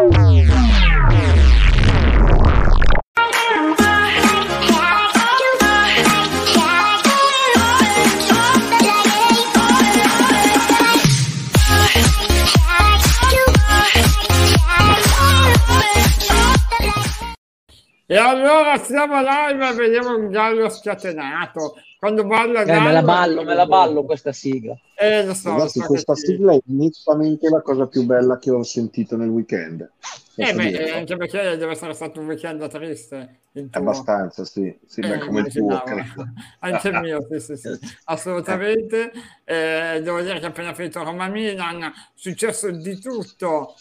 E siamo live e vediamo un gallo scatenato. Quando balla gallo, eh, me la ballo, me la ballo questa sigla. Eh, lo so, Ragazzi, questa sigla è nettamente la cosa più bella che ho sentito nel weekend. Eh, beh, anche perché deve essere stato un weekend triste. Abbastanza, sì, sì eh, come il tuo. Anche il mio, sì, sì, sì, assolutamente. Eh, devo dire che appena finito Roma-Milan, successo di tutto.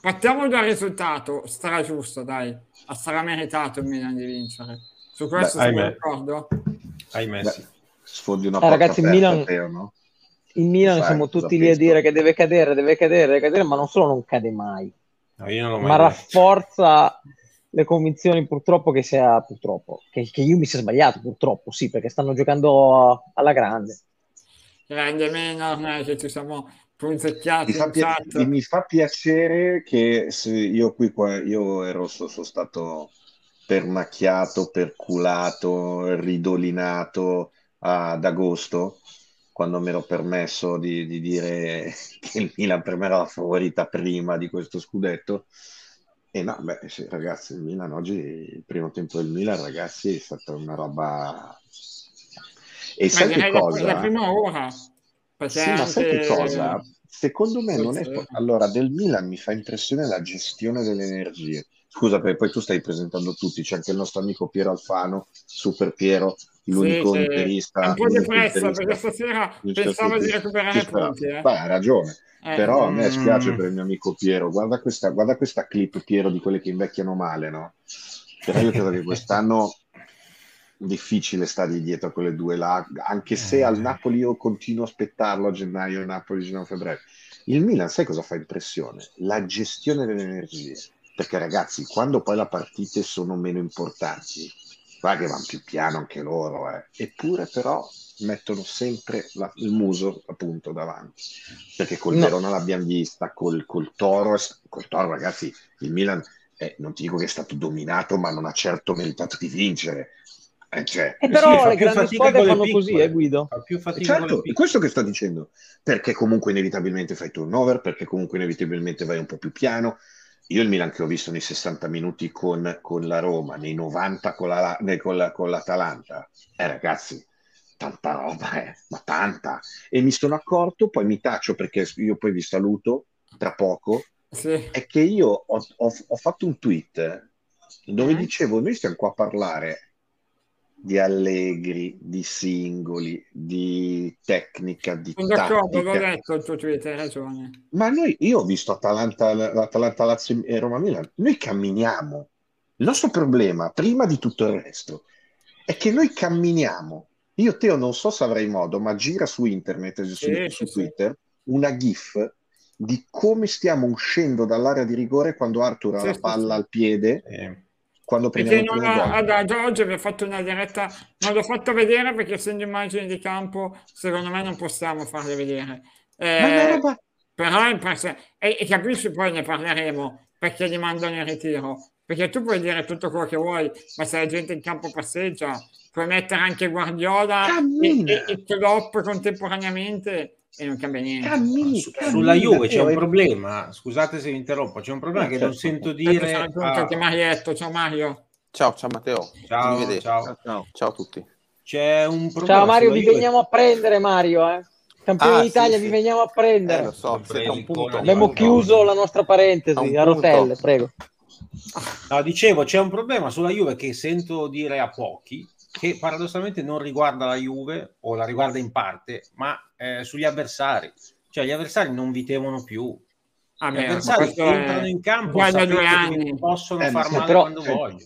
Partiamo dal risultato, sarà giusto, dai sarà meritato il Milan di vincere. Su questo Beh, siamo d'accordo? Ahimè, sì. Sfondi una eh, ragazzi, il Milan, te, no? il Milan Sai, siamo tutti lì a dire che deve cadere, deve cadere, deve cadere, ma non solo non cade mai, no, ma rafforza le convinzioni purtroppo che sia purtroppo che, che io mi sia sbagliato purtroppo sì perché stanno giocando alla grande grande meno che ci siamo mi fa, pi- mi fa piacere che io qui qua, io ero sono stato pernacchiato, perculato, ridolinato ad agosto quando mi ero permesso di, di, dire che il Milan per me era la favorita prima di questo scudetto. E no, beh, sì, ragazzi, il Milan oggi, il primo tempo del Milan, ragazzi, è stata una roba... E ma sai che cosa? La prima ora. Sì, ma sai che cosa? Secondo me non è... Allora, del Milan mi fa impressione la gestione delle energie. Scusa, perché poi tu stai presentando tutti, c'è anche il nostro amico Piero Alfano, Super Piero, l'unico sì, interista. Un po' depresso, perché stasera pensavo di recuperare punti. Eh. Beh, ha ragione. Eh, Però a me mm. spiace per il mio amico Piero. Guarda questa, guarda questa clip, Piero, di quelle che invecchiano male, no? Però io credo che quest'anno difficile stare dietro a quelle due là, anche se eh. al Napoli io continuo a aspettarlo a gennaio, Napoli, gennaio, febbraio. Il Milan, sai cosa fa impressione? La gestione delle energie. Perché ragazzi, quando poi le partite sono meno importanti, guarda che vanno più piano anche loro, eh. eppure però mettono sempre la, il muso appunto davanti. Perché col no. Verona l'abbiamo vista, col, col, Toro, col Toro ragazzi, il Milan eh, non ti dico che è stato dominato, ma non ha certo meritato di vincere. Eh, cioè, e però sì, le grandi squadre fanno piccole. così, eh, Guido. Fa più fatica certo, è questo che sto dicendo. Perché comunque inevitabilmente fai turnover, perché comunque inevitabilmente vai un po' più piano. Io il Milan che ho visto nei 60 minuti con, con la Roma, nei 90 con, la, con, la, con l'Atalanta, eh ragazzi, tanta roba, eh, ma tanta. E mi sono accorto, poi mi taccio perché io poi vi saluto tra poco, sì. è che io ho, ho, ho fatto un tweet dove dicevo, noi stiamo qua a parlare di Allegri, di singoli, di tecnica, di Sono d'accordo, l'ho letto il tuo tweet, hai ragione. Ma noi, io ho visto Atalanta, Atalanta Lazio e Roma Milan, noi camminiamo. Il nostro problema, prima di tutto il resto, è che noi camminiamo. Io, Teo, non so se avrai modo, ma gira su internet, su, sì, su sì, Twitter, sì. una GIF di come stiamo uscendo dall'area di rigore quando Arthur ha la palla al piede. Quando perché non ha, ad oggi vi ho fatto una diretta non l'ho fatto vedere perché essendo immagini di campo secondo me non possiamo farle vedere. Eh, però in pers- e, e capisci poi ne parleremo perché li mandano in ritiro. Perché tu puoi dire tutto quello che vuoi ma se la gente in campo passeggia puoi mettere anche Guardiola Cammina. e, e, e Klopp contemporaneamente e non cambia niente. Cammina, Su, cammina, sulla Juve c'è un problema, scusate se vi interrompo, c'è un problema che non sento dire... A... Marietto, ciao Mario. Ciao, ciao Matteo. Ciao, ciao. ciao. ciao a tutti. C'è un problema. Ciao Mario, vi Juve. veniamo a prendere Mario, eh. Campione ah, d'Italia, sì, vi sì. veniamo a prendere. Eh, lo so, un punto, Abbiamo chiuso la nostra parentesi a, a rotelle, prego. No, dicevo, c'è un problema sulla Juve che sento dire a pochi, che paradossalmente non riguarda la Juve o la riguarda in parte, ma eh, sugli avversari. Cioè gli avversari non vi temono più. Ah, gli avversari entrano in campo e possono eh, far male però, quando eh, vogliono.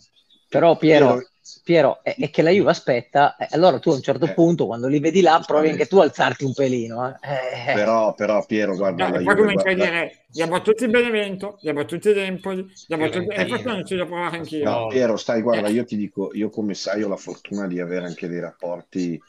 Però Piero, Piero è, è, che la Juve aspetta, eh, allora tu a un certo eh. punto quando li vedi là provi anche tu a alzarti un pelino. Eh. Però, però Piero, guarda... No, poi comincia a dire, gli ha battuti il Benevento, gli ha battuti l'Empoli, gli ha battuti... e poi non ci devo provare anch'io. No, Piero, stai, guarda, io ti dico, io come sai ho la fortuna di avere anche dei rapporti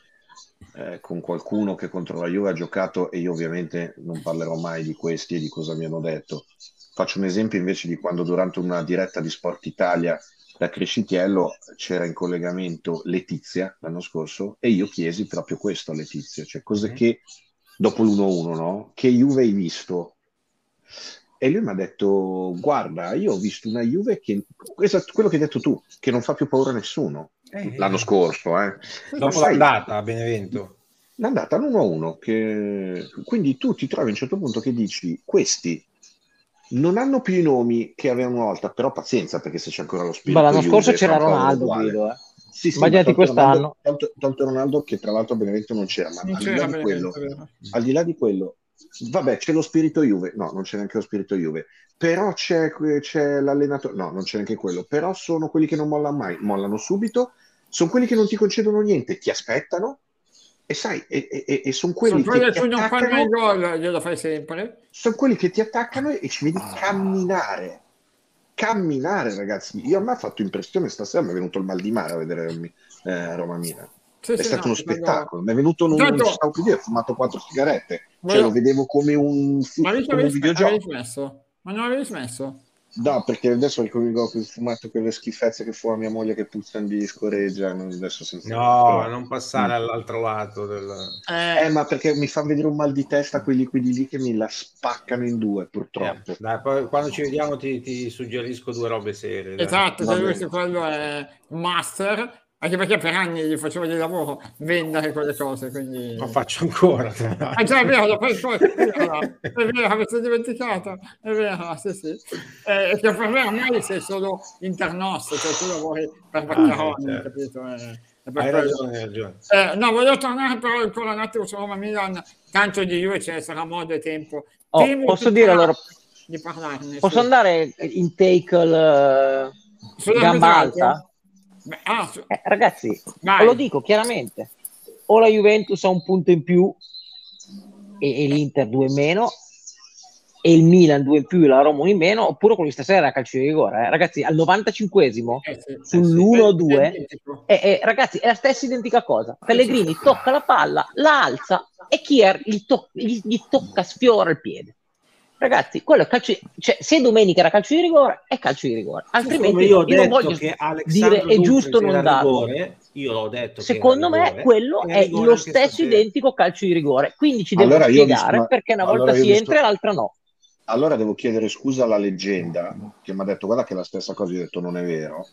eh, con qualcuno che contro la Juve ha giocato e io ovviamente non parlerò mai di questi e di cosa mi hanno detto faccio un esempio invece di quando durante una diretta di Sport Italia da Crescitiello c'era in collegamento Letizia l'anno scorso e io chiesi proprio questo a Letizia, cioè cos'è mm. che dopo l'1-1, no? Che Juve hai visto? E lui mi ha detto: Guarda, io ho visto una Juve che esatto quello che hai detto tu, che non fa più paura a nessuno. Eh, l'anno scorso, eh. Dopo sai, l'andata a Benevento. L'andata all'1-1, che... quindi tu ti trovi a un certo punto che dici: Questi non hanno più i nomi che avevano una volta, però pazienza perché se c'è ancora lo spirito. Ma l'anno Juve, scorso c'era Ronaldo, Guido, eh. Sì, sì, Immaginati quest'anno. Ronaldo, tolto, Ronaldo che tra l'altro a Benevento non c'era, ma non al, c'era di quello, al di là di quello, vabbè, c'è lo spirito Juve, no, non c'è neanche lo spirito Juve, però c'è, c'è l'allenatore, no, non c'è neanche quello, però sono quelli che non mollano mai, mollano subito, sono quelli che non ti concedono niente, ti aspettano, e sai, e, e, e sono quelli sono che, che non fanno il gol, glielo fai sempre. Sono quelli che ti attaccano e ci vedi ah. camminare. Camminare, ragazzi. Io a me ha fatto impressione stasera, mi è venuto il mal di mare a vedere eh, Roma Mina. Sì, è sì, stato no, uno spettacolo. Mi è venuto un, Tanto... stavo più ho fumato quattro sigarette. Cioè, lo vedevo come un, ma come un videogioco. Smesso? Ma non avevi smesso? No, perché adesso ho fumato quelle schifezze che fu a mia moglie che puzzano di scoreggia. Adesso senza no, però... non passare mm. all'altro lato. Del... Eh. eh. ma perché mi fa vedere un mal di testa quei liquidi lì che mi la spaccano in due, purtroppo. Eh, dai, poi, quando ci vediamo ti, ti, suggerisco due robe serie. Esatto, se quello è master anche perché per anni gli facevo di lavoro vendere quelle cose, quindi... Lo faccio ancora. Ah già, è vero, lo fai ancora, è vero, avete dimenticato, è vero, sì sì. Eh, che per me ormai sei solo internos, cioè tu lavori per Vaccaroni, ah, certo. capito? Eh, hai ragione, hai ragione. Eh, no, voglio tornare però ancora un attimo su Roma Milan, tanto di Juve ce ne sarà modo e tempo. Oh, posso dire allora... Di parlarne. Posso sì. andare in take il, uh, gamba alta? Ah, eh, ragazzi, lo dico chiaramente, o la Juventus ha un punto in più e, e l'Inter due in meno, e il Milan due in più e la Roma in meno, oppure quello di stasera era calcio di rigore. Eh. Ragazzi, al 95esimo, eh sì, sull'1-2, eh, eh, ragazzi, è la stessa identica cosa. Pellegrini tocca la palla, la alza e Kier gli, to- gli, gli tocca, sfiora il piede. Ragazzi, quello è calcio, cioè, se domenica era calcio di rigore, è calcio di rigore. Altrimenti io, io non voglio dire è giusto o non darlo. Io l'ho detto. Secondo me rigore, quello è lo stesso identico calcio di rigore. Quindi ci devo allora spiegare visto, perché una allora volta si entra e l'altra no. Allora devo chiedere scusa alla leggenda che mi ha detto guarda che la stessa cosa, io ho detto non è vero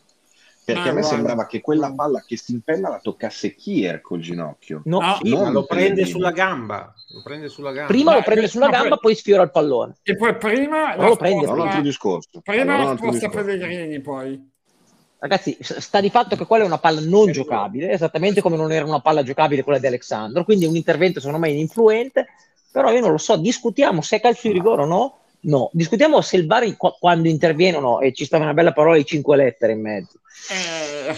perché ah, a me guarda. sembrava che quella palla che si impenna la toccasse Kier col ginocchio. No, no sì, lo prende sulla gamba. Lo prende sulla gamba. Prima Beh, lo prende sulla gamba, poi... poi sfiora il pallone. E poi prima lo prende. Un altro discorso. Prima allora, sposta Pellegrini, poi. Ragazzi, sta di fatto che quella è una palla non giocabile, esattamente come non era una palla giocabile quella di Alessandro, quindi è un intervento secondo me ininfluente, però io non lo so, discutiamo se è calcio di rigore o no, No, discutiamo se il VAR quando interviene e ci stava una bella parola di cinque lettere in mezzo. Eh,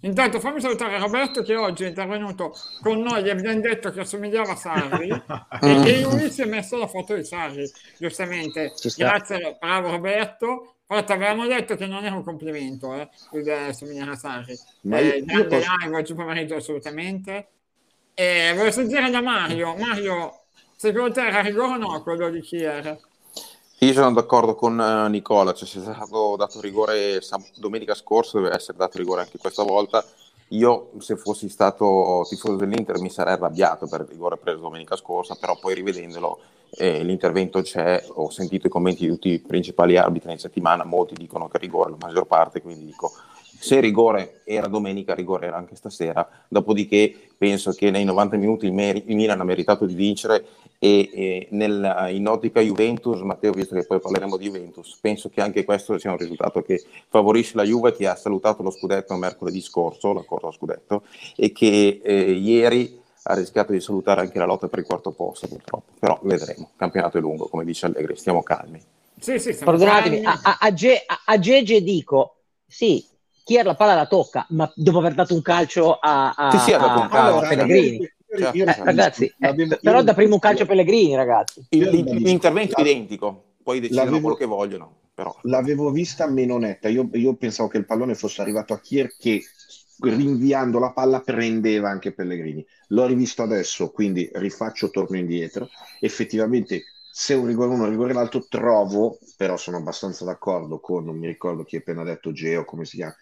intanto fammi salutare Roberto che oggi è intervenuto con noi, gli abbiamo detto che assomigliava a Sarri e, e lui si è messo la foto di Sarri, giustamente. Grazie, bravo Roberto. Però ti avevamo detto che non era un complimento, eh, assomigliare a Sarri. Ma eh, grande posso... live oggi pomeriggio assolutamente. E volevo sentire da Mario. Mario, secondo te era rigore o no quello di chi era? Io sono d'accordo con uh, Nicola, cioè se è stato dato rigore domenica scorsa deve essere dato rigore anche questa volta. Io se fossi stato tifoso dell'Inter mi sarei arrabbiato per il rigore preso domenica scorsa, però poi rivedendolo eh, l'intervento c'è, ho sentito i commenti di tutti i principali arbitri in settimana, molti dicono che rigore, la maggior parte, quindi dico se rigore era domenica, rigore era anche stasera. Dopodiché penso che nei 90 minuti il, Mer- il Milan ha meritato di vincere e, e nel, in ottica Juventus, Matteo, visto che poi parleremo di Juventus, penso che anche questo sia un risultato che favorisce la Juve che ha salutato lo scudetto mercoledì scorso, la corsa scudetto, e che eh, ieri ha rischiato di salutare anche la lotta per il quarto posto purtroppo, però vedremo, il campionato è lungo, come dice Allegri, stiamo calmi. Sì, sì, Perdonatemi, a, a, a, Ge- a Gege dico, sì, Kier la palla la tocca, ma dopo aver dato un calcio a, a, sì, sì, a, a Pellegrini. Cioè, eh, ragazzi, eh, però da primo un calcio Pellegrini, ragazzi. L'intervento è identico, poi decidono quello che vogliono. Però. L'avevo vista meno netta, io, io, pensavo che il pallone fosse arrivato a Kier che rinviando la palla prendeva anche Pellegrini. L'ho rivisto adesso, quindi rifaccio, torno indietro. Effettivamente se un rigore uno, un rigore l'altro, trovo, però sono abbastanza d'accordo con, non mi ricordo chi ha appena detto Geo, come si chiama,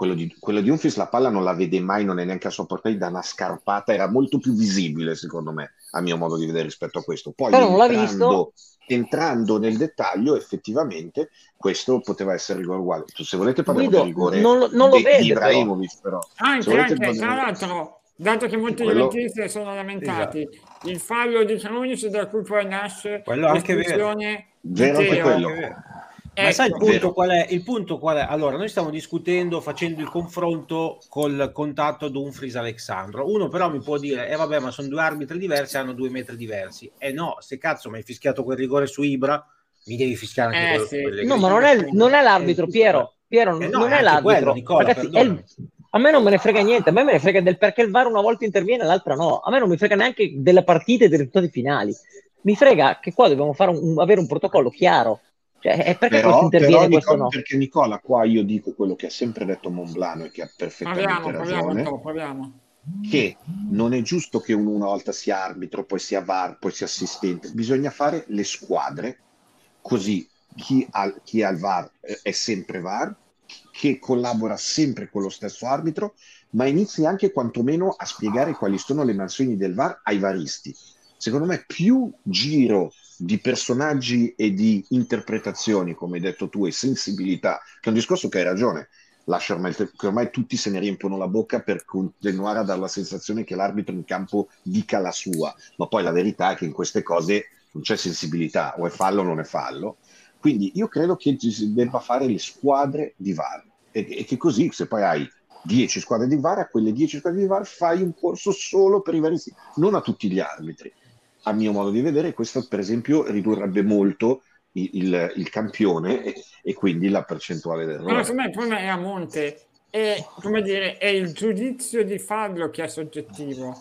quello di, quello di Umfis la palla non la vede mai, non è neanche a sua portata, da una scarpata era molto più visibile secondo me, a mio modo di vedere rispetto a questo. Poi Però non entrando, entrando nel dettaglio, effettivamente questo poteva essere rigore uguale. Se volete parlare Guido, di rigore non, non lo di, vede, di Ibrahimovic, però. Anche, anche tra l'altro, dato che molti quello... juventini sono lamentati, esatto. il fallo di Cronic da cui poi nasce quello anche vero. Vero anche quello. Ma ecco, sai il punto, qual è? il punto qual è? Allora, noi stiamo discutendo, facendo il confronto col contatto Dumfries Alexandro. Uno però mi può dire, eh vabbè, ma sono due arbitri diversi, hanno due metri diversi. E eh no, se cazzo mi hai fischiato quel rigore su Ibra, mi devi fischiare anche eh, quello. Sì. No, ma non è, non è l'arbitro, Piero. Piero, eh no, non è l'arbitro. Quello, Nicola, Ragazzi, il... A me non me ne frega niente, a me me ne frega del perché il VAR una volta interviene e l'altra no. A me non mi frega neanche delle partite e dei risultati finali. Mi frega che qua dobbiamo un, avere un protocollo chiaro cioè, è perché però, però Nicola, no? Perché Nicola, qua io dico quello che ha sempre detto Monblano e che ha perfettamente proviamo, ragione. Proviamo, proviamo. Che non è giusto che uno una volta sia arbitro, poi sia VAR, poi sia assistente. Bisogna fare le squadre, così chi ha, chi ha il VAR è sempre VAR, che collabora sempre con lo stesso arbitro, ma inizi anche quantomeno a spiegare quali sono le mansioni del VAR ai varisti. Secondo me più giro di personaggi e di interpretazioni, come hai detto tu, e sensibilità, che è un discorso che hai ragione. Lascia ormai, che ormai tutti se ne riempiono la bocca per continuare a dare la sensazione che l'arbitro in campo dica la sua, ma poi la verità è che in queste cose non c'è sensibilità, o è fallo o non è fallo. Quindi io credo che si debba fare le squadre di VAR e, e che così se poi hai 10 squadre di VAR, a quelle 10 squadre di VAR fai un corso solo per i vari, non a tutti gli arbitri a mio modo di vedere, questo per esempio ridurrebbe molto il, il, il campione e, e, quindi la percentuale del errore. secondo me il problema è a monte, è, come dire, è il giudizio di farlo che è soggettivo.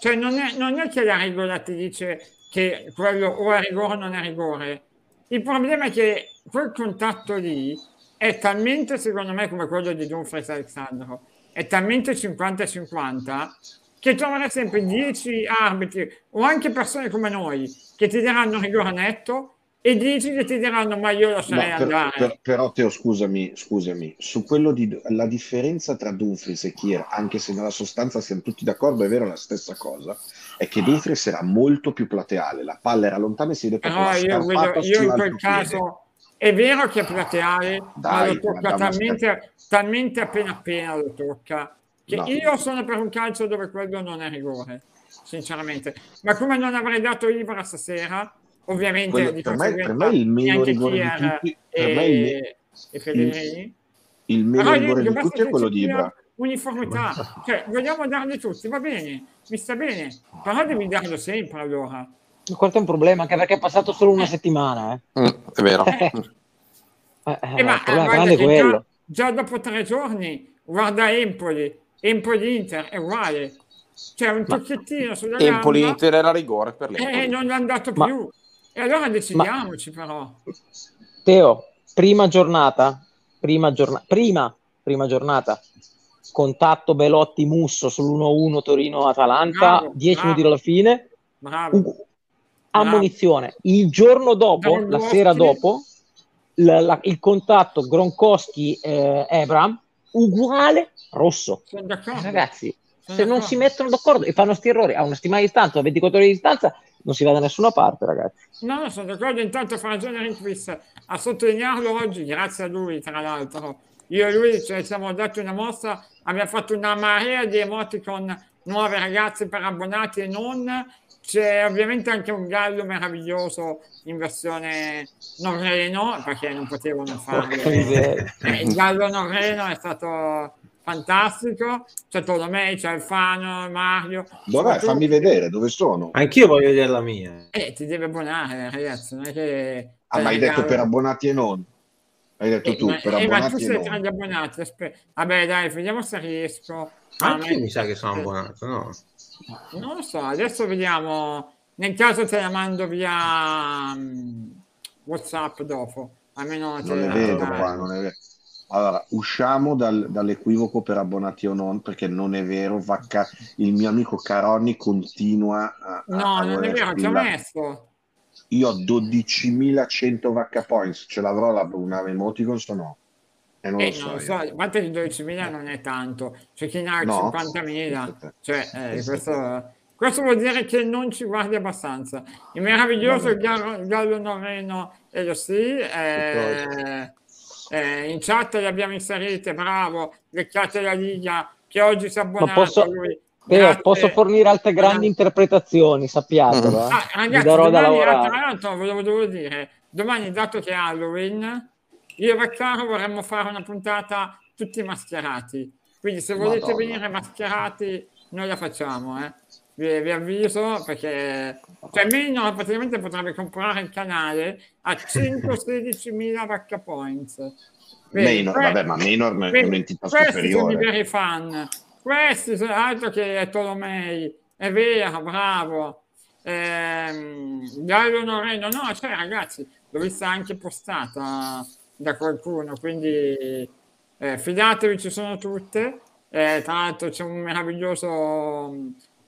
Cioè non è, non è che la regola ti dice che quello o è rigore o non è rigore. Il problema è che quel contatto lì è talmente, secondo me, come quello di Dumfries Alexandro, è talmente 50-50 che troverai sempre 10 arbitri o anche persone come noi che ti daranno rigore netto e 10 che ti diranno ma io lascerei no, per, andare. Per, però Teo scusami, scusami, su quello di la differenza tra Dumfries e Kier, anche se nella sostanza siamo tutti d'accordo, è vero la stessa cosa, è che Dumfries era molto più plateale, la palla era lontana e si vede però io, vedo, io in quel caso è vero che è plateale, Dai, ma lo tocca talmente, talmente appena appena lo tocca che no. io sono per un calcio dove quello non è rigore, sinceramente. Ma come non avrei dato Ibra stasera, ovviamente quello, di per, me, per me il meno rigore di tutti e, me il, e Pellegrini. Il, il meno rigore di tutti è quello di Ibra. Uniformità, cioè vogliamo darli tutti, va bene, mi sta bene, però devi darlo sempre allora. Questo è un problema, anche perché è passato solo una settimana. Eh. Mm, è vero. Eh, eh, eh, ma, grande quello. Già, già dopo tre giorni, guarda Empoli, Empoli-Inter è uguale. C'è un tocchettino sulla Empoli-Inter era rigore per l'Empoli. E non l'ha andato più. Ma... E allora decidiamoci ma... però. Teo, prima giornata, prima, giornata, prima, prima giornata, contatto Belotti Musso sull'1-1 Torino-Atalanta, 10 minuti alla fine. Bravo. Ammonizione. Il giorno dopo, la sera dopo, la, la, il contatto Gronkowski-Ebram, eh, uguale rosso. Ragazzi, Sono se non si mettono d'accordo e fanno questi errori a una settimana di distanza, a 24 ore di distanza, non si va da nessuna parte, ragazzi. No, sono d'accordo. Intanto fa ragione Rinquist a sottolinearlo oggi, grazie a lui, tra l'altro. Io e lui ci siamo dati una mossa, abbiamo fatto una marea di emoticon nuove ragazze per abbonati e non. C'è ovviamente anche un gallo meraviglioso in versione norreno, perché non potevano farlo. Eh, il gallo norreno è stato fantastico. C'è Tolomei, c'è Alfano, Mario. Dov'è? Fammi vedere dove sono. Anch'io voglio vedere la mia. Eh, ti deve abbonare, ragazzi. Non è che ah, ma hai detto per abbonati e non. Hai detto eh, tu, ma, per eh, abbonati ma tu sei tra gli abbonati. Aspe- Vabbè, dai, vediamo se riesco. Anche mi sa che sono abbonato, no? Non lo so, adesso vediamo. Nel caso te la mando via um, WhatsApp dopo. Almeno non ne vedo qua, non è vero. Allora, usciamo dal, dall'equivoco per abbonati o non, perché non è vero. Vacca, il mio amico Caronni continua a. No, a non è vero, ci ho messo. io ho 12.100 vacca points, ce l'avrò la, una emoticon o no? E non eh, lo so. Non so a parte che 12.000 non è tanto, c'è chi ne ha no, 50.000, cioè eh, questo, questo, vuol dire che non ci guardi abbastanza. Il meraviglioso gallo, gallo Noreno e lo sì, eh, eh, in chat le abbiamo inserite, bravo, leccate la Liga che oggi si è abbonato posso... Teo, posso fornire altre grandi ah. interpretazioni, sappiatelo. Eh? Ah, ragazzi, domani, tra l'altro, ve lo volevo dire, domani, dato che è Halloween, io e Vaccaro vorremmo fare una puntata tutti mascherati. Quindi se volete Madonna. venire mascherati, noi la facciamo, eh. Vi, vi, avviso perché cioè Minor praticamente potrebbe comprare il canale a 116.000 vacca points. Minor, vabbè, ma Minor è un'entità superiore. Questi sono i veri fan. Questi sono altro che Tolomei. È vero, bravo. Ehm, Gallo Noreno, no, cioè ragazzi, l'ho vista anche postata da qualcuno, quindi eh, fidatevi, ci sono tutte. Eh, tra l'altro c'è un meraviglioso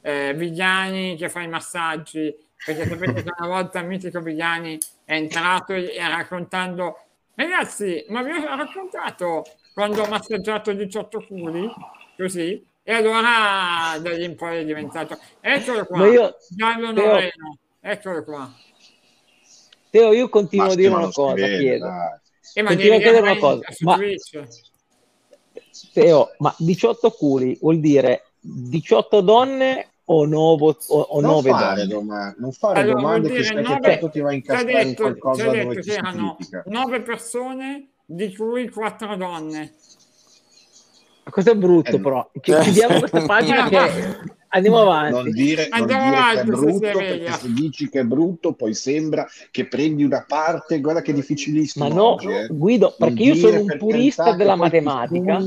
eh, Vigliani che fa i massaggi, perché sapete che una volta il mitico Vigliani è entrato e raccontando ragazzi, ma vi ho raccontato quando ho massaggiato 18 culi, così, e allora da lì in poi è diventato eccolo qua, io, Gianlo Noreno, eccolo qua. Teo, io continuo a dire una cosa, chiedo. Eh, continuo a chiedere una cosa, ma, Teo, ma 18 culi vuol dire 18 donne o, nuovo, o, o non 9 fare donne? Domande, non fare allora, domande che sai 9, che ti va a incastrare in qualcosa detto dove che erano 9 persone di cui 4 donne questo è brutto, eh, però. Chiudiamo questa pagina che andiamo avanti. Non dire, non dire avanti, che è brutto, perché se dici che è brutto, poi sembra che prendi una parte. Guarda che è difficilissimo. Ma no, oggi, eh. Guido, perché io sono un purista della matematica.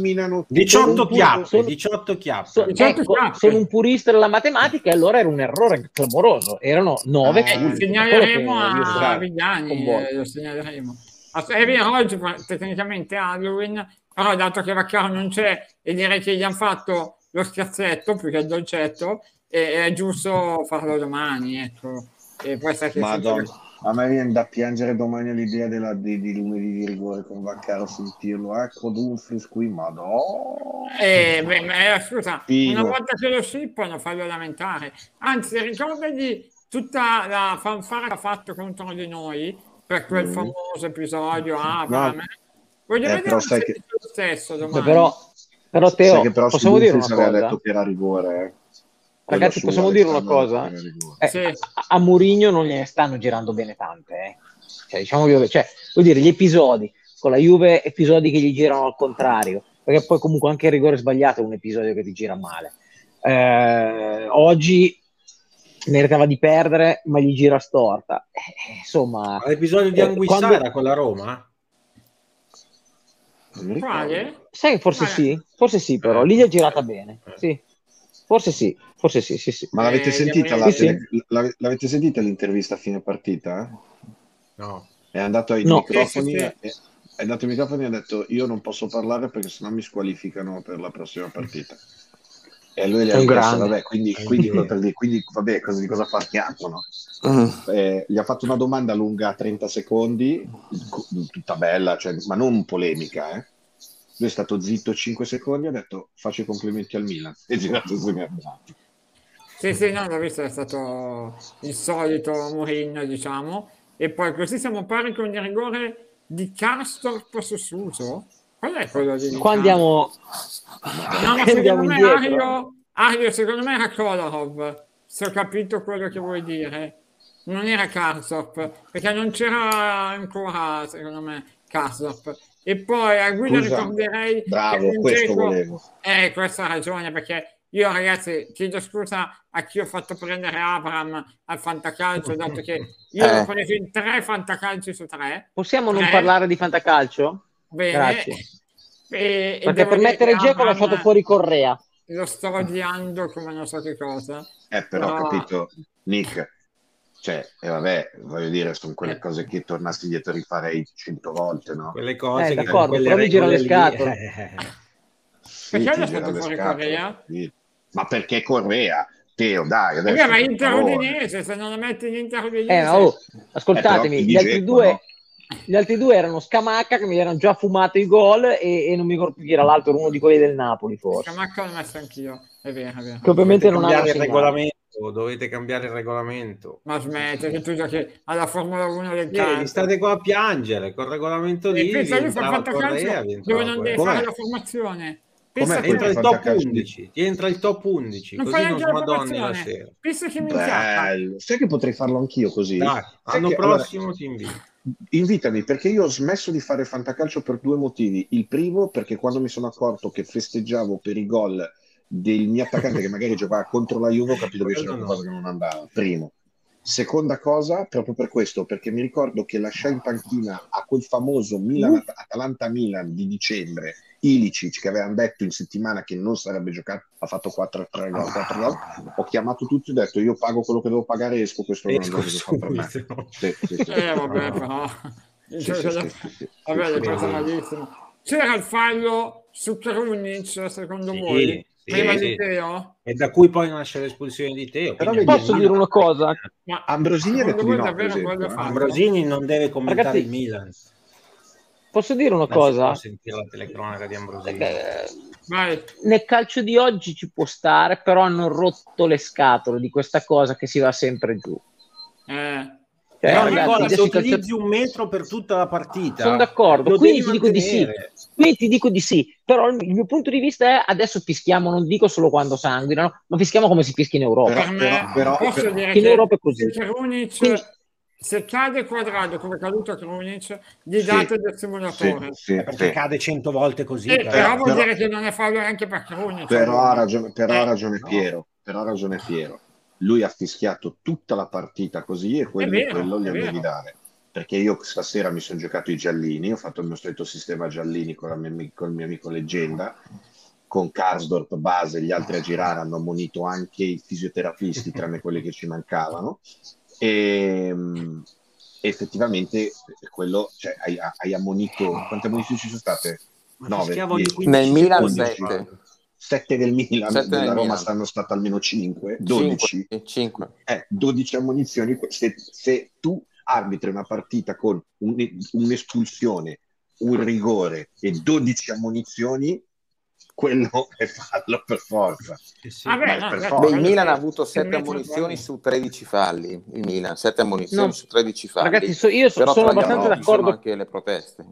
18 chiappe, sono, 18 chiappe. So, ecco, sono un purista della matematica e allora era un errore clamoroso. Erano 9 eh, Lo segnaleremo a Vigliani, eh, lo segnaleremo. È vero, oggi tecnicamente Halloween però dato che Vaccaro non c'è e direi che gli hanno fatto lo scherzetto più che il dolcetto, è, è giusto farlo domani, ecco. E poi sai che Madonna. A me viene da piangere domani l'idea della, di, di, lunedì di rigore con Vaccaro sentirlo. Ecco Dumfries qui, madonna. Eh, beh, beh, scusa, Pino. una volta che lo scippano, fallo lamentare. Anzi, ricordagli tutta la fanfara che ha fatto contro di noi per quel mm. famoso episodio. Ah, no. veramente Voglio eh, vedere sai che... lo stesso domani. Però, però Teo, che però possiamo dire una cosa? detto che era rigore. Eh. Ragazzi, possiamo dire una cosa? Eh, sì. A, a Murigno non gliene stanno girando bene tante. Eh. Cioè, diciamo che, cioè, vuol dire, gli episodi con la Juve, episodi che gli girano al contrario, perché poi comunque anche il rigore sbagliato è un episodio che ti gira male. Eh, oggi meritava di perdere, ma gli gira storta. Eh, insomma, l'episodio di Anguissara quando... con la Roma? Sai che forse Quale? sì, forse sì, però lì è girata bene. Sì. Forse sì, forse sì, sì, sì. Ma l'avete, eh, sentita, la, sì, l'avete, l'avete sentita l'intervista a fine partita? No. È andato ai no. microfoni, è, è andato ai microfoni e ha detto io non posso parlare perché sennò mi squalificano per la prossima partita. E lui gli ha detto, vabbè, quindi, quindi, quindi, quindi, vabbè, cosa, di cosa parliamo, no? Uh-huh. Eh, gli ha fatto una domanda lunga 30 secondi, tutta bella, cioè, ma non polemica, eh? Lui è stato zitto 5 secondi e ha detto faccio i complimenti al Milan e girato su mi Sì, sì, no, l'ho visto, è stato il solito Mourinho, diciamo. E poi così siamo pari con il rigore di Castor su Suso. Qual è quello di Qua andiamo... No, ma secondo me Ario, Ario, secondo me era Kolarov, se ho capito quello che vuoi dire. Non era Karsop, perché non c'era ancora, secondo me, Karsop. E poi a guida Scusa, ricorderei... Bravo, questo volevo. Eh, questa ragione, perché io ragazzi chiedo scusa a chi ho fatto prendere Abram al fantacalcio, dato che io eh. ho preso in tre fantacalci su tre. Possiamo tre. non parlare di fantacalcio? Bene. Grazie. E, Perché per mettere il gioco ho lasciato fuori Correa. Lo sto odiando come non so che cosa. Eh, però ho capito, Nick. Cioè, e eh, vabbè, voglio dire, sono quelle cose che tornassi indietro rifarei cento volte, no? Quelle cose eh, che d'accordo, però mi gira le scatole. Sì, perché hanno fatto fuori Correa? Sì. Ma perché Correa? Teo, dai, adesso. Eh, ma Inter Udinese, se non lo metti in Inter Udinese. Eh, oh, ascoltatemi, eh, gli altri due... No? Gli altri due erano Scamacca che mi erano già fumato i gol e, e non mi ricordo chi era l'altro, era uno di quelli del Napoli forse. Scamacca l'ho messo anch'io, è vero, è vero. Che ovviamente non ha il regolamento dovete cambiare il regolamento. Ma smette che tu giochi alla Formula 1 del calcio. Eh, state qua a piangere col regolamento di pensa lui fa Correa, dove non devi fare la formazione. Pensa entra il top 11, entra il top 11, non così non smadonni la sera. Pensa che mi Bello. Sai che potrei farlo anch'io così? Dai, l'anno che, prossimo allora, ti invito. Invitami perché io ho smesso di fare fantacalcio per due motivi. Il primo, perché quando mi sono accorto che festeggiavo per i gol del mio attaccante che magari giocava contro la Juve, ho capito che c'era qualcosa che non andava. Primo. Seconda cosa, proprio per questo, perché mi ricordo che lasciai in panchina a quel famoso Milan, Atalanta-Milan di dicembre, Ilicic, che avevano detto in settimana che non sarebbe giocato, ha fatto 4 3 gol, 4 gol. Ho chiamato tutti e ho detto io pago quello che devo pagare esco, questo non è quello che fa per me. Sì, sì, sì. Eh, vabbè, però... Vabbè, malissimo. C'era il fallo su Krunic, secondo voi? Prima di Teo? E da cui poi nasce l'espulsione di Teo. posso dire una cosa? Ma Ambrosini ha detto di no, Ambrosini non deve commentare Ragazzi, il Milan. Posso dire una cosa? sentire la telecronaca di Ambrosini. Perché, nel calcio di oggi ci può stare, però hanno rotto le scatole di questa cosa che si va sempre giù. Eh. Cioè, no, ragazzi, se utilizzi un metro per tutta la partita, sono d'accordo. Quindi ti dico di sì. Quindi ti dico di sì. Però il mio punto di vista è adesso fischiamo, non dico solo quando sanguinano, ma fischiamo come si fischia in Europa. Per me, però, posso per... dire in Europa è così. Quindi... se cade quadrato come è caduto Krunic, gli date sì, del simulatore. Sì, sì, perché cade cento volte così. Eh, però, però vuol dire che non è fallo anche per Krunic. Però ha ragione, però eh, ha ragione Piero. Però ha ragione Piero lui ha fischiato tutta la partita così e quello, vero, quello gli devi dare. Perché io stasera mi sono giocato i giallini, ho fatto il mio solito sistema giallini con, mia, con il mio amico Leggenda, con Karsdorp base, gli altri a girare hanno ammonito anche i fisioterapisti, tranne quelli che ci mancavano. E, ehm, effettivamente quello, cioè, hai, hai ammonito, quante ammonizioni ci sono state? 9, nel Milan 7 7 del Milan, 7 della Roma Milan. stanno state almeno 5, 12. 5. 5. Eh, 12 ammonizioni. Se, se, tu arbitri una partita con un, un'espulsione, un rigore e 12 ammonizioni, quello è fallo per forza. Eh sì. Vabbè, no, per forza. Beh, il Milan ha avuto 7 ammonizioni su 13 falli. Il Milan, 7 ammonizioni no. su 13 falli. Ragazzi, so, io so, sono abbastanza d'accordo. anche le proteste.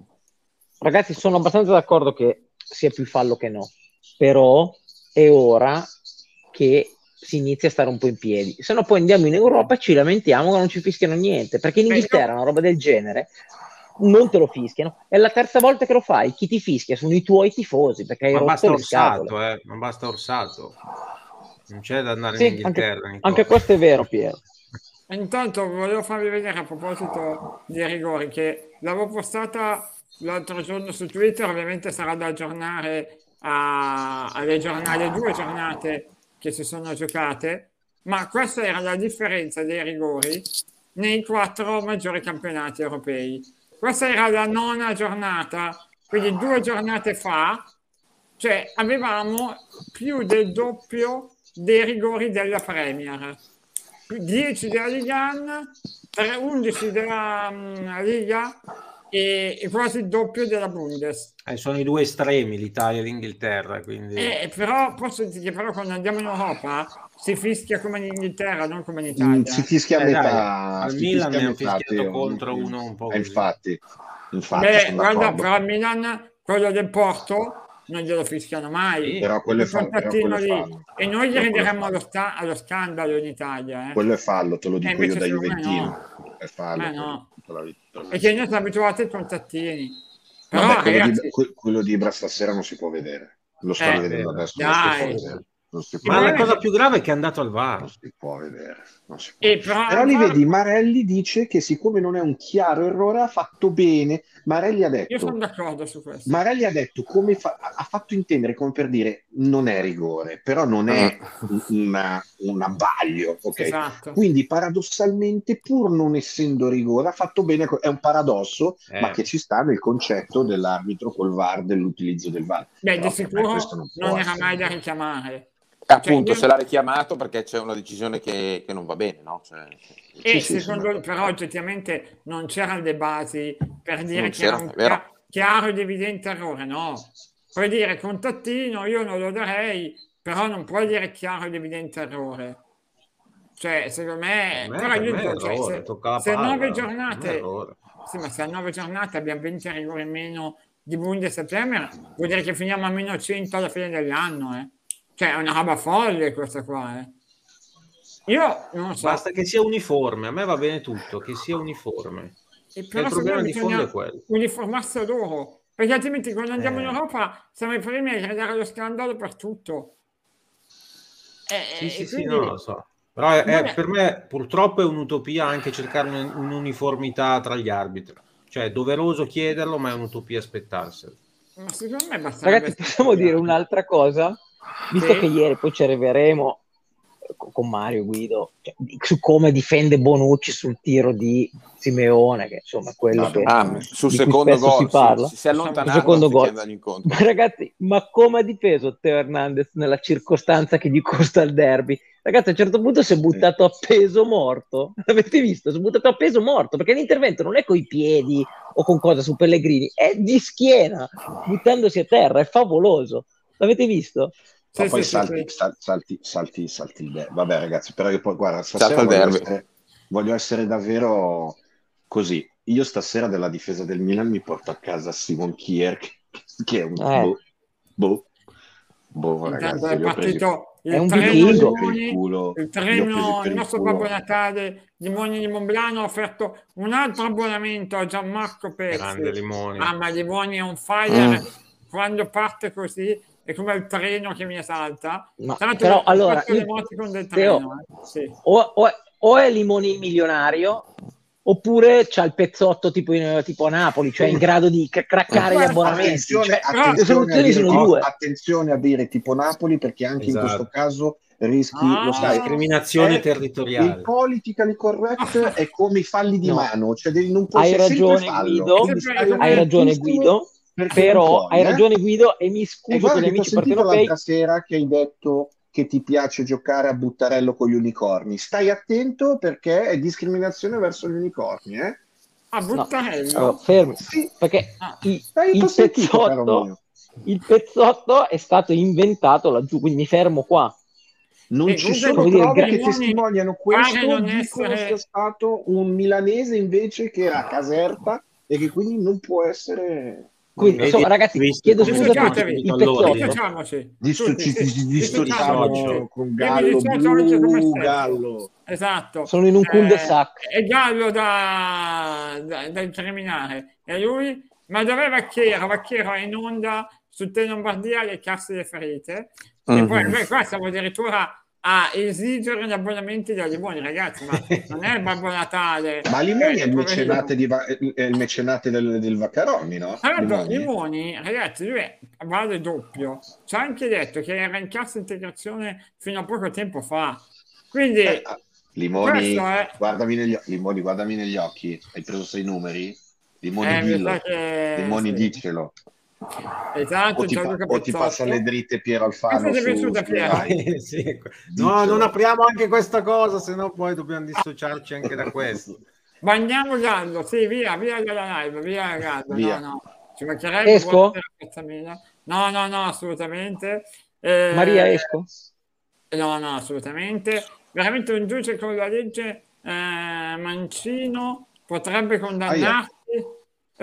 Ragazzi, sono abbastanza d'accordo che sia più fallo che no però è ora che si inizia a stare un po' in piedi, se no poi andiamo in Europa e ci lamentiamo che non ci fischiano niente, perché in Inghilterra una roba del genere non te lo fischiano, è la terza volta che lo fai, chi ti fischia sono i tuoi tifosi, perché hai Ma basta orsato, eh? non basta orsato, non c'è da andare sì, in Inghilterra. Anche, anche questo è vero Piero. Intanto volevo farvi vedere a proposito dei rigori che l'avevo postata l'altro giorno su Twitter, ovviamente sarà da aggiornare a, alle, giornate, alle due giornate che si sono giocate, ma questa era la differenza dei rigori nei quattro maggiori campionati europei. Questa era la nona giornata, quindi due giornate fa, cioè avevamo più del doppio dei rigori della Premier. 10 della Liga 11 della um, Liga e, e quasi il doppio della Bundes. Eh, sono i due estremi, l'Italia e l'Inghilterra. Quindi... Eh, però posso dire che però quando andiamo in Europa si fischia come in Inghilterra, non come in Italia. Mm, si fischia a eh, metà. Dai, al Milan mi hanno fischiato contro uno un po'. Eh, infatti, infatti Beh, guarda, però al Milan quello del Porto non glielo fischiano mai. Sì, però quello è fallo. Quello è fallo. E noi gli renderemo allo, sta- allo, scandalo in Italia. Eh. Quello è fallo, te lo dico io da Juventino. No. È fallo. Eh no. Perché noi siamo abituati ai contattini. Però, Vabbè, quello, ragazzi... di, quello di Ibra stasera non si può vedere. Lo sto eh, vedendo adesso. Dai. Ma la cosa più grave è che è andato al VAR. Non si può vedere. Si può. Però, però li vedi, Marelli dice che siccome non è un chiaro errore ha fatto bene. Marelli ha detto... Io sono d'accordo su questo. Marelli ha detto, come fa, ha fatto intendere come per dire non è rigore, però non è una, un abbaglio. Okay? Esatto. Quindi paradossalmente, pur non essendo rigore, ha fatto bene, è un paradosso, eh. ma che ci sta nel concetto dell'arbitro col VAR, dell'utilizzo del VAR. Beh, però, di sicuro non, non era mai da richiamare. Appunto, cioè, se l'ha richiamato perché c'è una decisione che, che non va bene, no? Cioè, e sì, secondo, sì, però oggettivamente non c'erano le basi per dire che era un chiaro, chiaro ed evidente errore, no? Puoi dire contattino, io non lo darei, però non puoi dire chiaro ed evidente errore. Cioè, secondo me, me però io dico, cioè, se, se palla, nove giornate, sì, ma se a nove giornate abbiamo 20 rigori in meno di Bundesliga, vuol dire che finiamo a meno 100 alla fine dell'anno, eh? Cioè, è una roba folle questa qua, eh? Io non so. Basta che sia uniforme, a me va bene tutto, che sia uniforme. E però il problema di fondo è quello. Uniformarsi loro, perché altrimenti quando andiamo eh. in Europa siamo i primi a gridare lo scandalo per tutto. Eh, sì, sì, quindi... sì, no, lo so. Però è, è, per me purtroppo è un'utopia anche cercare un'uniformità tra gli arbitri. Cioè è doveroso chiederlo, ma è un'utopia aspettarselo. Ma secondo me basta. Ragazzi, possiamo dire un'altra cosa? Visto sì. che ieri poi ci arriveremo con Mario Guido cioè, su come difende Bonucci sul tiro di Simeone che insomma quello no, che, ah, sul secondo gol si parla. si, si allontana secondo gol. ma ragazzi ma come ha difeso Teo Hernandez nella circostanza che gli costa il derby? Ragazzi a un certo punto si è buttato a peso morto. L'avete visto? Si è buttato a peso morto perché l'intervento non è coi piedi o con cosa su Pellegrini è di schiena buttandosi a terra è favoloso l'avete visto ma sì, poi sì, salti, sì. Salti, salti, salti, il derby. Vabbè, ragazzi, però io poi guarda, stasera voglio essere, voglio essere, davvero così. Io stasera della difesa del Milan mi porto a casa Simon Kier, che è un eh. boh, boh, boh ragazzi, è partito il è un vichingo il, il treno, il nostro Babbo Natale Limoni di Monblano ha offerto un altro abbonamento a Gianmarco Pezzi. Grande Limoni. Ah, ma Limoni è un fire mm. quando parte così è come il treno che mi esalta. Ma, però allora, io, del treno, eh. sì. o, o, o, è Limoni milionario oppure c'ha il pezzotto tipo, in, tipo a Napoli, cioè in grado di craccare gli abbonamenti. Attenzione, cioè, attenzione, a dire, no, attenzione, a dire, tipo Napoli perché anche esatto. in questo caso rischi ah, lo sai, discriminazione territoriale. Il politically correct è come i falli di no. mano, cioè non puoi hai ragione Guido, hai ragione Guido però hai eh? ragione Guido e mi scuso con gli amici partenopei l'altra sera che hai detto che ti piace giocare a buttarello con gli unicorni stai attento perché è discriminazione verso gli unicorni eh? a buttarello? No. Allora, fermi sì. perché ah. il, il, pezzotto, il pezzotto è stato inventato laggiù quindi mi fermo qua non e ci sono prove che testimoniano questo dicono essere... sia stato un milanese invece che era a Caserta e che quindi non può essere quindi, insomma, ragazzi, chiedo scusa per il pezzotto. Dissociamo con Gallo, blu, Gallo. Esatto. Sono in un cul-de-sac. Eh, è Gallo da, da, da incriminare. E lui, ma dov'è Vacchiero? Vacchiero è in onda su Te Lombardia le casse delle ferite. E poi noi qua siamo addirittura a esigere gli abbonamenti da Limoni, ragazzi, ma non è il Babbo Natale. Ma Limoni è il mecenate, di, è il mecenate del, del Vaccaroni, no? Allora, Limoni. Limoni, ragazzi, lui vale doppio. Ci ha anche detto che era in cassa integrazione fino a poco tempo fa. Quindi... Eh, ah, Limoni, è... guardami negli, Limoni, guardami negli occhi. Hai preso sei numeri? Limoni, eh, dillo. Che... Limoni, sì. dicelo. Esatto, o ti, pa- o ti passa le dritte Piero Alfano. Cosa ti è piaciuta Piero? Eh, sì. No, non apriamo anche questa cosa, se no poi dobbiamo dissociarci anche da questo. Mandiamo Gallo, sì, via, via dalla live, via Gallo. Via. No, no. Ci mancherebbe esco? No, no, no, assolutamente. Eh, Maria, esco? No, no, assolutamente. Veramente un giudice con la legge eh, Mancino potrebbe condannarti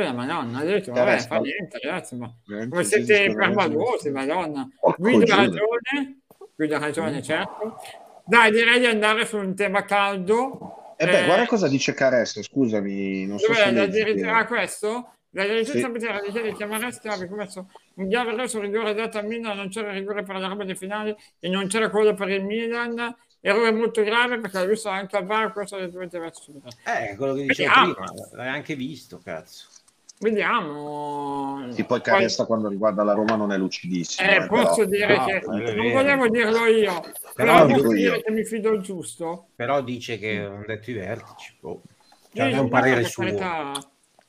eh, madonna, ha detto, vabbè, fa niente, ragazzi, ma come siete permalosi, madonna. Guido ha ragione, Guido ha ragione, certo. Dai, direi di andare su un tema caldo. Eh beh, eh, guarda cosa dice Caresto, scusami, non so se... La dirittura a questo? La dirigenza sì. poteva richiedere chiamaresti aveva commesso un errore sul rigore dato a Milan, non c'era rigore per la roba dei finali e non c'era quello per il Milan. Errore molto grave perché l'ha visto anche al VAR, questo dovete aver subito. Eh, quello che dicevo prima, l'hai anche visto, cazzo. Vediamo. Sì, poi Caressa quando riguarda la Roma non è lucidissimo. Eh, eh posso però... dire no, che non volevo dirlo io, però, però posso dire io. che mi fido il giusto. Però dice che hanno detto i vertici. Boh. Cioè, è un parere suo. Carità,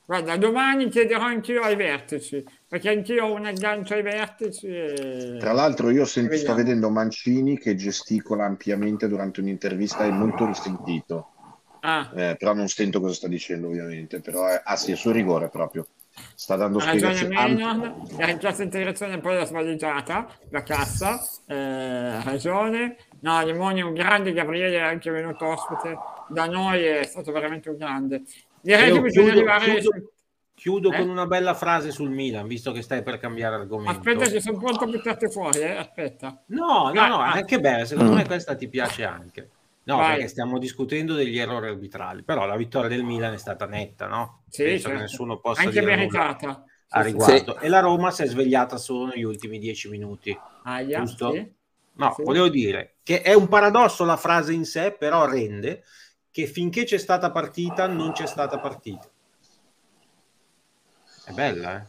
Guarda, domani chiederò anch'io ai vertici, perché anch'io ho un aggancio ai vertici. E... Tra l'altro io sento, sto vedendo Mancini che gesticola ampiamente durante un'intervista, è molto risentito. Ah. Eh, però non sento cosa sta dicendo ovviamente, però è, ah sì, è suo rigore proprio. Sta dando spiegazioni. Maynard, la cassa integrazione poi l'ha svaliggiata, la cassa, eh, ragione. No, Limoni è un grande, Gabriele è anche venuto ospite da noi, è stato veramente un grande. Direi che bisogna chiudo, arrivare... Chiudo, su... chiudo eh? con una bella frase sul Milan, visto che stai per cambiare argomento. Aspetta che sono pronto a buttarti fuori, eh? aspetta. No, no, no, anche bene, secondo mm. me questa ti piace anche. No, Vai. perché stiamo discutendo degli errori arbitrali, però la vittoria del Milan è stata netta, no? Sì, Penso certo. che nessuno possa Anche dire meritata. a riguardo. Sì. E la Roma si è svegliata solo negli ultimi dieci minuti. Aia, giusto? Sì. No, sì. volevo dire che è un paradosso la frase in sé, però rende che finché c'è stata partita non c'è stata partita. È bella, eh?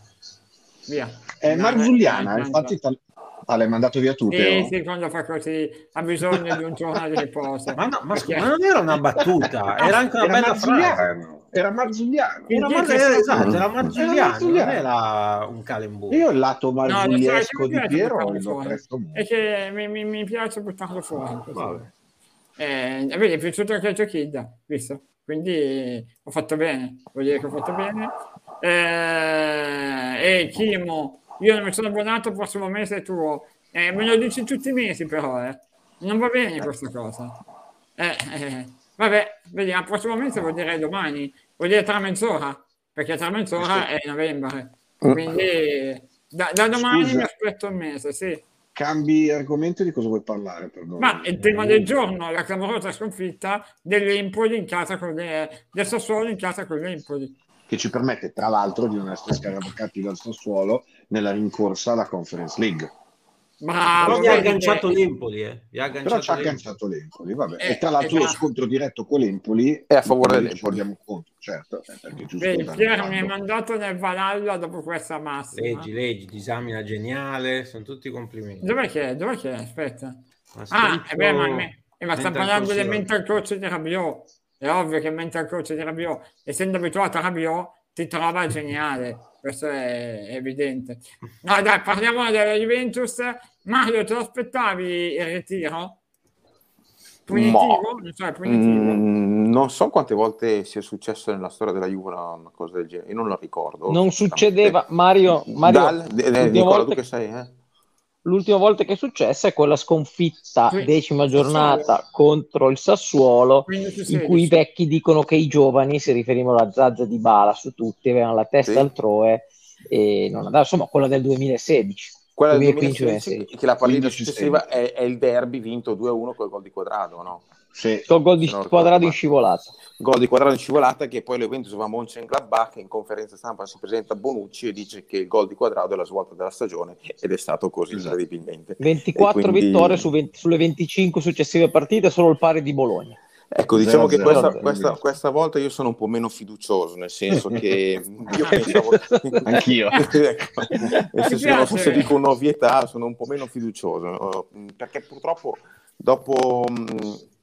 Via. È Marzulliana, infatti Ah, l'hai mandato via tu? Sì, sì, quando fa così ha bisogno di un giorno di riposo. ma, no, ma, perché... ma, non era una battuta, era anche una era bella frase. Era Marzulliano. Era, Mar- esatto, era Marzulliano, non era un calembuco. Io il lato marzugliesco no, di Piero lo È che mi, mi, mi piace buttarlo fuori. Eh, vedi, è piaciuto anche il Giochidda, visto? Quindi ho fatto bene, vuol dire che ho fatto bene. Eh, e Chimo io non mi sono abbonato, il prossimo mese è tuo. Eh, me lo dici tutti i mesi però, eh. Non va bene questa cosa. Eh, eh, vabbè, vediamo, prossimo mese vuol dire domani, vuol dire tra mezz'ora, perché tra mezz'ora è novembre. Quindi da, da domani Scusa. mi aspetto un mese, sì. Cambi argomento di cosa vuoi parlare? Perdone. Ma il tema del giorno, la clamorosa sconfitta dell'Empoli in casa con le, del Sassuolo in casa con l'Empoli che ci permette tra l'altro di non essere scaravacati dal Sassuolo nella rincorsa alla Conference League. Bravo, però vi ha agganciato l'Empoli, eh. però ci ha agganciato l'Empoli, vabbè. Eh, e tra l'altro lo scontro diretto con l'Empoli è a favore dell'Empoli. Ci conto, certo. Eh, Vedi, Piero mi ha mandato nel Valhalla dopo questa massa. Leggi, leggi, disamina geniale, sono tutti complimenti. Dov'è che è? Dov'è che è? Aspetta. Ah, eh beh, ma, me, eh, ma sta parlando del mental coach di Rabiot è ovvio che mentre il coach di Rabiot, essendo abituato a Rabiot, ti trova geniale, questo è, evidente. No, dai, parliamo della Juventus. Mario, te lo aspettavi il ritiro? Punitivo? Non so, punitivo. Mm, non so quante volte sia successo nella storia della Juve una, cosa del genere, io non lo ricordo. Non succedeva, Mario, Mario Dal, eh, Nicola, tu che sai, eh? L'ultima volta che è successa è quella sconfitta sì, decima giornata Sassuolo. contro il Sassuolo in cui i vecchi dicono che i giovani si riferivano alla Zazza di Bala su tutti avevano la testa sì. altrove e non andava insomma quella del 2016 quella del 2016 che la partita successiva è, è, il derby vinto 2-1 col gol di quadrato no? Sì, Col gol di quadrato in scivolata. Gol di quadrato in scivolata che poi l'evento va a Mönchengladbach in conferenza stampa si presenta Bonucci e dice che il gol di quadrato è la svolta della stagione ed è stato così esatto. incredibilmente. 24 quindi... vittorie su 20, sulle 25 successive partite, solo il pari di Bologna. Ecco, diciamo che questa, questa, questa, volta io sono un po' meno fiducioso, nel senso che io pensavo... Anch'io. ecco, nel senso, se dico un'ovvietà, sono un po' meno fiducioso, perché purtroppo dopo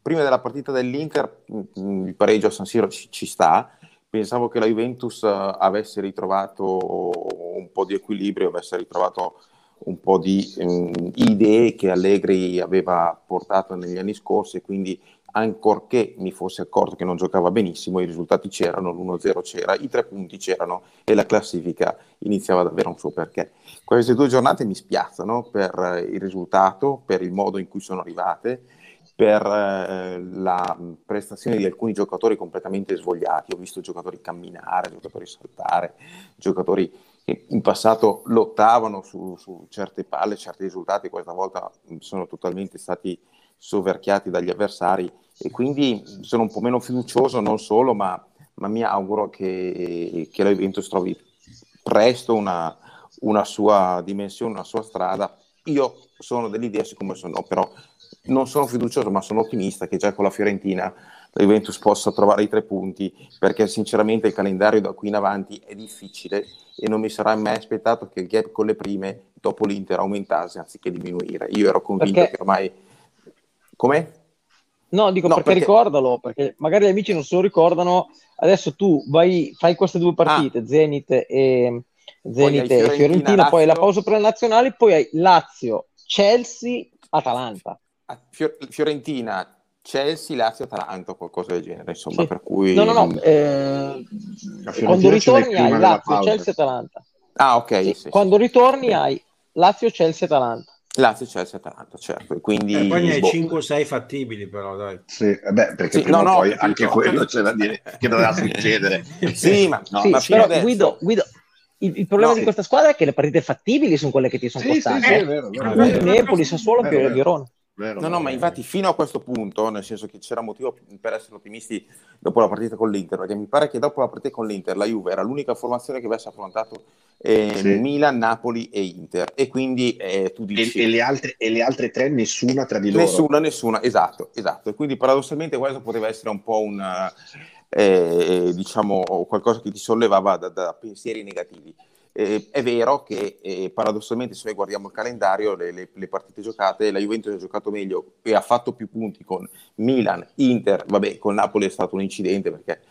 prima della partita dell'Inter il pareggio a San Siro ci, ci sta, pensavo che la Juventus eh, avesse ritrovato un po' di equilibrio, avesse ritrovato un po' di um, idee che Allegri aveva portato negli anni scorsi, quindi ancorché mi fosse accorto che non giocava benissimo, i risultati c'erano, l'1-0 c'era, i tre punti c'erano e la classifica iniziava ad avere un suo perché. Queste due giornate mi spiazzano per il risultato, per il modo in cui sono arrivate, per eh, la prestazione di alcuni giocatori completamente svogliati. Ho visto giocatori camminare, giocatori saltare, giocatori che in passato lottavano su, su certe palle, certi risultati, questa volta sono totalmente stati soverchiati dagli avversari e quindi sono un po' meno fiducioso, non solo, ma, ma mi auguro che, che la Juventus trovi presto una, una sua dimensione, una sua strada. Io sono dell'idea, siccome sono però non sono fiducioso, ma sono ottimista che già con la Fiorentina la Juventus possa trovare i tre punti, perché sinceramente il calendario da qui in avanti è difficile e non mi sarà mai aspettato che il gap con le prime dopo l'Inter aumentasse anziché diminuire. Io ero convinto perché... che ormai... Come? No, dico no, perché, perché, ricordalo, perché magari gli amici non se lo ricordano. Adesso tu vai, fai queste due partite, ah. Zenit e, Zenit e Fiorentina, poi la pausa per le nazionali, poi hai Lazio, Chelsea, Atalanta. Fiorentina, Chelsea, Lazio, Atalanta, qualcosa del genere, insomma, sì. per cui... No, no, no, eh, quando ritorni hai Lazio, Chelsea, Atalanta. Ah, ok. Sì, sì, quando ritorni hai Lazio, Chelsea, Atalanta. Lazio, Chelsea, Atalanta, certo. Quindi, eh, poi ne hai boh. 5 o 6 fattibili, però, dai. Sì, beh, perché sì, no, no, poi anche no. quello c'è da dire che doveva succedere. sì, ma, no, sì, ma però adesso... Guido, Guido, il, il problema no, di questa squadra è che le partite fattibili sono quelle che ti sono sì, costate. Sì, sì, è vero, vero, vero. Napoli, Sassuolo, Verona. Vero, no, no, ma infatti fino a questo punto, nel senso che c'era motivo per essere ottimisti dopo la partita con l'Inter, perché mi pare che dopo la partita con l'Inter la Juve era l'unica formazione che avesse affrontato eh, sì. Milan, Napoli e Inter, e quindi eh, tu dici... E, e, le altre, e, le altre, tre nessuna tra di loro. Nessuna, nessuna, esatto, esatto. E quindi paradossalmente questo poteva essere un po' un... Eh, diciamo qualcosa che ti sollevava da, da pensieri negativi. Eh, è vero che eh, paradossalmente se noi guardiamo il calendario, le, le, le, partite giocate, la Juventus ha giocato meglio e ha fatto più punti con Milan, Inter, vabbè con Napoli è stato un incidente perché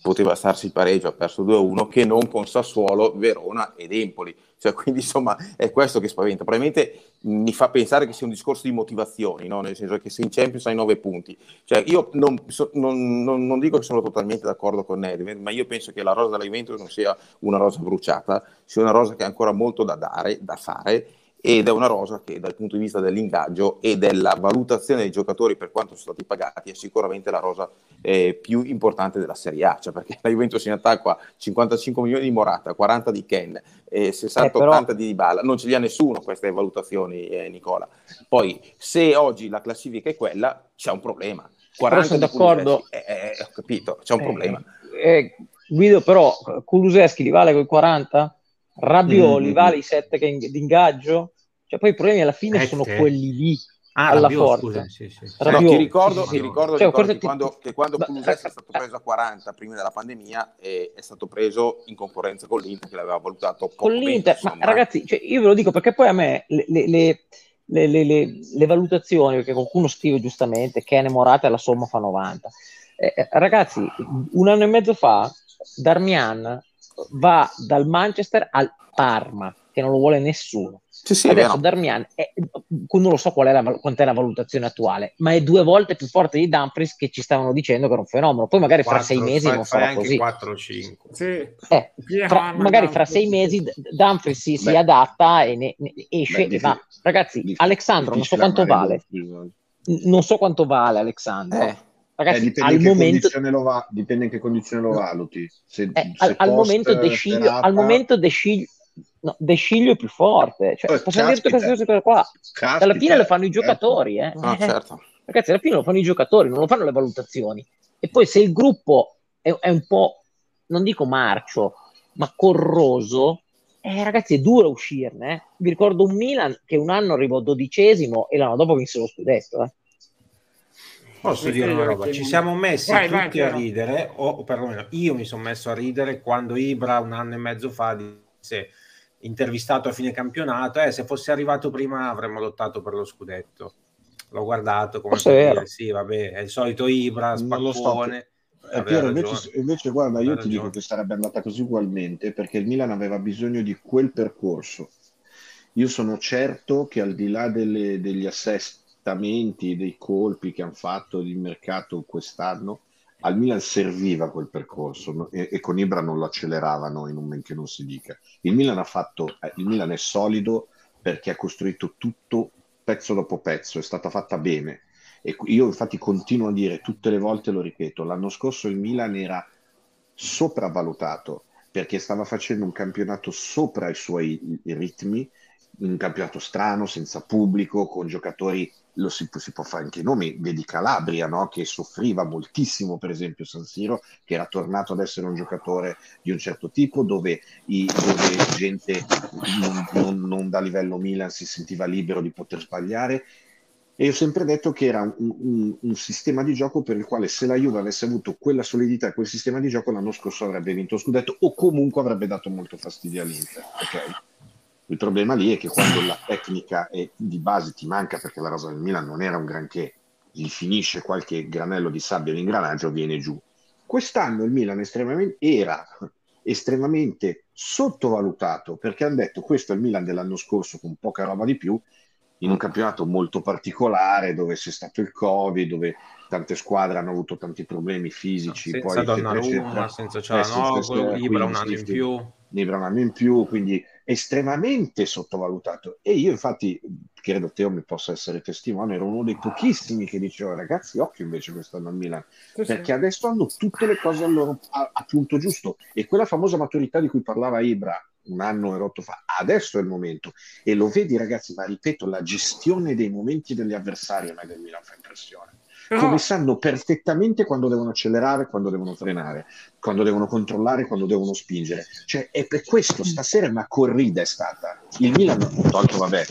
poteva starsi il pareggio, ha perso 2-1, che non con Sassuolo, Verona ed Empoli. Cioè, quindi insomma è questo che spaventa. Probabilmente mi fa pensare che sia un discorso di motivazioni, no? nel senso che se in Champions hai 9 punti. Cioè, io non, so, non, non, non, dico che sono totalmente d'accordo con Nedved, ma io penso che la rosa della Juventus non sia una rosa bruciata, sia una rosa che ha ancora molto da dare, da fare ed è una rosa che dal punto di vista dell'ingaggio e della valutazione dei giocatori per quanto sono stati pagati è sicuramente la rosa eh, più importante della Serie A, cioè perché la Juventus in attacco ha 55 milioni di Morata, 40 di Ken, eh, 60-80 eh, però... di Dybala, non ce li ha nessuno queste valutazioni eh, Nicola. Poi se oggi la classifica è quella c'è un problema. 40 sono d'accordo. Eh, eh, ho capito, c'è un problema. Guido però Kuluseschi li vale quei 40? Rabioli mm-hmm. vale i 7 di ingaggio? Cioè, poi i problemi alla fine Sette. sono quelli lì. Ah, alla Rabiot, forza. Scusa, sì, sì. No, ti ricordo, sì, ti ricordo, cioè, ricordo che, ti... quando, che quando Kulusevski è stato preso a 40 prima della pandemia è, è stato preso in concorrenza con l'Inter che l'aveva valutato poco con l'Inter, bene, ma ragazzi, cioè, io ve lo dico perché poi a me le, le, le, le valutazioni, perché qualcuno scrive giustamente che Morata e la somma fa 90. Eh, eh, ragazzi, un anno e mezzo fa Darmian va dal Manchester al Parma, che non lo vuole nessuno. Sì, sì, Adesso Darmian, è, non lo so qual è la, quant'è la valutazione attuale, ma è due volte più forte di Dumfries che ci stavano dicendo che era un fenomeno. Poi magari 4, fra sei mesi fai, non sarà così. 4 5. Sì. Eh, fra, magari fra sei mesi Dumfries si, si adatta e ne, ne esce Beh, e va. Ragazzi, Alexandro, non so quanto vale. Non so quanto vale Alexandro. Eh Ragazzi, eh, dipende, al in momento... va, dipende in che condizione lo valuti. Se, eh, se al, al, momento De Sciglio, serata... al momento De Sciglio, no, De Sciglio è più forte. Cioè, oh, possiamo caspita, dire queste cose qua. Caspita, alla fine lo fanno i certo. giocatori. Eh. Ah, certo. Ragazzi, alla fine lo fanno i giocatori, non lo fanno le valutazioni. E poi se il gruppo è, è un po', non dico marcio, ma corroso, eh, ragazzi, è duro uscirne. Eh. Vi ricordo un Milan che un anno arrivò dodicesimo e l'anno dopo vinse lo scudetto. Eh. Posso dire una roba? Ci siamo messi vai, tutti vai, a ridere, o perlomeno io mi sono messo a ridere quando Ibra un anno e mezzo fa disse intervistato a fine campionato, eh, se fosse arrivato prima avremmo lottato per lo scudetto. L'ho guardato come per dire, sì, vabbè, è il solito Ibra, spaccone. Eh, Piero, invece, invece, guarda, io ti dico che sarebbe andata così ugualmente perché il Milan aveva bisogno di quel percorso. Io sono certo che al di là delle, degli assesti spostamenti, dei colpi che hanno fatto di mercato quest'anno, al Milan serviva quel percorso e, e, con Ibra non lo acceleravano in un men che non si dica. Il Milan fatto, eh, il Milan è solido perché ha costruito tutto pezzo dopo pezzo, è stata fatta bene. E io infatti continuo a dire tutte le volte, lo ripeto, l'anno scorso il Milan era sopravvalutato perché stava facendo un campionato sopra i suoi ritmi, un campionato strano, senza pubblico, con giocatori lo si, si, può fare anche i nomi, vedi Calabria no? che soffriva moltissimo per esempio San Siro, che era tornato ad essere un giocatore di un certo tipo, dove, i, dove gente non, non, non, da livello Milan si sentiva libero di poter sbagliare. E ho sempre detto che era un, un, un, sistema di gioco per il quale se la Juve avesse avuto quella solidità e quel sistema di gioco l'anno scorso avrebbe vinto lo scudetto o comunque avrebbe dato molto fastidio all'Inter. Okay? Il problema lì è che quando la tecnica è, di base ti manca, perché la rosa del Milan non era un granché, gli finisce qualche granello di sabbia all'ingranaggio, viene giù. Quest'anno il Milan estremamente, era estremamente sottovalutato perché hanno detto questo è il Milan dell'anno scorso con poca roba di più in un campionato molto particolare dove c'è stato il Covid, dove tante squadre hanno avuto tanti problemi fisici. Senza poi, Donnarumma, senza Cialanoglu, Ibra un anno in più. Ibra un anno in più, quindi estremamente sottovalutato. E io infatti, credo Teo mi possa essere testimone, ero uno dei pochissimi che diceva ragazzi, occhio invece quest'anno a Milan, sì, perché sì. adesso hanno tutte le cose al loro a, a punto giusto. E quella famosa maturità di cui parlava Ibra, un anno e rotto fa, adesso è il momento. E lo vedi ragazzi, ma ripeto, la gestione dei momenti degli avversari a me del Milan fa impressione come sanno perfettamente quando devono accelerare, quando devono frenare, quando devono controllare, quando devono spingere. Cioè, è per questo stasera una corrida è stata. Il Milan, tolto vabbè,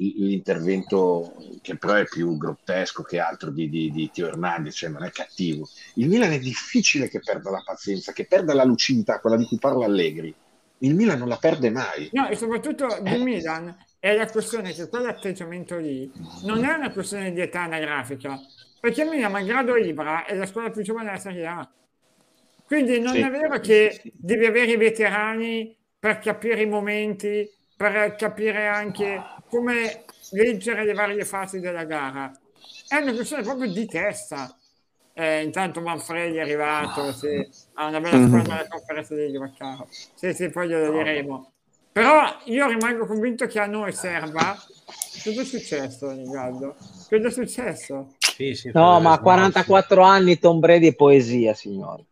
l'intervento che però è più grottesco che altro di, di, di Tio Hernandez, cioè non è cattivo. Il Milan è difficile che perda la pazienza, che perda la lucidità, quella di cui parla Allegri. Il Milan non la perde mai. No, e soprattutto eh. Milan è la questione che quell'atteggiamento lì non è una questione di età anagrafica, perché il Milan, malgrado Ibra, è la squadra più giovane della Serie A. Quindi non sì, è vero che sì, devi avere i veterani per capire i momenti, per capire anche come leggere le varie fasi della gara. È una questione proprio di testa. Eh, intanto Manfredi è arrivato, sì, ha una bella squadra alla conferenza di Vaccaro. Sì, sì, poi glielo diremo. Però io rimango convinto che a noi serva. Cosa è successo, Nigaldo? Cosa è successo? Sì, sì, no, ma a 44 anni Tom Brady è poesia, signore.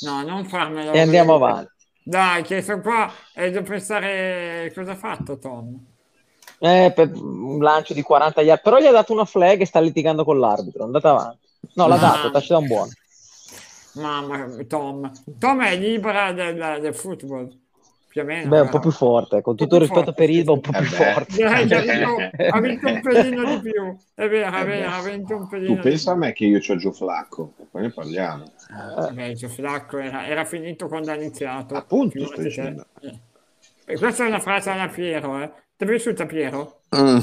No, non farmelo. E andiamo vedere. avanti. Dai, che sono qua e devo pensare cosa ha fatto Tom. Eh, per un lancio di 40 yard, però gli ha dato una flag e sta litigando con l'arbitro. Andate avanti. No, l'ha ah. dato, touchdown buono. Mamma, Tom. Tom è libera del, del football più o meno. Beh, un po' più forte, con tutto il rispetto forte, per Ilva, un po' più eh forte. Ha vinto un pelino di più, è vero, è vero, ha vinto un pelino Tu pensa a me che io ho Gio Flacco, poi ne parliamo. Eh. Beh, Gio Flacco era, era, finito quando ha iniziato. Appunto, sto dicendo. Eh. E questa è una frase alla Piero, eh. Ti è piaciuta Piero? Mm.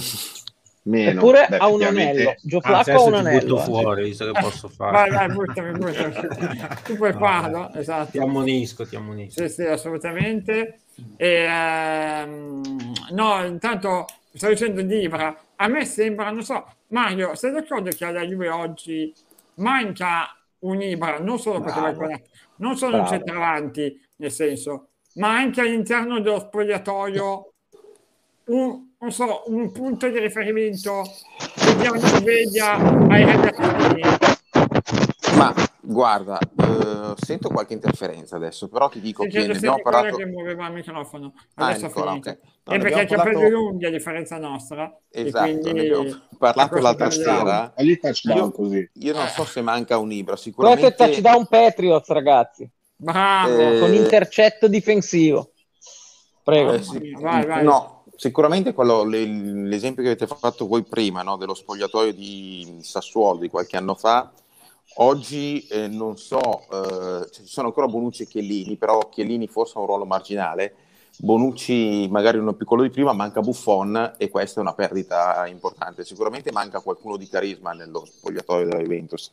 Meno. Eppure Beh, ha un anello. Gio Flacco ha un anello. fuori, visto che posso fare. Vai, vai, buttami, buttami. tu puoi no, farlo, esatto. Ti ammonisco, ti ammonisco. Sì, sì, assolutamente. E, ehm, no, intanto sto dicendo di Ibra. A me sembra, non so, Mario, sei d'accordo che alla Juve oggi manca un Ibra, non solo perché Bravo. vai non solo Bravo. un centravanti, nel senso, ma anche all'interno dello spogliatoio un, non so, un punto di riferimento che dia una sveglia ai ragazzini? Ma guarda, eh, sento qualche interferenza adesso, però ti dico che ne abbiamo parlato... che muoveva il microfono, ah, adesso ah, Nicola, okay. no, è perché c'è parlato... lunghi a differenza nostra. Esatto, quindi... ne abbiamo parlato l'altra sera. Io, così. io non so se manca un Ibra, sicuramente... Questo è touchdown Patriots, ragazzi. Bravo! Eh... Con intercetto difensivo. Prego. Eh, sì. vai, vai. No, Sicuramente quello, l'esempio che avete fatto voi prima no, dello spogliatoio di Sassuolo di qualche anno fa, oggi eh, non so, eh, ci sono ancora Bonucci e Chiellini, però Chiellini forse ha un ruolo marginale Bonucci magari uno piccolo di prima, manca Buffon e questa è una perdita importante. Sicuramente manca qualcuno di carisma nello spogliatoio della Juventus.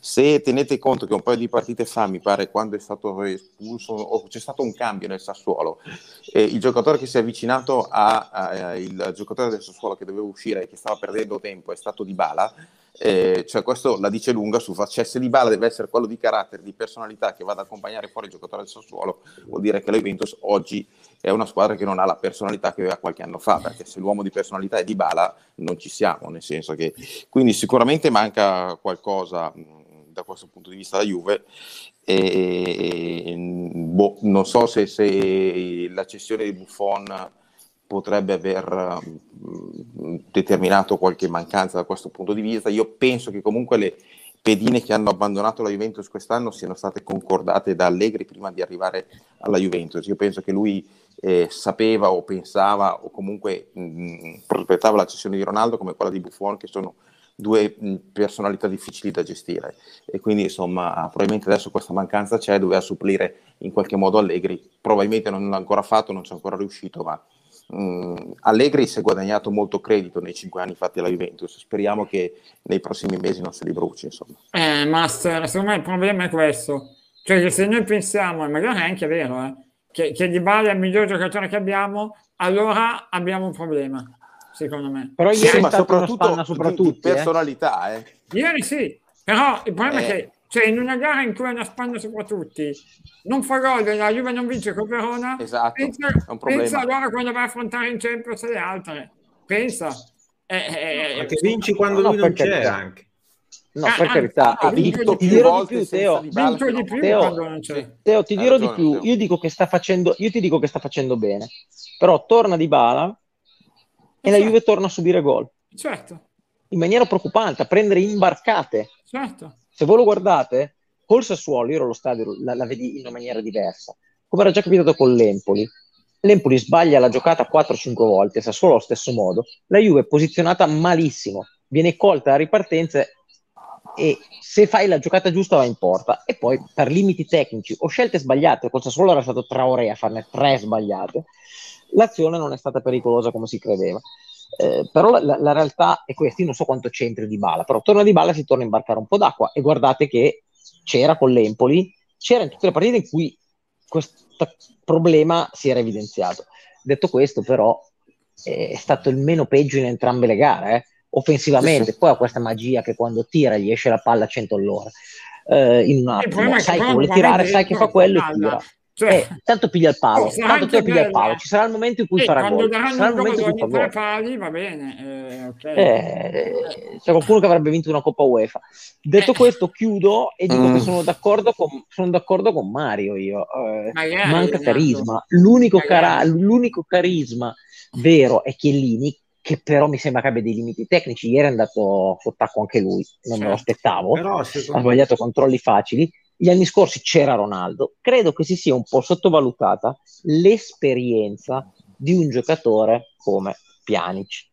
Se tenete conto che un paio di partite fa, mi pare, quando è stato espulso o c'è stato un cambio nel Sassuolo, eh, il giocatore che si è avvicinato al giocatore del Sassuolo che doveva uscire e che stava perdendo tempo è stato Di Bala eh, cioè questo la dice lunga su cioè se Dybala deve essere quello di carattere, di personalità che vada ad accompagnare fuori il giocatore del Sassuolo, vuol dire che la Juventus oggi è una squadra che non ha la personalità che aveva qualche anno fa, perché se l'uomo di personalità è Dybala non ci siamo, nel senso che quindi sicuramente manca qualcosa da questo punto di vista la Juve. E boh, non so se, se la cessione di Buffon potrebbe aver mm, determinato qualche mancanza da questo punto di vista. Io penso che comunque le pedine che hanno abbandonato la Juventus quest'anno siano state concordate da Allegri prima di arrivare alla Juventus. Io penso che lui eh, sapeva o pensava o comunque mm, prospettava la cessione di Ronaldo come quella di Buffon, che sono due mh, mm, personalità difficili da gestire. E quindi, insomma, probabilmente adesso questa mancanza c'è, doveva supplire in qualche modo Allegri. Probabilmente non l'ha ancora fatto, non ci è ancora riuscito, ma mh, Allegri si è guadagnato molto credito nei cinque anni fatti alla Juventus. Speriamo che nei prossimi mesi non se li bruci. Insomma. Eh, Master, secondo me il problema è questo. Cioè che se noi pensiamo, e magari è anche vero, eh, che, che Di Bale è il miglior giocatore che abbiamo, allora abbiamo un problema, secondo me. Però ieri sì, ma soprattutto, soprattutto di, di personalità. Eh. Ieri sì, però il problema eh. è che cioè in una gara in cui è una spanna sopra tutti non fa gol e la Juve non vince con Verona esatto, pensa, pensa allora quando va a affrontare in Champions le altre pensa. Eh, eh, perché vinci quando no, lui non c'è carità. anche. No ah, per carità ha vinto più volte più, Teo. vinto di più Teo, quando non c'è. Teo ti dirò di più. Io dico che sta facendo io ti dico che sta facendo bene. Però torna di bala e certo. la Juve torna a subire gol. Certo. In maniera preoccupante a prendere imbarcate. Certo se voi lo guardate, col Sassuolo, io ero allo stadio, la, la vedi in una maniera diversa. Come era già capitato con l'Empoli, l'Empoli sbaglia la giocata 4-5 volte, Sassuolo allo stesso modo, la Juve è posizionata malissimo, viene colta la ripartenza e se fai la giocata giusta va in porta e poi per limiti tecnici o scelte sbagliate, col Sassuolo era stato Traoré a farne tre sbagliate, l'azione non è stata pericolosa come si credeva. Eh, però la, la, realtà è questa, io non so quanto c'entri di bala, però torna di bala si torna a imbarcare un po' d'acqua e guardate che c'era con l'Empoli, c'era in tutte le partite in cui questo problema si era evidenziato. Detto questo però è stato il meno peggio in entrambe le gare, eh? offensivamente, poi ha questa magia che quando tira gli esce la palla a 100 all'ora. Eh, in un attimo, sai che vuole tirare, sai che fa quello e tira. Cioè, eh, tanto piglia il palo, oh, tanto te piglia il palo, ci sarà il momento in cui eh, farà gol. Sarà il momento in cui fa pali, va bene. Eh, okay. eh, c'è qualcuno che avrebbe vinto una Coppa UEFA. Detto eh. questo, chiudo e dico mm. che sono d'accordo, con, sono d'accordo con Mario. Io. Eh, Magari, manca esatto. carisma. L'unico, cara- l'unico carisma vero è Chiellini, che però mi sembra che abbia dei limiti tecnici. Ieri è andato sott'acqua anche lui, non certo. me lo certo. aspettavo. Però, ha sbagliato controlli facili gli anni scorsi c'era Ronaldo, credo che si sia un po' sottovalutata l'esperienza di un giocatore come Pjanic.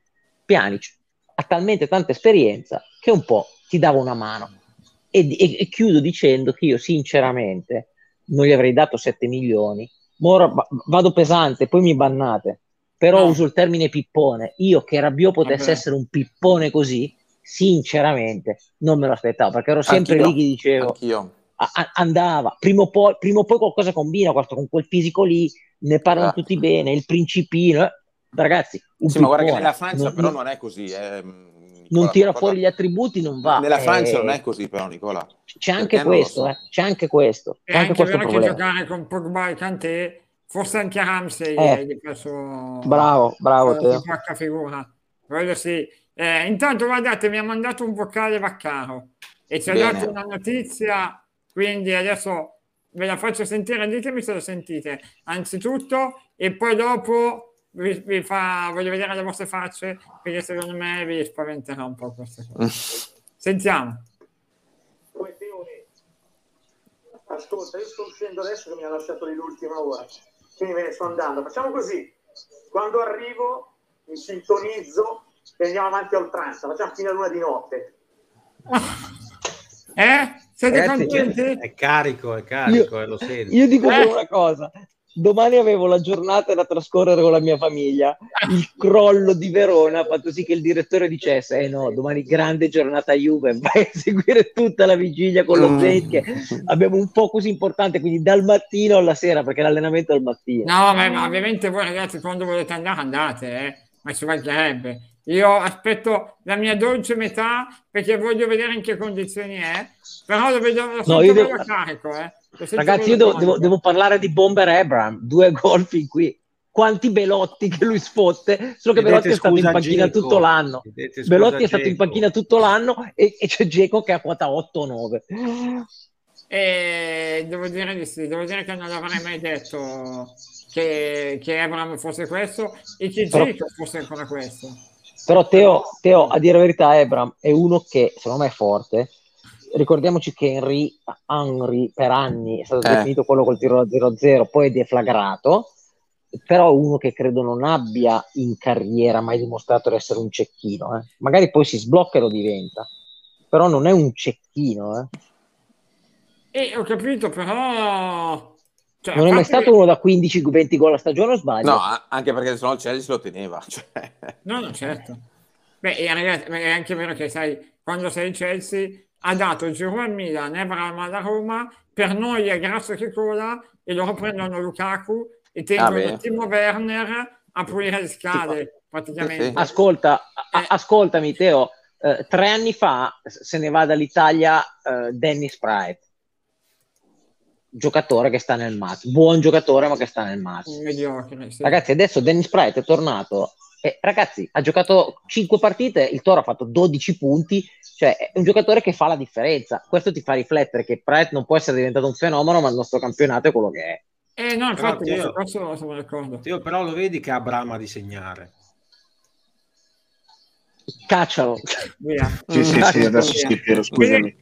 Pjanic ha talmente tanta esperienza che un po' ti dava una mano. E, e, e chiudo dicendo che io sinceramente non gli avrei dato 7 milioni. Ora vado pesante, poi mi bannate, però no. uso il termine pippone. Io che Rabiot potesse Vabbè. essere un pippone così, sinceramente non me lo aspettavo perché ero sempre anch'io, lì che dicevo anch'io a- andava, prima o, poi, prima o poi qualcosa combina, con quel fisico lì, ne parlano ah. tutti bene, il principino, eh. ragazzi. Sì, ma guarda che nella Francia non, però non è così. Eh. non tira fuori gli attributi, non va. Nella Francia eh, non è così, però, Nicola. C'è anche questo, so. eh, c'è anche questo. È anche, anche vero che giocare con Pogba e Kanté, forse anche Ramsey eh, gli preso, bravo, bravo. Eh, te. figura. Quello sì. Eh, intanto, guardate, mi ha mandato un vocale Vaccaro e ci ha dato una notizia quindi adesso ve la faccio sentire, ditemi se lo sentite, anzitutto, e poi dopo vi, vi fa, voglio vedere le vostre facce, perché secondo me vi spaventerà un po' questa cosa. Sentiamo. Ascolta, io sto uscendo adesso che mi ha lasciato lì l'ultima ora, quindi me ne sto andando. Facciamo così, quando arrivo mi sintonizzo e andiamo avanti a oltranza, facciamo fino a luna di notte. Eh? Siete Ragazzi, contenti? È carico, è carico, io, eh, lo sento. Io dico eh? una cosa. Domani avevo la giornata da trascorrere con la mia famiglia. Il crollo di Verona ha fatto sì che il direttore dicesse: Eh no, domani grande giornata Juve, vai a seguire tutta la vigilia con lo mm. Zenit. Che abbiamo un focus importante, quindi dal mattino alla sera, perché l'allenamento è al mattino. No, ma, ma ovviamente voi ragazzi, quando volete andare, andate, eh? ma ci mancherebbe io aspetto la mia dolce metà perché voglio vedere in che condizioni è, però lo vedo lo no, io devo... carico. Eh. Ragazzi, io devo, devo, devo, parlare di Bomber Abram, due gol fin qui. Quanti Belotti che lui sfotte, solo che Belotti è stato in panchina Geco. tutto l'anno. Belotti Geco. è stato in panchina tutto l'anno e, e c'è Geco che ha quota 8-9. E devo dire di sì, devo dire che non l'avrei mai detto che, che Abram fosse questo e che Geco fosse ancora questo. Però Teo, Teo, a dire la verità, Ebram è uno che secondo me è forte. Ricordiamoci che Henry, Henry per anni è stato eh. definito quello col tiro da 0-0, poi è deflagrato. Però uno che credo non abbia in carriera mai dimostrato di essere un cecchino. Eh. Magari poi si sblocca e lo diventa, però non è un cecchino. Eh. E ho capito, però Cioè, non è mai stato uno da 15-20 gol a stagione o sbaglio? No, anche perché se no il Chelsea lo teneva. Cioè. No, no, certo. Beh, è anche vero che sai, quando sei il Chelsea ha dato Giroud al Milan, Ebram alla Roma, per noi è grasso che cola e loro prendono Lukaku e tengono ah, Timo Werner a pulire le scale praticamente. Ascolta, eh. ascoltami Teo, eh, tre anni fa se ne va dall'Italia eh, Dennis Pride giocatore che sta nel match, buon giocatore ma che sta nel match. Sì. Ragazzi, adesso Dennis Pratt è tornato e ragazzi, ha giocato 5 partite, il Toro ha fatto 12 punti, cioè è un giocatore che fa la differenza. Questo ti fa riflettere che Pratt non può essere diventato un fenomeno, ma il nostro campionato è quello che è. Eh no, infatti, io, sono d'accordo. Io però lo vedi che ha brama di segnare caccialo. Via. Sì, sì, sì, adesso sì, Piero, scusami.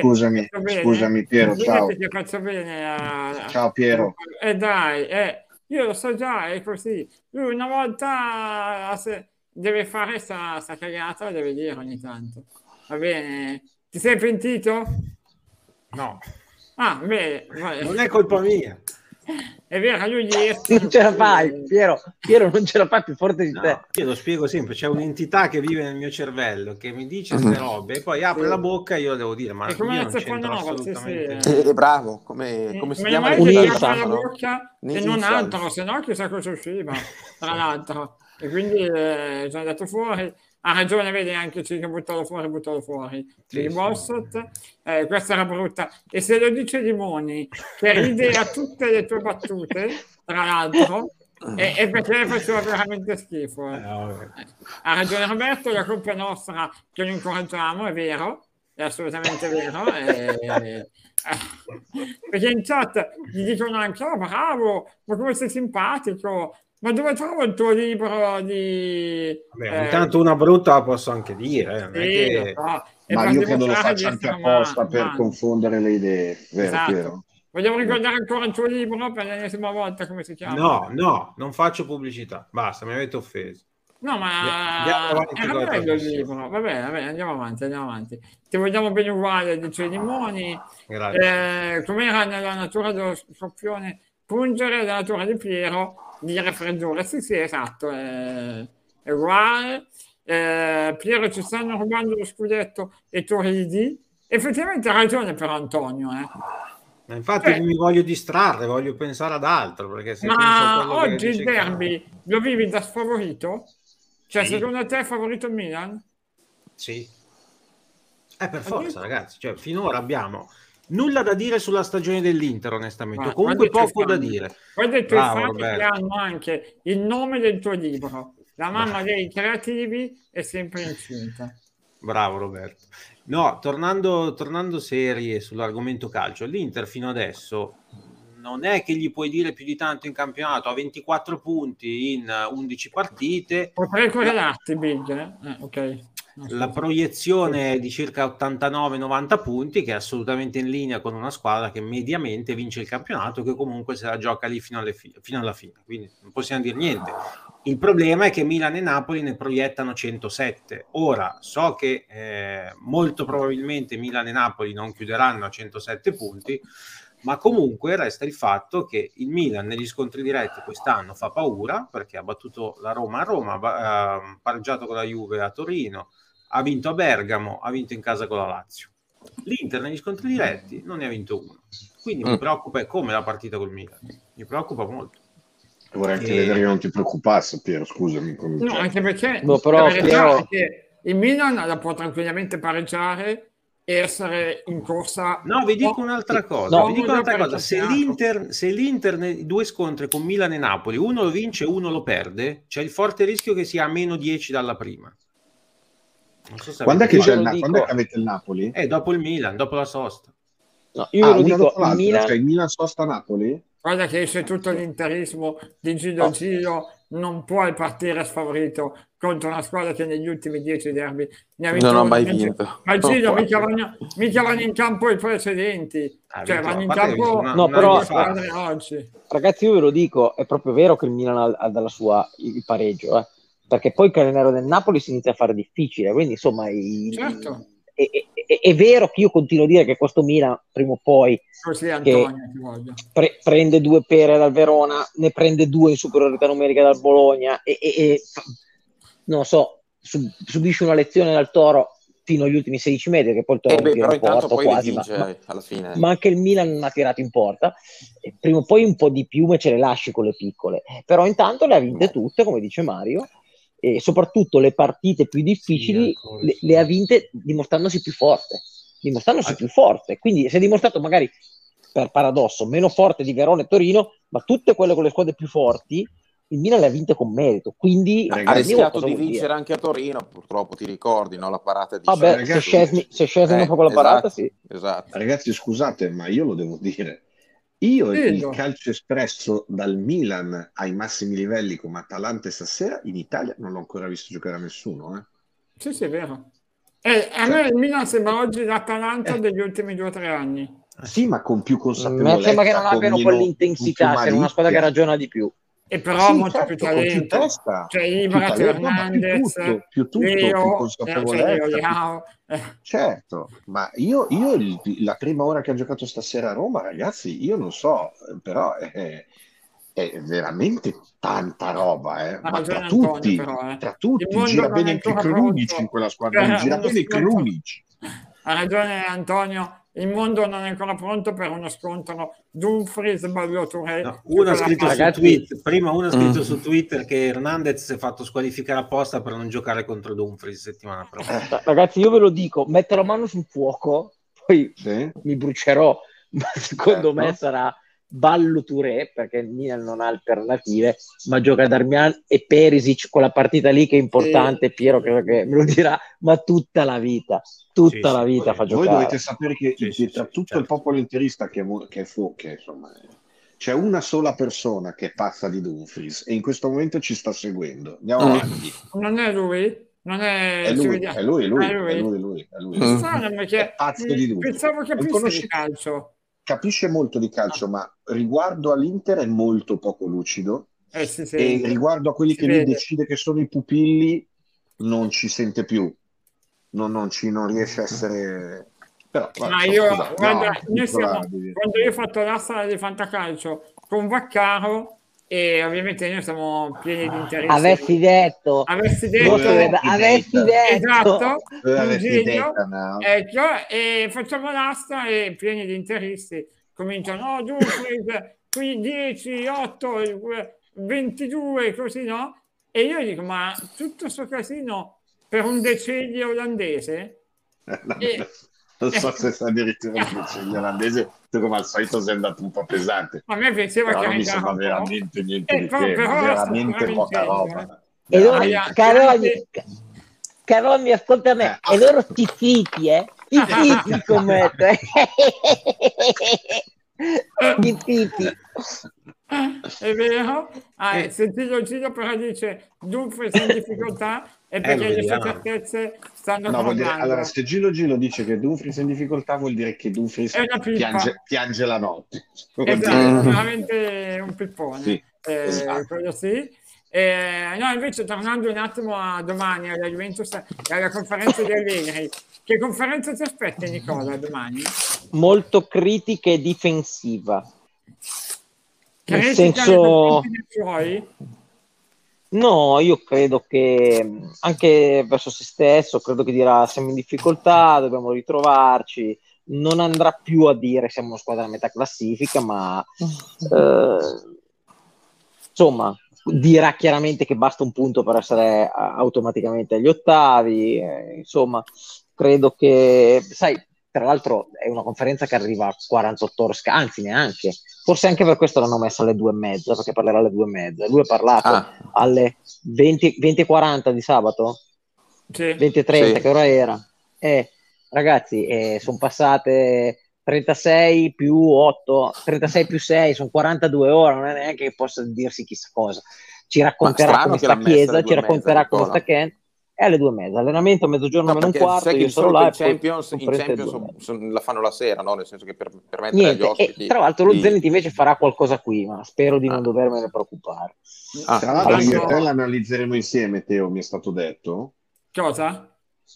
Scusami, scusami, Piero, ciao. Che faccio bene a... Ciao, Piero. Eh dai, eh, io lo so già, è così. Lui una volta se deve fare sta, sta cagata, deve dire ogni tanto. Va bene. Ti sei pentito? No. Ah, bene. Non è colpa mia. È vero, lui ieri... Non ce la fai, Piero, Piero non ce la fai più forte di no, te. Io lo spiego sempre, c'è un'entità che vive nel mio cervello, che mi dice queste mm. robe, e poi apre sì. la bocca e io devo dire, ma come io non c'entro assolutamente... Sì, sì. Eh, bravo, come, come si chiama? Un'ilsa. la bocca e non altro, se no chissà cosa usciva, tra l'altro. E quindi eh, sono andato fuori ha ragione, vedi anche che buttalo fuori, buttalo fuori. Sì, di Bossot, eh, questa era brutta. E se lo dice Limoni, che ride a tutte le tue battute, tra l'altro, e, e perché faceva veramente schifo. Eh. Eh, ha ragione Roberto, la colpa è nostra che lo incoraggiamo, è vero, è assolutamente vero. E, perché in chat gli dicono anche, oh bravo, ma come sei simpatico, ma dove trovo il tuo libro di... Vabbè, eh, intanto una brutta la posso anche dire. Eh, sì, che... no, Ma io credo lo faccia anche apposta per mano. confondere le idee, vero, esatto. vero? Vogliamo ricordare ancora il tuo libro per l'ennesima volta, come si chiama? No, no, non faccio pubblicità, basta, mi avete offeso. No, ma andiamo era bello il libro. Va bene, va bene, andiamo avanti, andiamo avanti. Ti vogliamo bene uguale, dice Limoni. Grazie. Eh, com'era nella natura dello scoppione pungere, nella natura di Piero, di raffreddore. Sì, sì, esatto, è, è uguale. Eh, Piero ci stanno rubando lo scudetto e tu ridi. Effettivamente ha ragione per Antonio. Eh. Ma infatti cioè, mi voglio distrarre, voglio pensare ad altro. Perché se ma oggi il derby che... lo vivi da sfavorito? Cioè, sì. secondo te è favorito il Milan? Sì. Eh, per forza, ragazzi. Cioè, finora abbiamo Nulla da dire sulla stagione dell'Inter, onestamente. Ma, Comunque poco da dire. Guarda i tuoi fatti che hanno anche il nome del tuo libro. La mamma Bravo. dei creativi è sempre incinta. Bravo Roberto. No, tornando, tornando serie sull'argomento calcio, l'Inter fino adesso non è che gli puoi dire più di tanto in campionato, ha 24 punti in 11 partite. Potrei correlarti, Big. Eh? Eh, ok la proiezione è di circa 89-90 punti, che è assolutamente in linea con una squadra che mediamente vince il campionato, che comunque se la gioca lì fino, fi- fino alla fine. Quindi non possiamo dire niente. Il problema è che Milan e Napoli ne proiettano 107. Ora so che eh, molto probabilmente Milan e Napoli non chiuderanno a 107 punti, ma comunque resta il fatto che il Milan negli scontri diretti quest'anno fa paura perché ha battuto la Roma a Roma, ha pareggiato con la Juve a Torino, ha vinto a Bergamo, ha vinto in casa con la Lazio. L'Inter negli scontri diretti non ne ha vinto uno. Quindi mm. mi preoccupa come la partita col Milan. Mi preoccupa molto. Vorrei anche e... vedere che non ti preoccupasse, Piero, scusami. No, anche perché, no, però, Piero... il Milan la può tranquillamente pareggiare e essere in corsa. No, vi dico un'altra cosa. No, vi dico un'altra cosa. Se l'Inter, se l'Inter nei due scontri con Milan e Napoli, uno lo vince e uno lo perde, c'è il forte rischio che sia a meno 10 dalla prima. So quando, è che, c'è il, dico... quando è che avete il Napoli? Eh, dopo il Milan, dopo la sosta. No, io ah, lo dico, il Milan... Cioè, il Milan sosta Napoli? Guarda che se tutto l'interismo di Giro oh. Giro non puoi partire sfavorito contro una squadra che negli ultimi dieci derby ne ha vinto non ho mai vinto ma Giro mica, vanno, mica vanno in campo i precedenti ah, cioè vanno in campo una, no, però, oggi. ragazzi io ve lo dico è proprio vero che il Milan ha, ha dalla sua il pareggio eh? Perché poi il calendario del Napoli si inizia a fare difficile, quindi insomma i, certo. è, è, è, vero che io continuo a dire che questo Milan prima o poi Così, Antonio, pre- prende due pere dal Verona, ne prende due in superiorità numerica dal Bologna e, e non so, sub- subisce una lezione dal Toro fino agli ultimi 16 metri che poi il Toro eh beh, però intanto porta, poi quasi, vince ma, alla fine. ma anche il Milan non ha tirato in porta. E prima o poi un po' di piume ce le lasci con le piccole. Però intanto le ha vinte tutte come dice Mario e soprattutto le partite più difficili sì, le, le, ha vinte dimostrandosi più forte dimostrandosi ah. più forte quindi si è dimostrato magari per paradosso meno forte di Verona e Torino ma tutte quelle con le squadre più forti il Milan le ha vinte con merito, quindi ha rischiato di vincere dire? anche a Torino, purtroppo ti ricordi, no? la parata di Vabbè, ragazzi, se Scesni, se Scesni eh, fa quella esatto, parata, sì. Esatto. Ragazzi, scusate, ma io lo devo dire. Io sì, il calcio espresso dal Milan ai massimi livelli come Atalanta stasera in Italia non l'ho ancora visto giocare a nessuno. Eh. Sì, sì, è vero. Eh, a cioè, me il Milan sembra oggi l'Atalanta eh. degli ultimi due o tre anni. Sì, ma con più consapevolezza. Mi sembra che non abbiano quell'intensità, siano una squadra che ragiona di più e però sì, molto certo, più talento. Più testa, cioè Ibra, Fernandez, più tutto, più, tutto, Leo, più consapevolezza. Cioè, Leo, eh. Certo, ma io, io il, la prima ora che ha giocato stasera a Roma, ragazzi, io non so, però è, è veramente tanta roba, eh. ma tra Antonio, tutti, però, eh. tra tutti, gira bene anche Krunic in quella squadra, gira bene Krunic. Ha ragione Antonio, il mondo non è ancora pronto per uno scontro Dumfries Ballo Touré no, uno ha scritto su Twitter, prima uno ha scritto mm. su Twitter che Hernandez si è fatto squalificare apposta per non giocare contro Dumfries settimana prossima eh, ragazzi io ve lo dico metto la mano sul fuoco poi sì. mi brucerò ma secondo certo. me sarà Ballo Touré perché il Milan non ha alternative ma gioca Darmian e Perisic quella partita lì che è importante sì. Piero credo che me lo dirà ma tutta la vita tutta sì, la vita sì, fa giocare voi dovete sapere che tra tutto certo. il popolo interista che, che è fu che insomma c'è una sola persona che è pazza di Dumfries e in questo momento ci sta seguendo andiamo mm. avanti non è lui? Non è, è, lui, è lui, è lui, è lui, è lui, è lui, è lui. Mm. È pazzo di Dumfries pensavo che fosse calcio capisce molto di calcio, ma riguardo all'Inter è molto poco lucido. Eh, sì, sì, e riguardo a quelli che lui decide che sono i pupilli, non ci sente più, non, non, ci, non riesce a essere. Però, guarda, ma io, guarda, no, siamo, quando io ho fatto l'asta di fantacalcio con Vaccaro, e ovviamente noi siamo pieni di interesse. Avessi detto, avessi detto, avessi detto, esatto, detto, no. ecco, e facciamo l'asta e pieni di interessi cominciano, no, Dumfries, qui 10, 8, 22, così no? E io dico, ma tutto questo casino per un decennio olandese? e, non so se sta addirittura il olandese tu come al solito sei andato un po' pesante. A me piaceva però che mi sembra veramente niente eh, di che veramente poca roba. e loro, Caroni, Caroni ascolta me eh. e loro ti fiti eh? I fiti scommetto i fiti. È vero? Ah, eh. sentito Gino però dice Dumfries in difficoltà e eh, perché le sue certezze stanno no, dire, allora se Gilo Gilo dice che Dumfries è in difficoltà vuol dire che Dumfries piange, piange, la notte. Esatto, è veramente un pippone. Sì, eh, esatto. quello sì. Eh, no, invece tornando un attimo a domani alla Juventus e alla conferenza di Allegri, che conferenza ti aspetta Nicola domani? Molto critica e difensiva. Nel senso... No, io credo che anche verso se stesso, credo che dirà siamo in difficoltà, dobbiamo ritrovarci, non andrà più a dire siamo una squadra a metà classifica, ma eh, insomma dirà chiaramente che basta un punto per essere automaticamente agli ottavi, eh, insomma credo che, sai, tra l'altro è una conferenza che arriva a 48 ore, anzi neanche, forse anche per questo l'hanno messa alle due e mezza, perché parlerà alle due e mezza. Lui ha parlato ah. alle 20, 20 40 di sabato, sì. 20 e 30, sì. che ora era? Eh, ragazzi, eh, sono passate 36 più 8, 36 più 6, sono 42 ore, non è neanche che possa dirsi chissà cosa. Ci racconterà come sta Chiesa, ci racconterà come sta Kent è alle due e mezza. Allenamento a mezzogiorno no, meno un quarto. Io sarò là. In Champions, in Champions son, son, la fanno la sera, no? nel senso che per permettere Niente, agli ospiti. E, tra l'altro, lo di... Zenit invece farà qualcosa qui, ma spero di ah. non dovermene preoccupare. Ah, tra l'altro, io e te l'analizzeremo insieme, Teo, mi è stato detto. Cosa?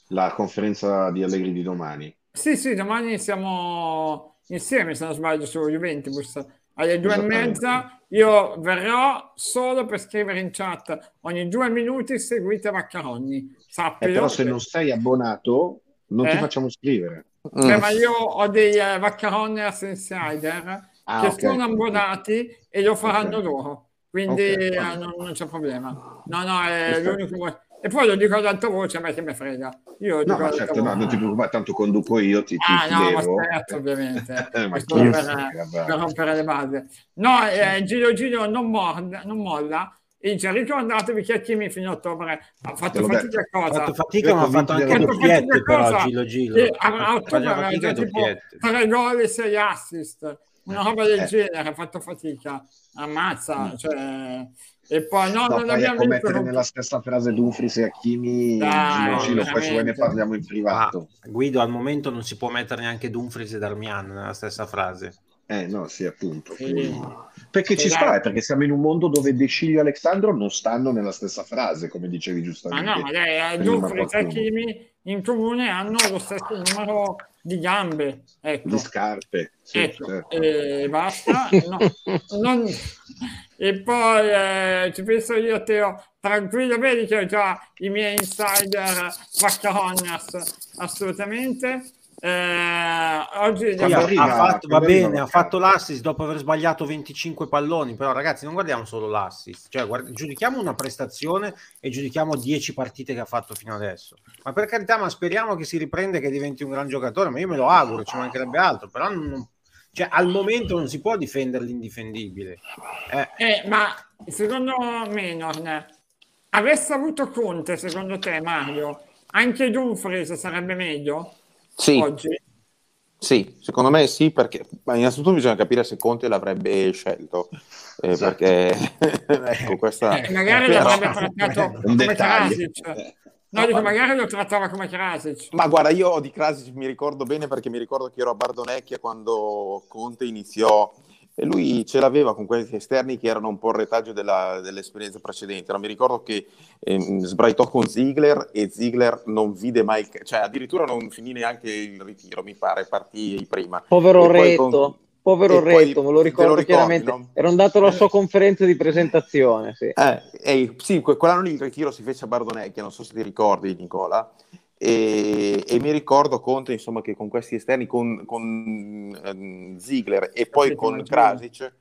la conferenza di Allegri di domani. Sì, sì, domani siamo insieme, se non sbaglio, su Juventus alle due e mezza. Io verrò solo per scrivere in chat ogni due minuti seguite Vaccaroni. Sappilo, eh, però se non sei abbonato non eh? ti facciamo scrivere. Eh, ma io ho dei uh, Vaccaroniers Insider ah, che okay. sono abbonati e lo faranno okay. loro. Quindi okay. uh, non, non, c'è problema. No, no, è l'unico... E poi lo dico ad alta voce, a me che mi frega. Io no, ma certo, no, non ti preoccupare, tanto conduco io, ti, Ah, ti no, devo. ma scherzo, ovviamente. eh, ma per, per, rompere le basi. No, eh, Giro Giro non, morda, non molla. Dice, ricordatevi che Kimi fino a ottobre ha fatto fatica a cosa? Ha fatto fatica, ma ha fatto anche doppiette però, Gilo Gilo. A, ottobre aveva tipo tre gol e sei assist. Una roba del eh. genere, ha fatto fatica. Ammazza, mm. cioè e poi no, no non abbiamo visto mettere nella stessa frase Dumfries e Hakimi Dai, Gino, poi ne parliamo in privato. Ah, Guido, al momento non si può mettere neanche Dumfries e Darmian nella stessa frase. Eh no, sì, appunto. Sì. Perché ci sta, perché siamo in un mondo dove De Ciglio e Alexandro non stanno nella stessa frase, come dicevi giustamente. Ma no, ma dai, Dumfries e Hakimi in comune hanno lo stesso numero di gambe, ecco. di scarpe. Sì, ecco. certo. E basta. No, non... E poi eh, ci penso io, Teo, tranquillo, vedi che ho già i miei insider Vaccaronias, assolutamente. Eh, oggi ha, ha fatto, va bene, ha fatto l'assist dopo aver sbagliato 25 palloni, però ragazzi non guardiamo solo l'assist, cioè guarda, giudichiamo una prestazione e giudichiamo 10 partite che ha fatto fino adesso. Ma per carità, ma speriamo che si riprenda e che diventi un gran giocatore, ma io me lo auguro, ci mancherebbe altro, però non, cioè, al momento non si può difendere l'indifendibile. Eh. Eh, ma secondo me, non avesse avuto Conte, secondo te, Mario, anche Dumfries sarebbe meglio? Sì. Oggi? Sì, secondo me sì, perché ma innanzitutto bisogna capire se Conte l'avrebbe scelto, eh, esatto. perché ecco, questa... Eh, magari l'avrebbe trattato come Krasic. No, dico, magari lo trattava come Krasic. Ma guarda, io di Krasic mi ricordo bene perché mi ricordo che ero a Bardonecchia quando Conte iniziò e lui ce l'aveva con questi esterni che erano un po' il retaggio della, dell'esperienza precedente. No, mi ricordo che ehm, sbraitò con Ziegler e Ziegler non vide mai, cioè addirittura non finì neanche il ritiro, mi pare, partì prima. Povero Retto. Con... Povero Retto, me lo ricordo lo chiaramente. No? Era andato alla sua conferenza di presentazione. Sì, eh, eh, sì quell'anno lì il ritiro si fece a Bardonecchia, non so se ti ricordi, Nicola. E, e, mi ricordo Conte insomma che con questi esterni con, con um, Ziegler e poi con Krasic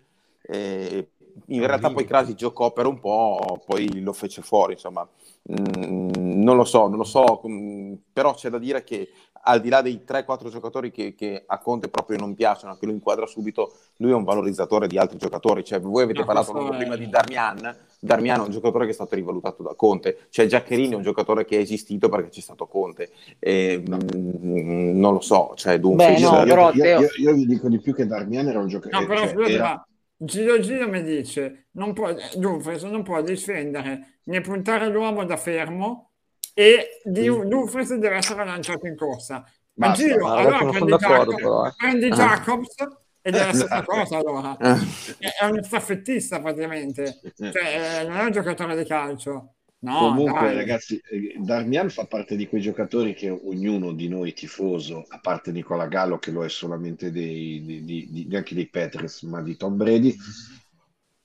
eh, in realtà poi Krasic giocò per un po' poi lo fece fuori insomma. mm, non lo so non lo so mm, però c'è da dire che al di là dei 3-4 giocatori che, che, a Conte proprio non piacciono, che lo inquadra subito, lui è un valorizzatore di altri giocatori. Cioè, voi avete no, parlato è... prima di Darmian, Darmian è un giocatore che è stato rivalutato da Conte, cioè Giaccherini è un giocatore che è esistito perché c'è stato Conte. E, no. mh, mm, non lo so, cioè, dunque... Beh, no, io, però, io, io, io, vi dico di più che Darmian era un giocatore... No, però cioè, era... Giro Giro mi dice, non può, dunque, non può difendere né puntare l'uomo da fermo e di un Dumfries deve essere lanciato in corsa. Ma Basta, Giro, allora prendi, Jacob, però, eh. prendi ah. Jacobs ed è la stessa esatto. cosa allora. Ah. È un staffettista praticamente, cioè, non è un giocatore di calcio. No, Comunque, dai. ragazzi, eh, Darmian fa parte di quei giocatori che ognuno di noi tifoso, a parte Nicola Gallo, che lo è solamente dei, di, di, di, neanche dei Petres, ma di Tom Brady.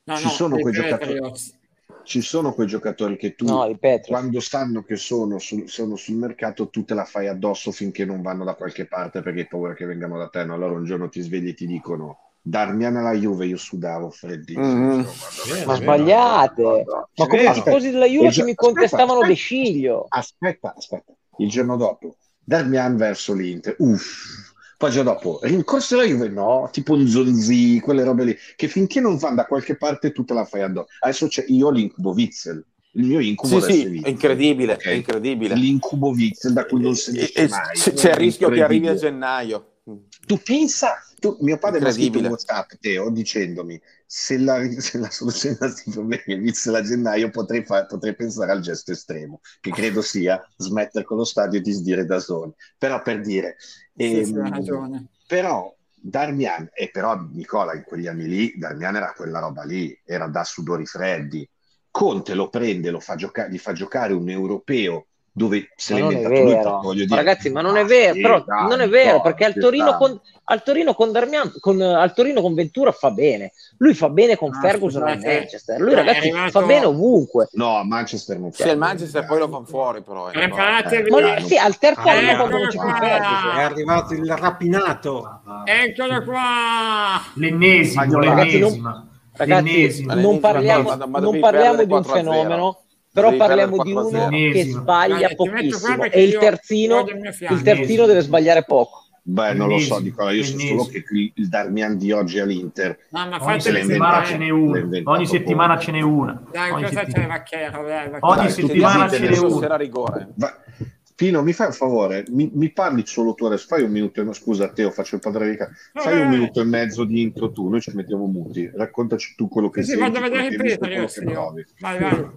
No, ci no, sono quei giocatori ci sono quei giocatori che tu no, quando sanno che sono, sul, sono sul mercato tu te la fai addosso finché non vanno da qualche parte perché hai paura che vengano da te no? allora un giorno ti svegli e ti dicono Darmian alla Juve io sudavo freddissimo mm. Insomma, ma sbagliate no, no, ma come i tifosi della Juve che mi contestavano De Sciglio aspetta aspetta il giorno dopo Darmian verso l'Inter uff poi già dopo, rincorso la Juve, no, tipo un Zonzi, quelle robe lì, che finché non vanno da qualche parte tu te la fai addosso. Adesso c'è, io l'incubo Witzel, il mio incubo sì, sì, è incredibile, okay. è incredibile. L'incubo Witzel da cui non si esce mai. C'è il rischio che arrivi a gennaio. Tu pensa, tu, mio padre mi ha scritto un WhatsApp, Teo, dicendomi se la, se la soluzione a questi problemi Witzel a gennaio potrei, fa, potrei, pensare al gesto estremo, che credo sia smettere con lo stadio e disdire da zone. Però per dire, sì, ehm, però Darmian, e però Nicola in quegli anni lì, Darmian era quella roba lì, era da sudori freddi. Conte lo prende, lo fa gioca- gli fa giocare un europeo dove se l'è inventato lui, voglio dire. Ragazzi, ma non è vero, sì, però dai, non è vero, no, perché al Torino, con, al Torino con, Darmian, con, al Torino con Ventura fa bene. Lui fa bene con ah, Ferguson a Manchester. Lui, ragazzi, arrivato... fa bene ovunque. No, a Manchester non fa. Sì, il Manchester poi lo fanno fuori, però. Eh, eh, ma, sì, al terzo ah, anno quando non c'è più Ferguson. È arrivato il rapinato. Eccolo qua! L'ennesimo, l'ennesimo. Ragazzi, non parliamo, non parliamo di un fenomeno però parliamo di uno che sbaglia pochissimo. e il terzino, il terzino deve sbagliare poco. Beh, non lo so, Nicola, io so solo che il Darmian di oggi all'Inter. No, ma ogni settimana ce n'è una. Ogni settimana ce n'è una. Dai, ogni settimana, ogni settimana ce n'è una. rigore. Pino, mi fai un favore, mi, mi, parli solo tu adesso, fai un minuto, no, scusa Teo, faccio il padre di casa, fai un minuto e mezzo di intro tu, noi ci mettiamo muti, raccontaci tu quello che sì, senti, sì, vado a vedere il peso, vai, vai.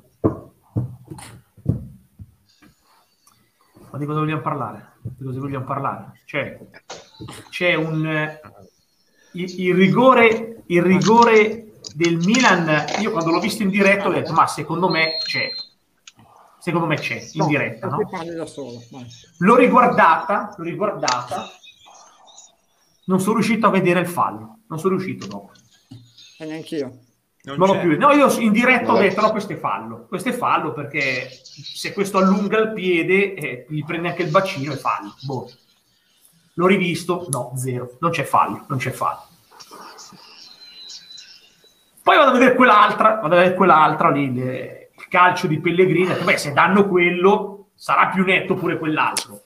Ma di cosa vogliamo parlare? Di cosa vogliamo parlare? Cioè, c'è un... Eh, il, il, rigore, il rigore del Milan, io quando l'ho visto in diretta ho detto, ma secondo me c'è. Secondo me c'è, in no, diretta. No? L'ho riguardata, l'ho riguardata, non sono riuscito a vedere il fallo, non sono riuscito dopo. E neanche io. Non, non più. No, io in diretta ho detto: no, questo è fallo. Questo è fallo perché se questo allunga il piede, eh, gli prende anche il bacino e fallo. Boh. L'ho rivisto, no, zero. Non c'è fallo, non c'è fallo. Poi vado a vedere quell'altra, vado a vedere quell'altra lì, le, il calcio di Pellegrini. Beh, se danno quello, sarà più netto pure quell'altro.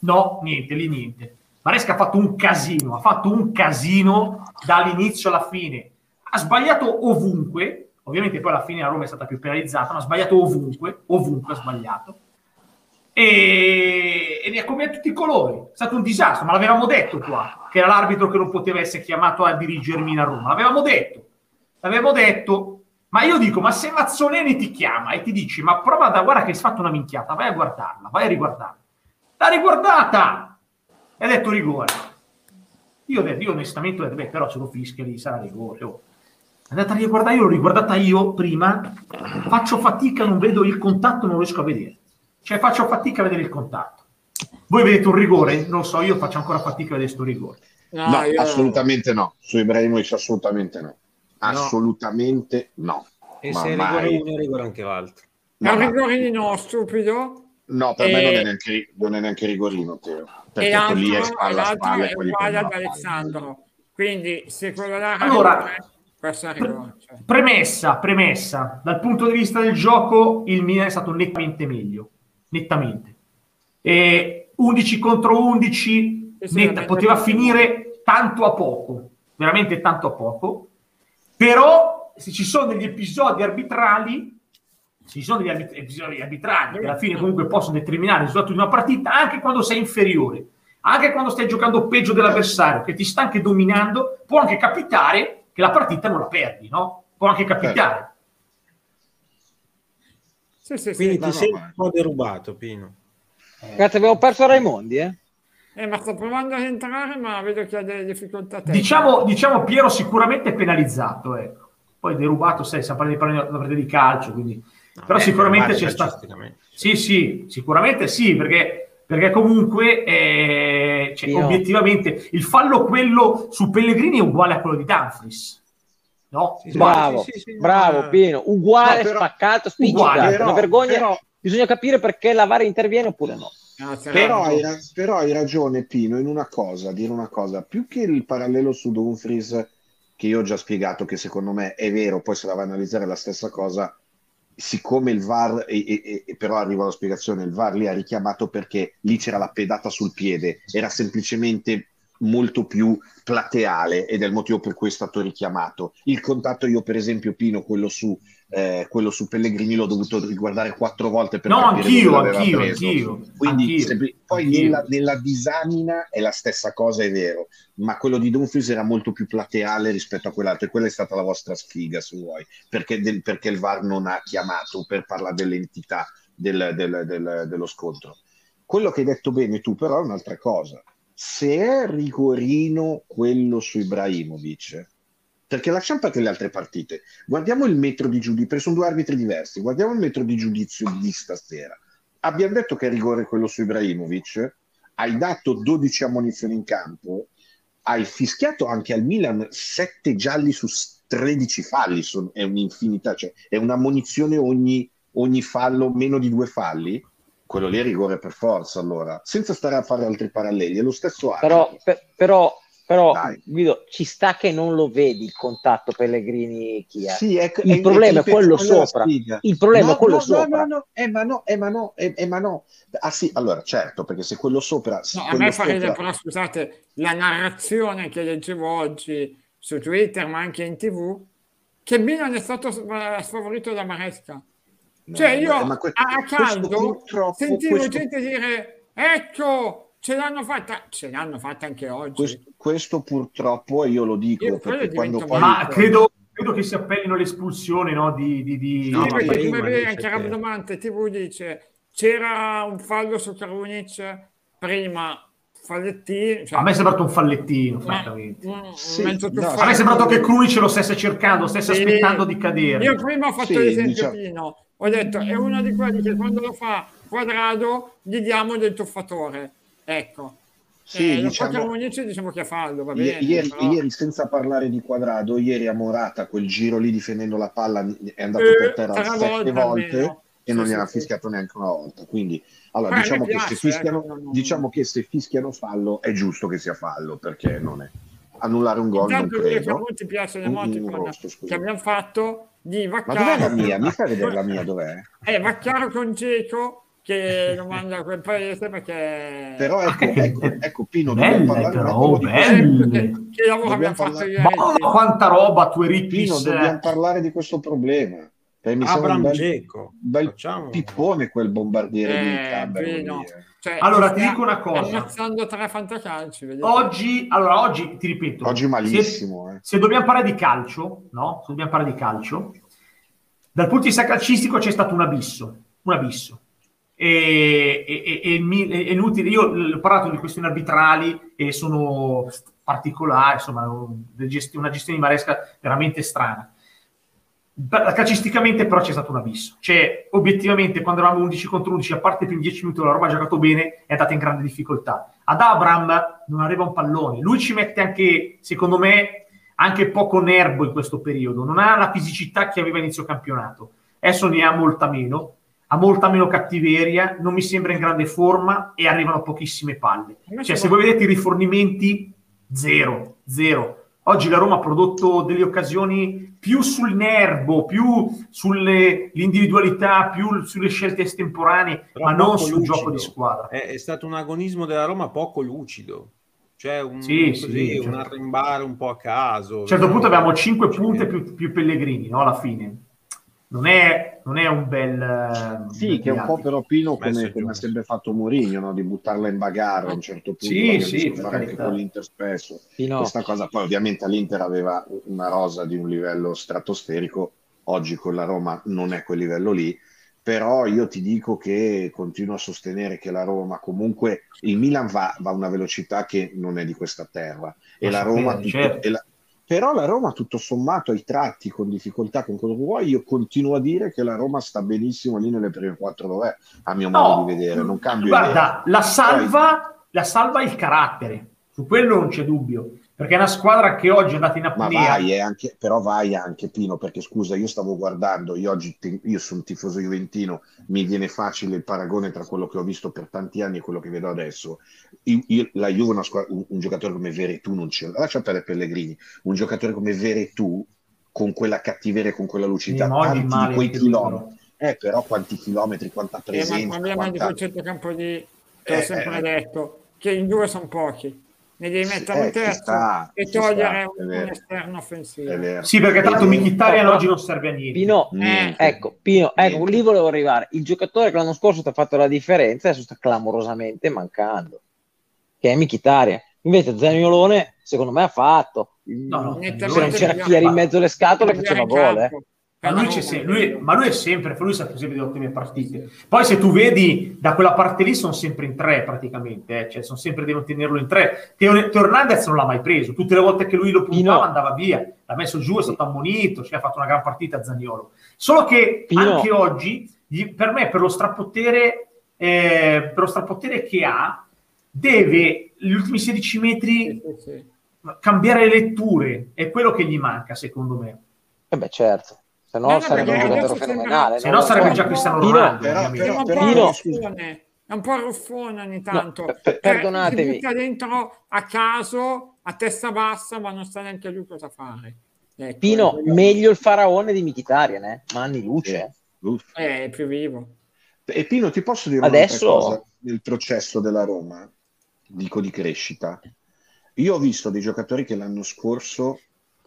No, niente, lì niente. Maresca ha fatto un casino, ha fatto un casino dall'inizio alla fine ha sbagliato ovunque, ovviamente poi alla fine la Roma è stata più penalizzata, ma ha sbagliato ovunque, ovunque ha sbagliato, e, e ne ha combinato tutti i colori. È stato un disastro, ma l'avevamo detto qua, che era l'arbitro che non poteva essere chiamato a dirigermi a Roma. L'avevamo detto, l'avevamo detto, ma io dico, ma se Mazzoleni ti chiama e ti dice, ma prova da guarda che hai fatto una minchiata, vai a guardarla, vai a riguardarla. L'ha riguardata! E ha detto rigore. Io, io onestamente ho detto, beh, però se lo fischia lì sarà rigore. Oh andata a riguardare, io l'ho riguardata io prima, faccio fatica, non vedo il contatto, non riesco a vedere. Cioè faccio fatica a vedere il contatto. Voi vedete un rigore? Non lo so, io faccio ancora fatica a vedere questo rigore. No, no io... assolutamente no. Su Ibrahimovic assolutamente no. Assolutamente no. no. E Ma se è rigore uno, rigore anche l'altro. È un rigorino stupido? No, per e... me non è, neanche, non è neanche rigorino, Teo. Perché e lì è spalla a spalla. È uguale ad Alessandro. Quindi se quello là... Allora, Pre- premessa, premessa, dal punto di vista del gioco il Milan è stato nettamente meglio, nettamente. E 11 contro 11, netta, poteva finire tanto a poco, veramente tanto a poco, però se ci sono degli episodi arbitrali, se ci sono degli episodi arbitrali che alla fine comunque possono determinare il risultato di una partita, anche quando sei inferiore, anche quando stai giocando peggio dell'avversario, che ti sta anche dominando, può anche capitare che la partita non la perdi, no? Può anche capitare. Sì, sì, Quindi ti sei un po' derubato, Pino. Grazie, abbiamo perso Raimondi, eh? Eh, ma sto provando ad entrare, ma vedo che ha delle difficoltà. Diciamo, diciamo, Piero sicuramente penalizzato, ecco. Poi derubato, sai, stiamo parlando di di calcio, quindi... No, Però sicuramente c'è stato... Sì, sì, sicuramente sì, perché, perché comunque eh, cioè, obiettivamente il fallo quello su Pellegrini è uguale a quello di Dumfries. No? bravo, sì, sì, bravo, pieno, uguale, no, però, spaccato, spiccicato. Però, una vergogna, però, bisogna capire perché la VAR interviene oppure no. no però, hai, però, hai, ragione Pino in una cosa, dire una cosa, più che il parallelo su Dumfries che io ho già spiegato che secondo me è vero, poi se la vai a analizzare la stessa cosa, siccome il VAR, e, e, e, però arriva la spiegazione, il VAR lì ha richiamato perché lì c'era la pedata sul piede, era semplicemente molto più plateale ed è il motivo per cui è stato richiamato. Il contatto io per esempio Pino, quello su, eh, quello su Pellegrini l'ho dovuto riguardare quattro volte per no, anch'io, anch'io, anch'io, Quindi anch'io, se, poi anch'io. Nella, nella, disamina è la stessa cosa, è vero, ma quello di Dumfries era molto più plateale rispetto a quell'altro e quella è stata la vostra sfiga se vuoi, perché, del, perché il VAR non ha chiamato per parlare dell'entità del, del, del, dello scontro. Quello che hai detto bene tu però è un'altra cosa se è rigorino quello su Ibrahimovic, perché lasciamo perdere le altre partite, guardiamo il metro di giudizio, perché sono due arbitri diversi, guardiamo il metro di giudizio di stasera. abbiamo detto che è rigore quello su Ibrahimovic, hai dato 12 ammonizioni in campo, hai fischiato anche al Milan 7 gialli su 13 falli, sono, è un'infinità, cioè è un'ammonizione ogni, ogni fallo, meno di due falli, quello lì è rigore per forza allora, senza stare a fare altri paralleli, è lo stesso arbitro. Però, per, però però Dai. Guido, ci sta che non lo vedi il contatto Pellegrini Chia. Sì, è, il è, problema è, è quello sopra. Il problema no, è quello no, sopra. No, no, eh, ma no, eh, ma no, eh, eh, ma no. Ah sì, allora certo, perché se quello sopra... No, a me fa ridere, però scusate, la narrazione che leggevo oggi su Twitter, ma anche in tv, che Milan è stato sfavorito da Maresca. No, cioè io eh, questo, a caldo sentivo questo... gente dire ecco ce l'hanno fatta, ce l'hanno fatta anche oggi. Questo, questo purtroppo, io lo dico, io perché quando poi... Ma credo, credo, che si appellino l'espulsione no, di... di, di... No, sì, perché come vedi anche Rabdomante TV dice c'era un fallo su Karunic prima fallettino cioè... a me è sembrato un fallettino francamente sì, no, a me è sembrato che Krunic lo stesse cercando stesse sì. aspettando di cadere io prima ho fatto sì, l'esempio diciamo... ho detto è uno di quelli che quando lo fa quadrado gli diamo del tuffatore Ecco. Sì, eh, diciamo, Munici, diciamo che fallo, va bene, ieri, però... ieri, senza parlare di quadrado, ieri a Morata quel giro lì difendendo la palla è andato eh, per terra sette volte almeno. e non sì, gli ha sì, fischiato sì. neanche una volta. Quindi, allora, diciamo, piace, che fischiano, eh, non... diciamo, che se fischiano, fallo è giusto che sia fallo perché non è annullare un gol. Intanto non credo. A ti piace le emoticon che abbiamo fatto di Vaccaro. Ma dov'è la mia? Mi fai vedere la mia dov'è? Eh, Vaccaro con Geco che lo manda a quel paese perché però ecco, ecco, ecco Pino belle, però, oh, belle. che lavoro abbiamo fatto ieri ma quanta roba tu eri Pino dobbiamo parlare di questo problema perché mi sembra un bel, bel Facciamo. pippone quel bombardiere eh, di Camber cioè, allora ti dico una cosa ammazzando tre fantacalci oggi allora oggi ti ripeto oggi malissimo se, eh. se dobbiamo parlare di calcio no? se dobbiamo parlare di calcio dal punto di vista calcistico c'è stato un abisso un abisso e, e, e, è inutile. Io ho parlato di questioni arbitrali e sono particolari, insomma, una gestione di Maresca veramente strana. Calcisticamente però c'è stato un abisso. Cioè, obiettivamente, quando eravamo 11 contro 11, a parte i primi 10 minuti la Roma ha giocato bene, è andata in grande difficoltà. Ad Abram non arriva un pallone. Lui ci mette anche, secondo me, anche poco nervo in questo periodo. Non ha la fisicità che aveva inizio campionato. Adesso ne ha molta meno ha molta meno cattiveria, non mi sembra in grande forma e arrivano pochissime palle. Cioè, se voi vedete i rifornimenti, zero, zero. Oggi la Roma ha prodotto delle occasioni più sul nervo, più sull'individualità, più sulle scelte estemporanee, Però ma non sul lucido. gioco di squadra. È, è, stato un agonismo della Roma poco lucido. Cioè un, sì, così, sì, un certo. arrembare un po' a caso. A un certo punto avevamo 5 punte più, più Pellegrini, no? Alla fine non è, non è un bel... Sì, che è un po' però Pino come, come ha sempre fatto Mourinho, no? di buttarla in bagarre a un certo punto. Sì, sì, fare anche con l'Inter spesso. Pino. Questa cosa poi ovviamente all'Inter aveva una rosa di un livello stratosferico, oggi con la Roma non è quel livello lì, però io ti dico che continuo a sostenere che la Roma comunque, il Milan va, va a una velocità che non è di questa terra e la Roma... Certo. E la, però la Roma tutto sommato ai tratti con difficoltà con quello che vuoi io continuo a dire che la Roma sta benissimo lì nelle prime quattro dov'è a mio modo no, di vedere non cambia guarda la salva, Poi... la salva il carattere su quello non c'è dubbio perché è una squadra che oggi è andata in apnea. Ma vai, anche, però vai anche Pino, perché scusa, io stavo guardando, io oggi io sono tifoso juventino, mi viene facile il paragone tra quello che ho visto per tanti anni e quello che vedo adesso. Io, io, la Juve, una squadra, un, un, giocatore come Veretù non c'è, lascia perdere Pellegrini, un giocatore come Veretù, con quella cattiveria, con quella lucidità, tanti di quei chilometri. Eh, però quanti chilometri, quanta presenza. Eh, ma il problema quanta... di quel centrocampo di... Te l'ho eh, sempre eh, detto, che in due sono pochi ne devi mettere eh, un terzo sta, e togliere un, un, esterno offensivo. Sì, perché tanto Mkhitaryan oggi non serve a niente. Pino, eh. ecco, Pino, ecco, lì volevo arrivare. Il giocatore che l'anno scorso ti ha fatto la differenza adesso sta clamorosamente mancando, che è Mkhitaryan. Invece Zaniolone, secondo me, ha fatto. No, no, se non c'era Chiari in mezzo alle scatole, faceva gol. Eh. Ma lui, se, lui, ma lui, è sempre, lui sa sempre delle ottime partite. Poi se tu vedi da quella parte lì sono sempre in tre praticamente, eh? cioè sono sempre devono tenerlo in tre. Teo, Teo Hernandez non l'ha mai preso, tutte le volte che lui lo puntava Pino. andava via, l'ha messo giù, è stato ammonito, cioè ha fatto una gran partita a Zaniolo. Solo che Pino. anche oggi, per me, per lo strapotere, eh, per lo strapotere che ha, deve gli ultimi 16 metri sì, sì. cambiare le letture, è quello che gli manca secondo me. Eh beh certo, se no, sarebbe un giocatore fenomenale. Se no, sarebbe già Cristiano Ronaldo. Però, però, è un po' ruffone ogni tanto. No, per, perdonatemi. Si butta dentro a caso, a testa bassa, ma non sa neanche lui cosa fare. Ecco, Pino, meglio il faraone di Michitarian, eh? Manni luce. Eh, è più vivo. E Pino, ti posso dire Adesso... cosa nel processo della Roma? Dico di crescita. Io ho visto dei giocatori che l'anno scorso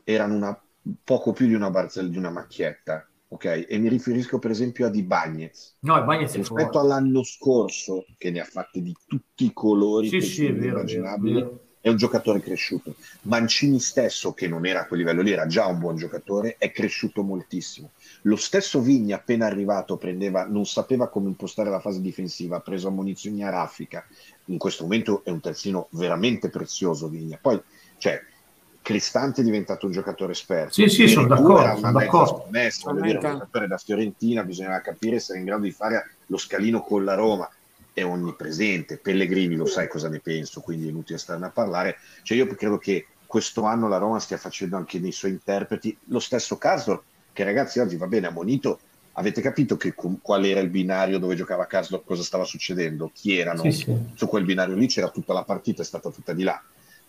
erano una, poco più di una, barzell- di una macchietta, ok? E mi riferisco per esempio a Di Bagnez. No, Bagnez rispetto all'anno scorso, che ne ha fatti di tutti i colori sì, sì, immaginabili. Vero, vero è un giocatore cresciuto. Mancini stesso, che non era a quel livello lì, era già un buon giocatore, è cresciuto moltissimo. Lo stesso Vigni, appena arrivato, prendeva, non sapeva come impostare la fase difensiva, ha preso ammonizioni a raffica. In questo momento è un terzino veramente prezioso Vigna. Poi, cioè, Cristante è diventato un giocatore esperto. Sì, sì, sono d'accordo. Sono d'accordo. Scommessa, un giocatore da Fiorentina, bisognava capire se era in grado di fare lo scalino con la Roma è onnipresente. Pellegrini lo sai cosa ne penso, quindi è inutile starne a parlare. Cioè io credo che questo anno la Roma stia facendo anche nei suoi interpreti lo stesso caso che ragazzi oggi va bene, ammonito. Avete capito che, qual era il binario dove giocava Caslo, cosa stava succedendo, chi erano? Sì, sì. Su quel binario lì c'era tutta la partita, è stata tutta di là.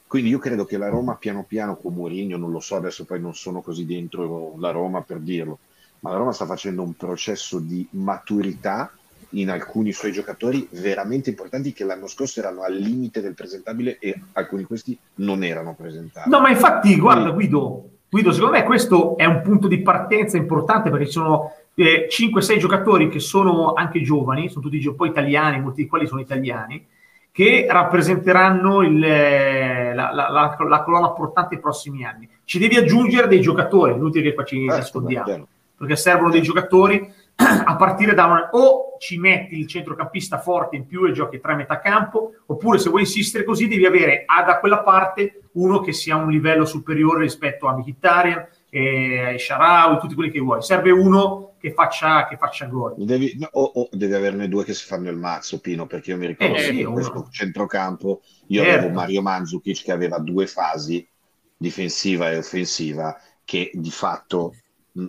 Quindi io credo che la Roma piano piano con Mourinho, non lo so, adesso poi non sono così dentro la Roma per dirlo, ma la Roma sta facendo un processo di maturità in alcuni suoi giocatori veramente importanti che l'anno scorso erano al limite del presentabile e alcuni di questi non erano presentabili. No, ma infatti, guarda Guido, Guido, secondo me questo è un punto di partenza importante perché ci sono eh, 5-6 giocatori che sono anche giovani, sono tutti un po' italiani, molti di quali sono italiani, che rappresenteranno il, eh, la, la, la, la, colonna portante nei prossimi anni. Ci devi aggiungere dei giocatori, inutile che qua ci eh, nascondiamo, perché servono dei giocatori a partire da una, o ci metti il centrocampista forte in più e giochi tre metà campo, oppure se vuoi insistere così devi avere a, da quella parte uno che sia a un livello superiore rispetto a Mkhitaryan e a Sharawi, tutti quelli che vuoi. Serve uno che faccia, che faccia gol. Devi, o, o, devi averne due che si fanno il mazzo, Pino, perché io mi ricordo eh, sì, questo centrocampo, io certo. avevo Mario Mandzukic che aveva due fasi, difensiva e offensiva, che di fatto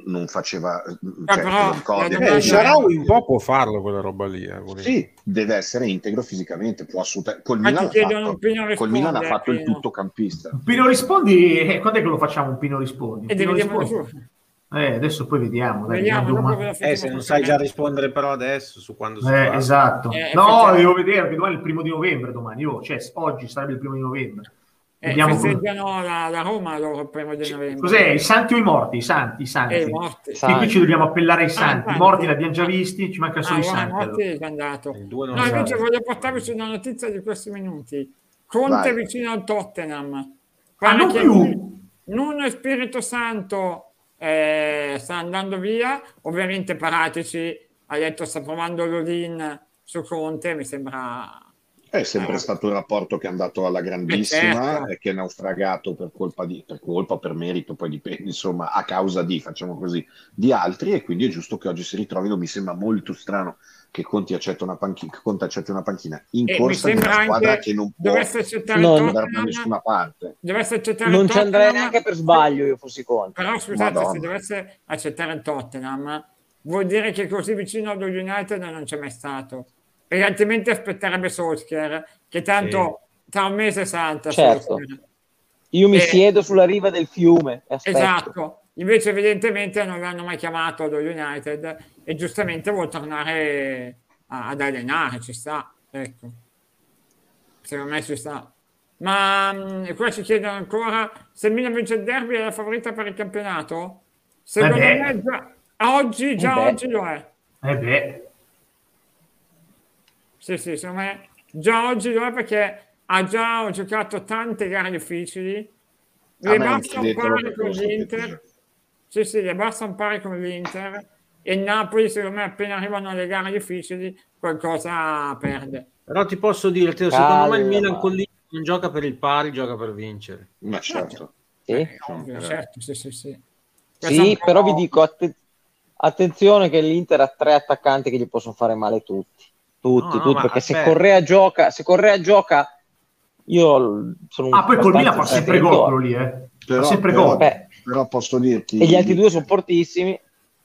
non faceva cioè, eh, eh, Sharawi un po' può farlo quella roba lì eh, sì, deve essere integro fisicamente può assolutamente col Milan, fatto, col Milan ha fatto il tutto campista Pino rispondi eh, quando è che lo facciamo un Pino rispondi? Pino rispondi? Eh, adesso poi vediamo. Dai, vediamo eh, se non sai già rispondere però adesso su quando si eh, Esatto. Eh, no, devo vedere che domani è il primo di novembre, domani. Io, cioè, oggi sarebbe il primo di novembre. Eh, festeggiano la, la, Roma loro il primo di novembre. Cos'è? I santi o i morti? I santi, i santi. Eh, morti. Santi. qui ci dobbiamo appellare ai ah, santi. Ah, I morti li abbiamo già visti, ci manca solo ah, i santi. morti è andato. No, invece voglio portarvi su una notizia di questi minuti. Conte Vai. vicino al Tottenham. Ah, non più? Nuno Spirito Santo eh, sta andando via. Ovviamente Paratici ha detto sta provando l'Olin su Conte, mi sembra è sempre ah. stato un rapporto che è andato alla grandissima certo. e che è naufragato per colpa di, per colpa, per merito, poi dipende, insomma, a causa di, facciamo così, di altri e quindi è giusto che oggi si ritrovino. Mi sembra molto strano che Conti accetta una panchina, Conte accetta una panchina in e corsa di una squadra che non può non andare da nessuna parte. Dovesse accettare non ci andrei neanche per sbaglio io fossi Conte. Però scusate, Madonna. se dovesse accettare il Tottenham vuol dire che così vicino allo United non c'è mai stato perché altrimenti aspetterebbe Solskjaer, che tanto sì. tra un mese salta. Certo. Io mi e... siedo sulla riva del fiume. Esatto, invece evidentemente non l'hanno mai chiamato allo United e giustamente vuol tornare a, ad allenare, ci sta, ecco. Secondo me ci sta. Ma mh, mm, qua ci chiedono ancora se Milan vince il derby è la favorita per il campionato? Secondo eh me già, oggi, già eh oggi lo è. Eh beh. Sì, sì, secondo me già oggi lo è perché ha già giocato tante gare difficili. Le basta un pari con l'Inter. Sì, sì, le basta un pari con l'Inter. E il Napoli, secondo me, appena arrivano le gare difficili, qualcosa perde. Però ti posso dire, Teo, secondo me il Milan con l'Inter non gioca per il pari, gioca per vincere. Ma certo. Sì, eh, certo, sì, sì, sì. Sì, però vi dico, att- attenzione che l'Inter ha tre attaccanti che gli possono fare male tutti Tutti, no, tutti, perché se Correa gioca, se Correa gioca, io sono un Ah, poi col Milan fa sempre gol lì, eh. Però, sempre però, però posso dirti... E gli altri due sono fortissimi.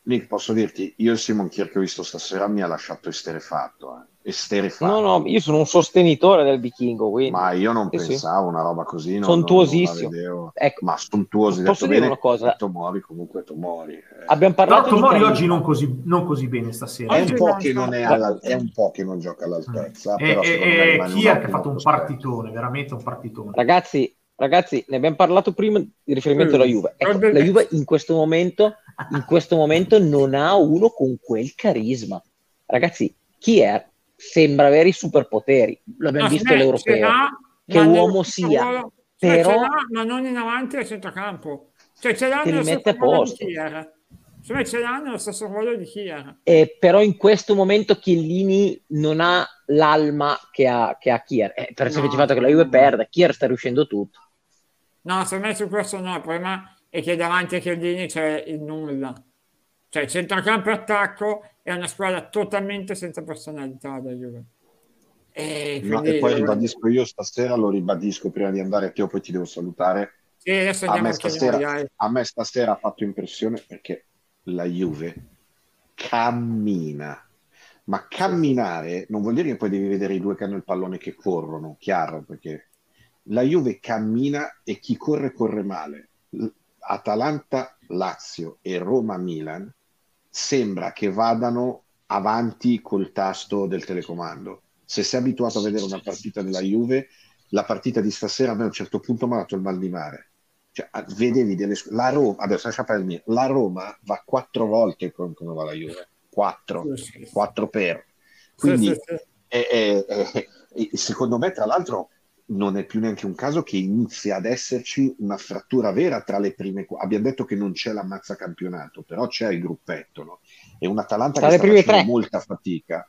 Nick, posso dirti, io il Simon Kier che ho visto stasera mi ha lasciato esterefatto. Eh esterefatto. No, no, io sono un sostenitore del vichingo. Quindi. Ma io non sì, pensavo sì. una roba così. Non, sontuosissimo. Non ecco, ma sontuosi. Posso dire bene, una cosa? Tomori comunque Tomori. Eh. Abbiamo parlato Però Tomori oggi non così, non così, bene stasera. È un, po che non è, alla, è un po' che non gioca all'altezza. E, e, e chi ha fatto un partitone, veramente un partitone. Ragazzi, ragazzi, ne abbiamo parlato prima di riferimento alla Juve. Ecco, la Juve in questo momento, in questo momento non ha uno con quel carisma. Ragazzi, chi è? Sembra avere i superpoteri. L'abbiamo no, visto l'europeo. Che uomo sia. Ruolo, cioè però... ma non in avanti al centrocampo. Cioè ce l'ha nello stesso ruolo di Cioè ce l'ha nello stesso ruolo di Chiara. Eh, però in questo momento Chiellini non ha l'alma che ha, che ha Kier. Eh, per il semplice fatto che la Juve perde, Kier sta riuscendo tutto. No, secondo me su questo no, il problema è che davanti a Chiellini c'è il nulla. Cioè centrocampo e attacco è una squadra totalmente senza personalità da Juve. E, no, e poi ribadisco io stasera, lo ribadisco prima di andare a te, poi ti devo salutare. Sì, a, me stasera, a me stasera ha fatto impressione perché la Juve cammina. Ma camminare non vuol dire che poi devi vedere i due che hanno il pallone che corrono, chiaro, perché la Juve cammina e chi corre corre male. Atalanta, Lazio e Roma, Milan sembra che vadano avanti col tasto del telecomando. Se sei abituato a vedere una partita della Juve, la partita di stasera a me a un certo punto mi ha dato il mal di mare. Cioè, vedevi delle la Roma, adesso lascia mio, la Roma va quattro volte come va la Juve, quattro, quattro per. Quindi sì, sì, sì. È, è, è, secondo me, tra l'altro, non è più neanche un caso che inizia ad esserci una frattura vera tra le prime abbiamo detto che non c'è l'ammazza campionato però c'è il gruppetto no? e un Atalanta tra che sta facendo tre. molta fatica.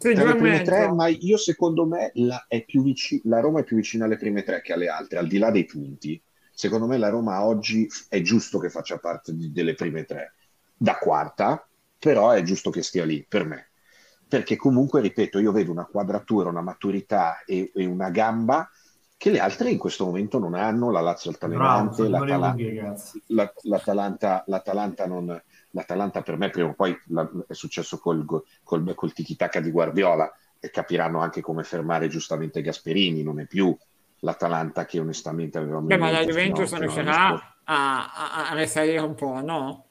Sì, tra le prime tre ma io secondo me la, vic- la, Roma è più vicina alle prime tre che alle altre al di là dei punti. Secondo me la Roma oggi è giusto che faccia parte di, delle prime tre. Da quarta però è giusto che stia lì per me perché comunque, ripeto, io vedo una quadratura, una maturità e, e una gamba che le altre in questo momento non hanno, la Lazio altalenante, l'Atalanta, la, l'Atalanta, l'Atalanta, non, l'Atalanta per me prima o poi la, è successo col, col, col tiki-taka di Guardiola e capiranno anche come fermare giustamente Gasperini, non è più l'Atalanta che onestamente aveva... Beh, ma la Juventus non riuscirà a, a, a risalire un po', no?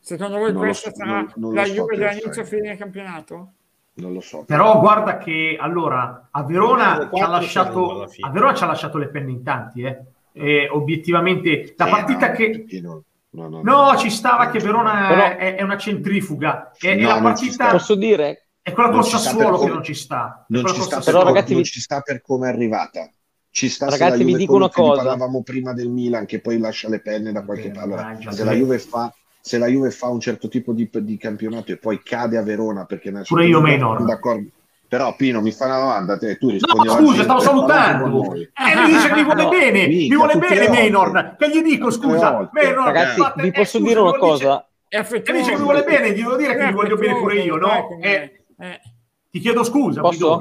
Secondo voi non questa so, sarà non, non la Juve dall'inizio fine del campionato? Non lo so. Però guarda che allora a Verona, ci ha, lasciato, a Verona ci ha lasciato le penne in tanti, eh. E obiettivamente la eh, partita no, che... No, no, no, no, ci stava che Verona Però... è, è, una centrifuga. È, è la partita... Posso dire? È quella con Sassuolo che non ci sta. Non, ci sta, però, ragazzi, non ci sta per come è arrivata. Ci sta ragazzi, vi dico una cosa. Parlavamo prima del Milan che poi lascia le penne da qualche parte. Allora, se la Juve fa se la Juve fa un certo tipo di, di campionato e poi cade a Verona perché pure io Menor d'accordo. Però Pino mi fa una domanda te, tu rispondi no scusa stavo salutando. Eh, mi dice che mi vuole no, bene mica, mi vuole bene Menor che gli dico scusa Menor ragazzi fate, vi eh, posso dire una cosa? dice, e dice che mi vuole bene gli devo dire che mi voglio bene pure io no? Eh, eh. ti chiedo scusa Posso?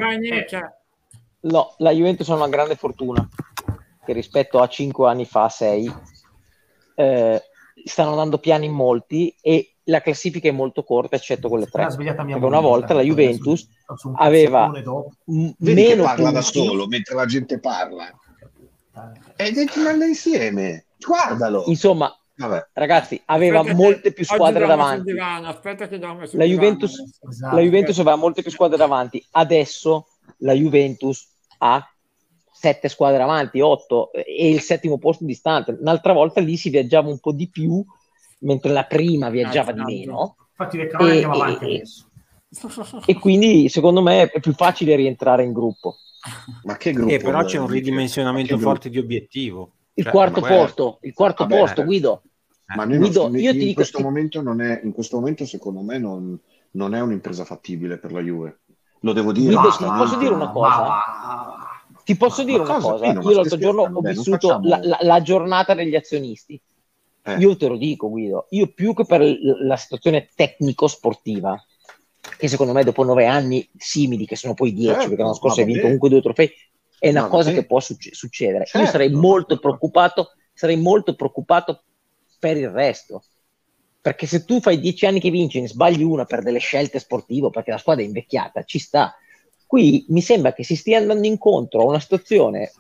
no la Juventus è una grande fortuna che rispetto a 5 anni fa 6 eh, stanno andando piani in molti e la classifica è molto corta, eccetto quelle tre. Perché una volta la Juventus aveva m- meno parla punti. da solo mentre la gente parla. E manda insieme, guardalo. Insomma, Vabbè. ragazzi, aveva aspetta molte più squadre davanti. la, Juventus, esatto. la Juventus aveva molte più squadre davanti. Adesso la Juventus ha sette squadre avanti, otto e il settimo posto distante. Un'altra volta lì si viaggiava un po' di più, mentre la prima viaggiava eh, di meno. Infatti le cronache andiamo avanti e, adesso. E quindi secondo me è più facile rientrare in gruppo. Ma che gruppo? Eh, però c'è un ridimensionamento forte di obiettivo. Il cioè, quarto posto, il quarto Vabbè, posto, Guido. Ma Guido, non, io in, ti dico, questo momento non è, in questo momento secondo me non, non, è un'impresa fattibile per la Juve. Lo devo dire. Guido, ma, posso dire una cosa? Ma, ti posso dire una cosa? Pino, Io l'altro giorno ho vissuto facciamo... la, la, la, giornata degli azionisti. Eh. Io te lo dico, Guido, io più che per la situazione tecnico-sportiva, che secondo me dopo nove anni simili, che sono poi dieci, certo, perché l'anno scorso hai vinto comunque due trofei, è una cosa che può succe- succedere. Certo, Io sarei molto preoccupato, sarei molto preoccupato per il resto. Perché se tu fai dieci anni che vinci e ne sbagli una per delle scelte sportive, perché la squadra è invecchiata, ci sta. Qui mi sembra che si stia andando incontro a una situazione,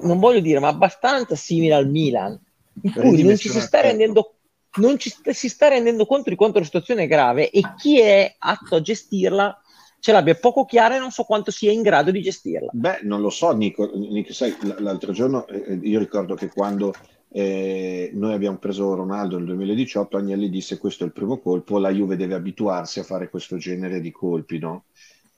non voglio dire, ma abbastanza simile al Milan, in cui non ci si sta rendendo non ci si sta rendendo conto di quanto la situazione è grave e chi è atto a gestirla ce l'abbia poco chiara e non so quanto sia in grado di gestirla. Beh, non lo so, Nico. Nico sai, l'altro giorno eh, eh, io ricordo che quando eh, noi abbiamo preso Ronaldo nel 2018, Agnelli disse questo è il primo colpo, la Juve deve abituarsi a fare questo genere di colpi, no?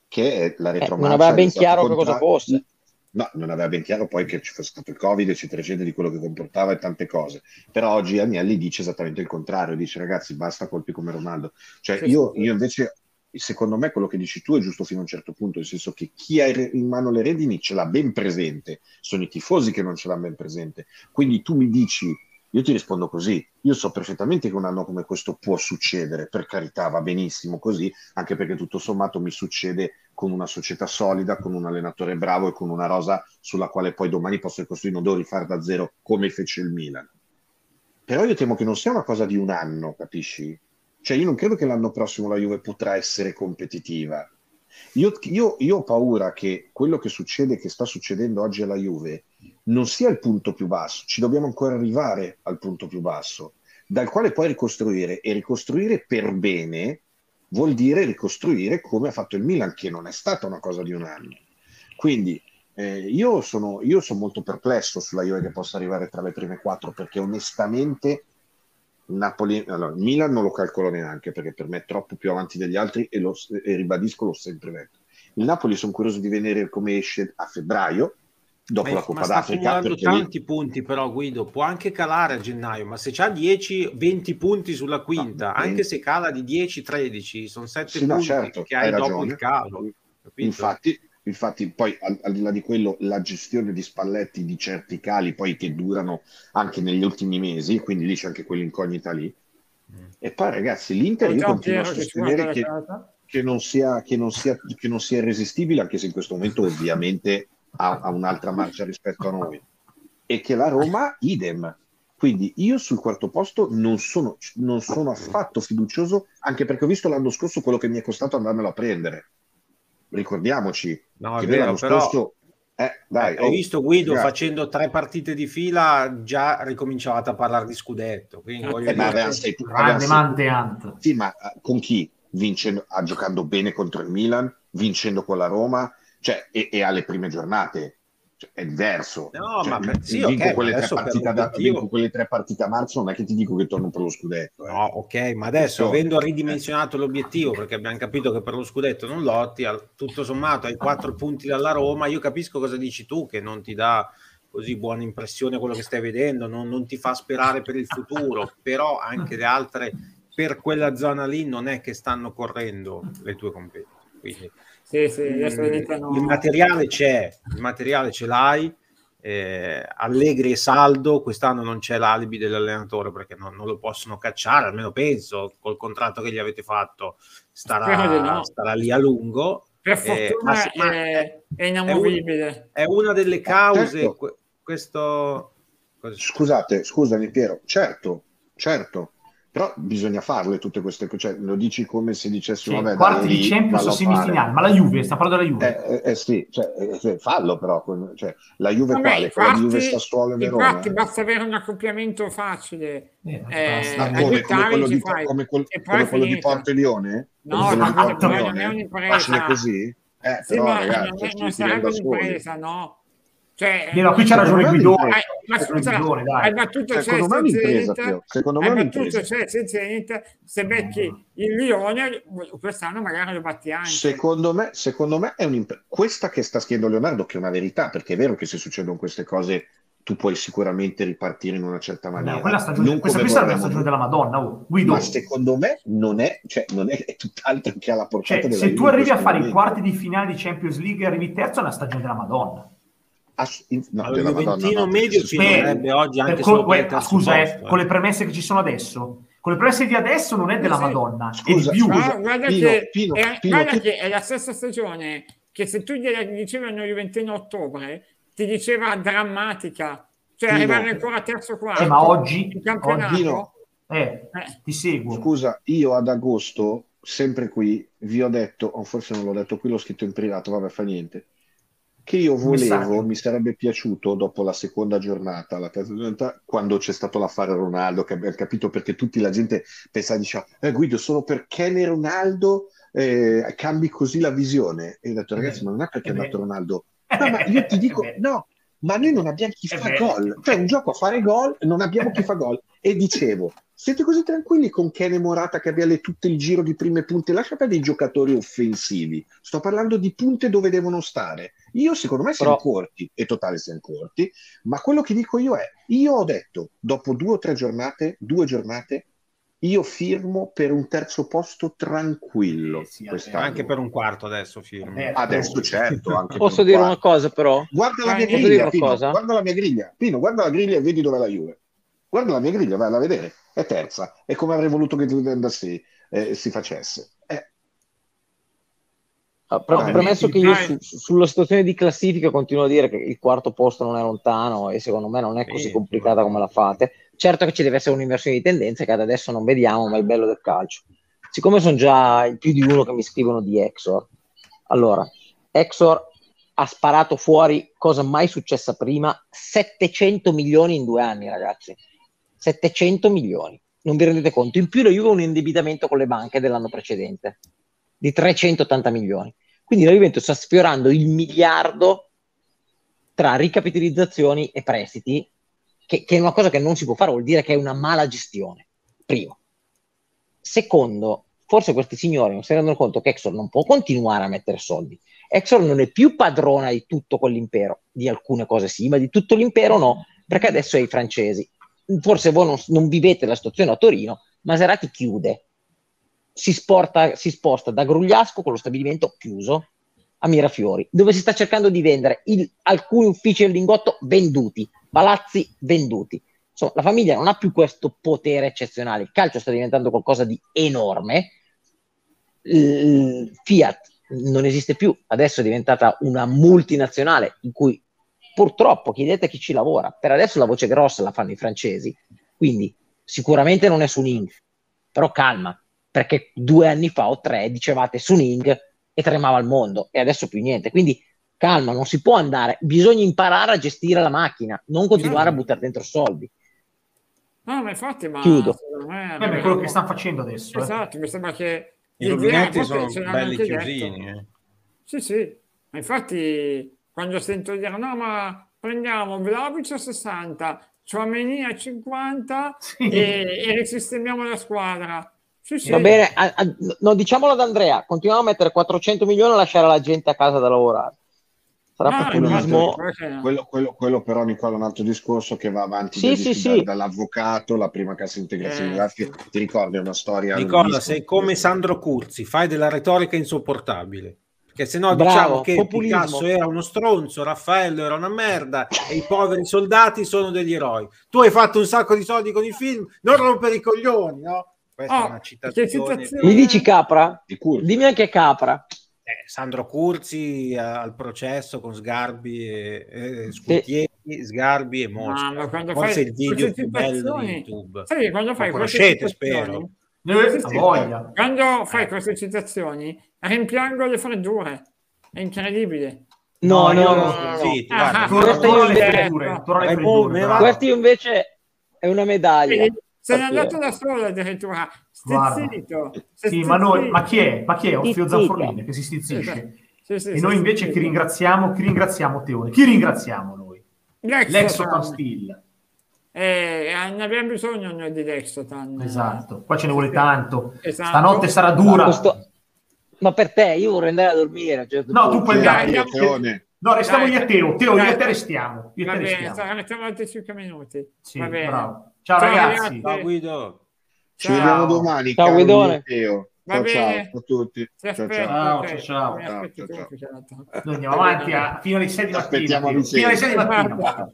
Che è la retromarcia. Eh, non aveva ben chiaro che cosa fosse. No, non aveva ben chiaro poi che ci fosse stato il Covid, eccetera, eccetera, di quello che comportava e tante cose. Però oggi Agnelli dice esattamente il contrario, dice ragazzi basta colpi come Ronaldo. Cioè sì, io, sì. io invece secondo me quello che dici tu è giusto fino a un certo punto, nel senso che chi ha in mano le redini ce l'ha ben presente, sono i tifosi che non ce l'hanno ben presente. Quindi tu mi dici, io ti rispondo così, io so perfettamente che un anno come questo può succedere, per carità va benissimo così, anche perché tutto sommato mi succede con una società solida, con un allenatore bravo e con una rosa sulla quale poi domani posso ricostruire, non devo rifare da zero come fece il Milan. Però io temo che non sia una cosa di un anno, capisci? Cioè io non credo che l'anno prossimo la Juve potrà essere competitiva. Io, io, io, ho paura che quello che succede, che sta succedendo oggi alla Juve, non sia il punto più basso, ci dobbiamo ancora arrivare al punto più basso, dal quale poi ricostruire e ricostruire per bene vuol dire ricostruire come ha fatto il Milan, che non è stata una cosa di un anno. Quindi eh, io, sono, io sono molto perplesso sulla Juve che possa arrivare tra le prime quattro, perché onestamente Napoli, allora, Milan non lo calcolo neanche perché per me è troppo più avanti degli altri e, lo, e ribadisco, l'ho sempre detto. Il Napoli sono curioso di vedere come esce a febbraio, dopo ma, la Coppa ma d'Africa. Sta tanti lì... punti però Guido, può anche calare a gennaio, ma se c'ha 10-20 punti sulla quinta, no, anche se cala di 10-13, sono 7 sì, punti no, certo, che hai, hai dopo il calo. Infatti, infatti poi al, al, di là di quello la gestione di Spalletti di certi cali poi che durano anche negli ultimi mesi quindi lì c'è anche quell'incognita lì. Mm. e poi ragazzi l'Inter io continuo a sostenere che, che, non sia, che, non sia, che non sia irresistibile anche se in questo momento ovviamente ha, ha un'altra marcia rispetto a noi. E che la Roma idem. Quindi io sul quarto posto non sono, non sono affatto fiducioso anche perché ho visto l'anno scorso quello che mi è costato andarmelo a prendere ricordiamoci no, che vero, l'anno però... scorso eh, dai, hai oh, visto Guido ragazzi. facendo tre partite di fila già ricominciavate a parlare di scudetto quindi eh, voglio eh, dire... ma sei, grande manteante sì ma eh, con chi? vincendo giocando bene contro il Milan vincendo con la Roma cioè, e, e alle prime giornate cioè, è diverso. No, cioè, ma per, sì, vinco, okay, quelle tre partite da, vinco quelle tre partite a marzo, non è che ti dico che torno per lo scudetto. Eh. No, ok, ma adesso so, avendo ridimensionato eh. l'obiettivo, perché abbiamo capito che per lo scudetto non lotti, tutto sommato hai quattro punti dalla Roma, io capisco cosa dici tu, che non ti dà così buona impressione quello che stai vedendo, non, non ti fa sperare per il futuro, però anche le altre per quella zona lì non è che stanno correndo le tue competenze. Quindi sì, sì, iniziano... Il materiale c'è, il materiale ce l'hai. Eh, Allegri e saldo, quest'anno non c'è l'alibi dell'allenatore perché non, non, lo possono cacciare, almeno penso, col contratto che gli avete fatto starà, no. starà lì a lungo. Per eh, fortuna eh, ma, è, è, inamovibile. È, una delle cause. Certo. Questo... Scusate, scusami Piero, certo, certo, però bisogna farle tutte queste cose, cioè, lo dici come se dicessimo sì, vabbè, quarti di Champions o semifinali, ma la Juve, sta parlando della Juve. Eh, eh, eh sì, cioè, eh, fallo però, cioè, la Juve vabbè, quale? Quella di Juve Sassuolo e Verona. Infatti basta avere un accoppiamento facile. Eh, eh, ah, come, come, quello di, come, quel, come quello di Porto e Lione? No, no, no, non è un'impresa. Facile così? Eh, sì, però, ragazzi, non, non sarebbe un'impresa, no? Cioè, no, qui c'ha ragione Guidone. Hai, ma scusa, hai battuto secondo me Zenit, secondo me battuto Chelsea Zenit, se becchi il Lione quest'anno magari lo batti anche. Secondo me, secondo me è un'impresa. Questa che sta scrivendo Leonardo che è una verità, perché è vero che se succedono queste cose tu puoi sicuramente ripartire in una certa maniera. No, quella stagione, non questa, questa è la stagione della Madonna, oh. Guido. Ma secondo me non è, cioè, non è, è tutt'altro che alla portata cioè, della Se tu arrivi a fare i quarti di finale di Champions League e arrivi terzo è una stagione della Madonna. Ass- no, allora, Juventino medio ci sarebbe oggi anche con, que- scusa, eh, con le premesse che ci sono adesso con le promesse di adesso non è della sì, Madonna, scusa, è di più. Scusa, guarda, Pino, che, Pino, è, Pino, guarda che è la stessa stagione che se tu gliela dicevano il 21 ottobre, ti diceva drammatica, cioè Pino, arrivare ancora a terzo quarto. Eh, ma oggi, in campionato, oggi no. eh, eh, ti seguo. Scusa, io ad agosto, sempre qui, vi ho detto, o forse non l'ho detto qui, l'ho scritto in privato, vabbè, fa niente che io volevo, mi sarebbe piaciuto dopo la seconda giornata, la terza giornata, quando c'è stato l'affare Ronaldo, che abbiamo capito perché tutti la gente pensava, diceva, eh, Guido, solo perché ne Ronaldo eh, cambi così la visione. E ho detto, ragazzi, ma non è perché è andato Ronaldo. No, ma io ti dico, no, ma noi non abbiamo chi fa gol. Cioè, un gioco a fare gol, non abbiamo chi fa gol. E dicevo, siete così tranquilli con Kene Morata che abbia le, tutto il giro di prime punte? Lascia per dei giocatori offensivi. Sto parlando di punte dove devono stare. Io, secondo me, siamo Però... corti, e totale siamo corti, ma quello che dico io è, io ho detto, dopo due o tre giornate, due giornate, io firmo per un terzo posto tranquillo. Eh sì, anche per un quarto adesso firmo. Eh, adesso certo. Posso dire quarto. una cosa però? Guarda la mia griglia, Pino, guarda la mia griglia. Pino, guarda la griglia e vedi dove la Juve. Guarda la mia griglia, vai a vedere è terza. È come avrei voluto che Andassi eh, si facesse. Eh. Ah, pre- premesso che io su, sulla situazione di classifica continuo a dire che il quarto posto non è lontano e secondo me non è così complicata come la fate. Certo che ci deve essere un'inversione di tendenze che ad adesso non vediamo, ma è il bello del calcio. Siccome sono già più di uno che mi scrivono di Exor, allora, Exor ha sparato fuori cosa mai successa prima, 700 milioni in due anni, ragazzi. 700 milioni. Non vi rendete conto? In più la Juve ha un indebitamento con le banche dell'anno precedente di 380 milioni. Quindi la Juventus sta sfiorando il miliardo tra ricapitalizzazioni e prestiti, che, che, è una cosa che non si può fare, vuol dire che è una mala gestione. Primo. Secondo, forse questi signori non si rendono conto che Exor non può continuare a mettere soldi. Exor non è più padrona di tutto quell'impero, di alcune cose sì, ma di tutto l'impero no, perché adesso è i francesi forse voi non, non vivete la situazione a Torino, Maserati chiude, si, sporta, si sposta da Grugliasco con lo stabilimento chiuso a Mirafiori, dove si sta cercando di vendere il, alcuni uffici del lingotto venduti, palazzi venduti. Insomma, la famiglia non ha più questo potere eccezionale, il calcio sta diventando qualcosa di enorme, il Fiat non esiste più, adesso è diventata una multinazionale in cui Purtroppo chiedete a chi ci lavora. Per adesso la voce grossa la fanno i francesi, quindi sicuramente non è Suning, però calma, perché due anni fa o tre dicevate Suning e tremava il mondo e adesso più niente. Quindi calma, non si può andare, bisogna imparare a gestire la macchina, non continuare a buttare dentro soldi. No, ma infatti, ma chiudo. Me, è quello che stanno facendo adesso. Eh. Esatto, eh. mi sembra che i rubinetti sono belli chiusini. Eh. Sì, sì, ma infatti quando sento dire no ma prendiamo Vlaovic a 60 Ciomeni a 50 sì. e, e risistemiamo la squadra sì, sì. va bene a, a, no, diciamolo ad Andrea continuiamo a mettere 400 milioni e lasciare la gente a casa da lavorare sarà no, populismo quello, quello, quello, però Nicola è un altro discorso che va avanti sì, sì, sì. dall'avvocato la prima cassa integrazione eh. ti ricordi è una storia Nicola sei come Sandro Curzi fai della retorica insopportabile che se no diciamo che populismo. Picasso era uno stronzo, Raffaello era una merda e i poveri soldati sono degli eroi. Tu hai fatto un sacco di soldi con i film, non rompere i coglioni, no? Questa oh, è una citazione. Mi dici Capra? Dimmi anche Capra. Eh, Sandro Curzi al processo con Sgarbi e, e Scutieri, sì. Sgarbi e Mosca. Ma quando Forse il video più bello di YouTube. Sai, quando fai conoscete, spero. Quando fai eh. queste citazioni rimpiango le freddure. È incredibile. No, no, no. Questo invece è una medaglia. Se n'è andato da solo addirittura. Stizzito. Sì, ma, noi, ma chi è? Ma chi è? Offio Zanforlini che si stizzisce. Sì, sì, e noi invece chi ringraziamo? Chi ringraziamo Teone? Chi ringraziamo noi? L'ex Steel. Eh, ne abbiamo bisogno noi di Lexotan. Esatto, qua ce ne vuole tanto. Esatto. Stanotte sarà dura. Questo, ma per te, io vorrei andare a dormire. Certo no, tu puoi andare. No, restiamo io a Teo. Teo, io e te restiamo. Io Va te bene, restiamo. restiamo altri 5 minuti. Sì, Va bene. Bravo. Ciao, ciao ragazzi. Ciao Guido. Ci vediamo domani. Ciao Guidone. Ciao, ciao a tutti. Ciao, ciao. ciao, ciao. Noi andiamo avanti a, fino alle 6 di mattina. Fino alle 6 di mattina.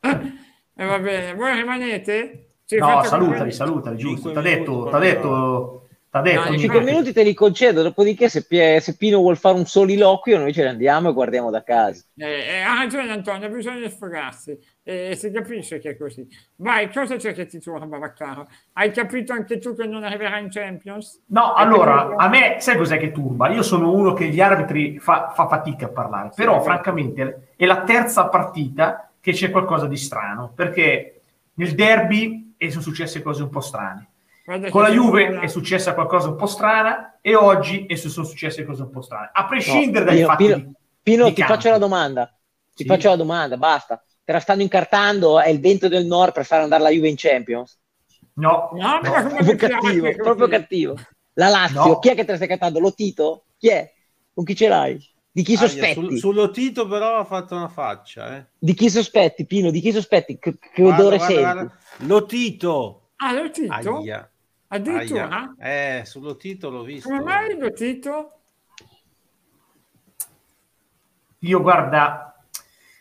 E eh, va bene, voi rimanete? no, salutali, salutali, giusto. T'ha detto, t'ha detto, t'ha detto. No, 5 minuti te li concedo, dopodiché se, se, Pino vuol fare un soliloquio noi ce ne andiamo e guardiamo da casa. Eh, eh, ha ragione Antonio, bisogna sfogarsi e si capisce che è così. Vai, cosa c'è che ti turba, Vaccaro? Hai capito anche tu che non arriverà in Champions? No, Hai allora, capito? a me, sai cos'è che turba? Io sono uno che gli arbitri fa, fa fatica a parlare, però sì, francamente è la terza partita che c'è qualcosa di strano, perché nel derby sono successe cose un po' strane. Guarda Con la Juve una... è successa qualcosa un po' strana e oggi sono successe cose un po' strane. A prescindere no, dai Pino, fatti Pino, di, Pino di ti campo. faccio la domanda. Ti sì. faccio la domanda, basta la stanno incartando, è il vento del nord per far andare la Juve in Champions? No, no, no proprio cattivo, proprio cattivo. La Lazio, no. chi è che te la stai cantando? Lo Tito? Chi è? Con chi ce l'hai? Di chi sospetti? Sul, sullo Tito però ha fatto una faccia. Eh. Di chi sospetti, Pino? Di chi sospetti? Che, che guarda, odore guarda, senti? Guarda. Lo Tito. Ah, lo Tito? Aia. Addirittura? Aia. Eh, sullo Tito l'ho visto. Come mai lo Tito? Io guarda,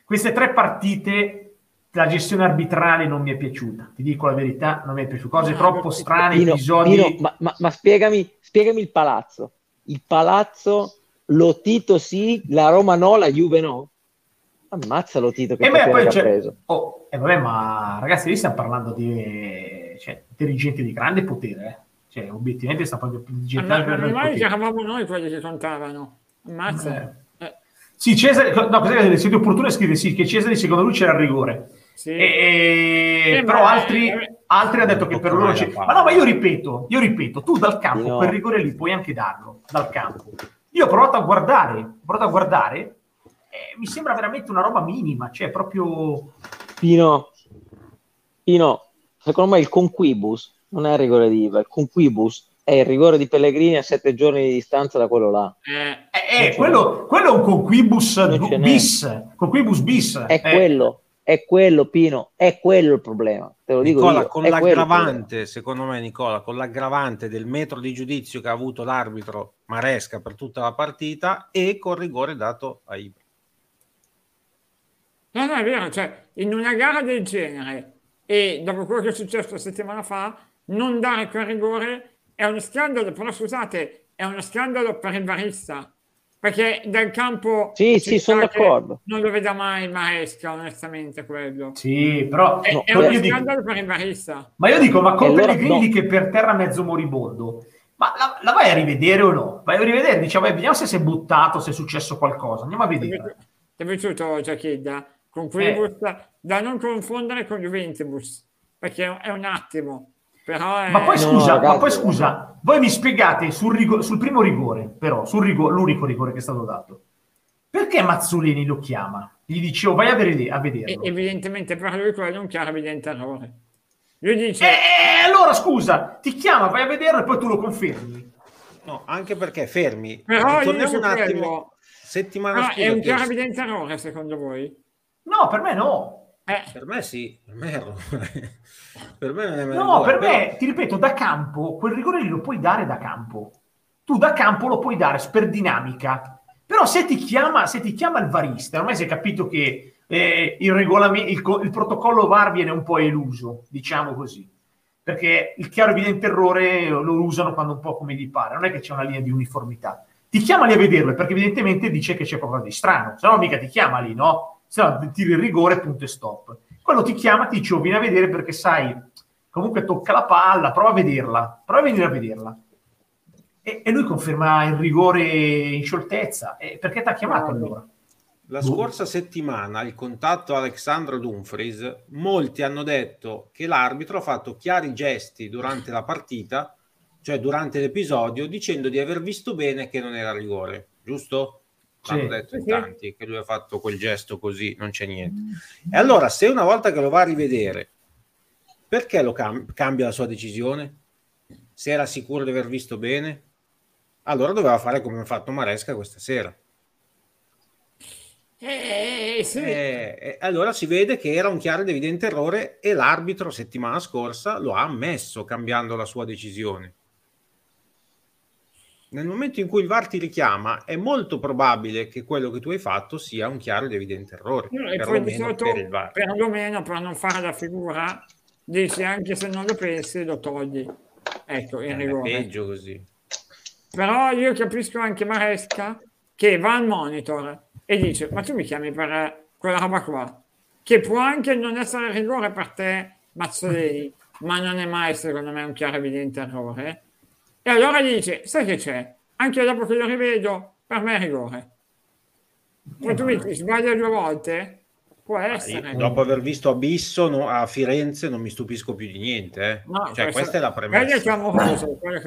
queste tre partite la gestione arbitrale non mi è piaciuta, ti dico la verità, non mi è piaciuta. Cose troppo strane, Pino, episodi. Pino, ma, ma, ma spiegami, spiegami, il palazzo. Il palazzo, lo Tito sì, la Roma no, la Juve no. Ammazza lo Tito che e beh, poi ha preso. Oh, eh, vabbè, ma ragazzi, lì stiamo parlando di cioè, dirigenti di grande potere. Eh. Cioè, obiettivamente sta parlando di dirigenti di grande potere. Noi quelli che contavano. Ammazza. Eh. Sì, Cesare, no, cos'è, siete opportuno a scrivere sì, che Cesare secondo lui c'era il rigore. Sì. E, eh, però altri, eh, altri hanno detto che per loro c'è. Ma no, ma io ripeto, io ripeto, tu dal campo no. quel rigore lì puoi anche darlo, dal campo. Io ho provato a guardare, ho provato a guardare, eh, mi sembra veramente una roba minima, cioè proprio... Pino, Pino, secondo me il conquibus non è il rigore di Iva, il conquibus è il rigore di Pellegrini a sette giorni di distanza da quello là. Eh, eh, quello, quello, è un conquibus bis, conquibus bis. È eh. quello, è quello Pino, è quello il problema. Te lo dico Nicola, io, con l'aggravante, secondo me Nicola, con l'aggravante del metro di giudizio che ha avuto l'arbitro Maresca per tutta la partita e col rigore dato a Ibra. No, no, è vero, cioè in una gara del genere e dopo quello che è successo la settimana fa, non dare quel rigore è uno scandalo, però scusate, è uno scandalo per il barista. Perché dal campo sì, sì, sono d'accordo. Non lo veda mai il Maesca, onestamente, quello. Sì, però è, no, è uno scandalo dico, per il barista. Ma io dico, ma con Pellegrini no. che per terra mezzo moribondo, ma la, la, vai a rivedere o no? Vai a rivedere, diciamo, vediamo se si è buttato, se è successo qualcosa. Andiamo a vedere. Ti è piaciuto Giacchedda? Con Quibus, eh. da non confondere con Juventus, perché è un attimo però ma poi scusa, no, ma poi scusa, voi mi spiegate sul, rigore, sul primo rigore, però, sul rigore, l'unico rigore che è stato dato, perché Mazzolini lo chiama? Gli dicevo, vai a, vedere, a vederlo. E, evidentemente per lui quello è un chiaro evidente errore. Lui dice... E, eh, allora scusa, ti chiama, vai a vederlo e poi tu lo confermi. No, anche perché fermi. Però Torniamo un attimo. Quello... Settimana ah, scorsa. È un chiaro evidente errore secondo voi? No, per me no. Eh. Per me sì, per me, per me non è No, per però... me, ti ripeto, da campo, quel rigore lì lo puoi dare da campo. Tu da campo lo puoi dare per dinamica. Però se ti chiama, se ti chiama il varista, ormai si è capito che eh, il, regolamento, il, il protocollo VAR viene un po' eluso, diciamo così. Perché il chiaro evidente errore lo usano quando un po' come gli pare, non è che c'è una linea di uniformità. Ti chiama lì a vederlo perché evidentemente dice che c'è qualcosa di strano, se no mica ti chiama lì, no? Se no tiri il rigore, punto e stop. Quello ti chiama, ti dice, oh, vieni a vedere perché sai, comunque tocca la palla, prova a vederla, prova a venire a vederla. E, e lui conferma il rigore in scioltezza, e perché ti ha chiamato allora? La scorsa settimana, il contatto Alexandro Dumfries, molti hanno detto che l'arbitro ha fatto chiari gesti durante la partita, cioè durante l'episodio, dicendo di aver visto bene che non era rigore, giusto? L'hanno sì. detto in tanti che lui ha fatto quel gesto così, non c'è niente. E allora, se una volta che lo va a rivedere, perché lo cam- cambia la sua decisione? Se era sicuro di aver visto bene, allora doveva fare come ha fatto Maresca questa sera. Eh, sì. eh, allora si vede che era un chiaro ed evidente errore e l'arbitro settimana scorsa lo ha ammesso cambiando la sua decisione nel momento in cui il VAR ti richiama, è molto probabile che quello che tu hai fatto sia un chiaro ed evidente errore. No, perlomeno, per il VAR. perlomeno per non fare la figura dici anche se non lo pensi lo togli. Ecco, il rigore. peggio così. Però io capisco anche Maresca che va al monitor e dice ma tu mi chiami per quella roba qua che può anche non essere rigore per te Mazzolini ma non è mai secondo me un chiaro evidente errore e allora gli dice sai che c'è anche dopo che lo rivedo per me è rigore poi tu mi sbaglia due volte Può essere. dopo aver visto Abisso no, a Firenze non mi stupisco più di niente. Eh. No, cioè, questa è la premessa.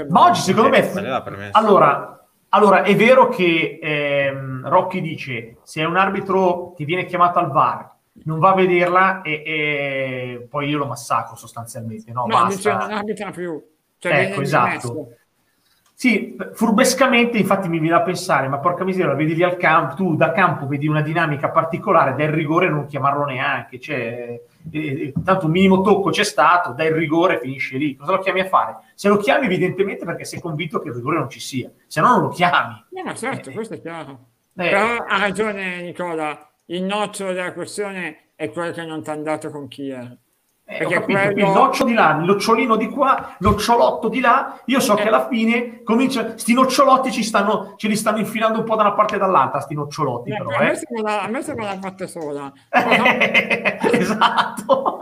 Ma oggi secondo me... È allora, allora, è vero che ehm, Rocchi dice se un arbitro ti viene chiamato al VAR non va a vederla e, e poi io lo massacro sostanzialmente. No, no dice non arbitra più. Cioè ecco, esatto. Sì, furbescamente infatti mi viene da pensare, ma porca miseria, vedi lì al campo, tu da campo vedi una dinamica particolare, del rigore non chiamarlo neanche, cioè, eh, tanto un minimo tocco c'è stato, dai rigore finisce lì, cosa lo chiami a fare? Se lo chiami evidentemente perché sei convinto che il rigore non ci sia, se no non lo chiami. No, ma certo, eh, questo è chiaro. Eh. Però ha ragione Nicola, il nocciolo della questione è quello che non ti ha andato con Kier. Eh, Perché quello... il noccio di là, il nocciolino di qua, nocciolotto di là, io so eh. che alla fine comincia, sti nocciolotti ci stanno, ce li stanno infilando un po' da una parte e dall'altra, sti nocciolotti. Eh, però, a, me eh. sembra, a me sembra la parte sola. esatto.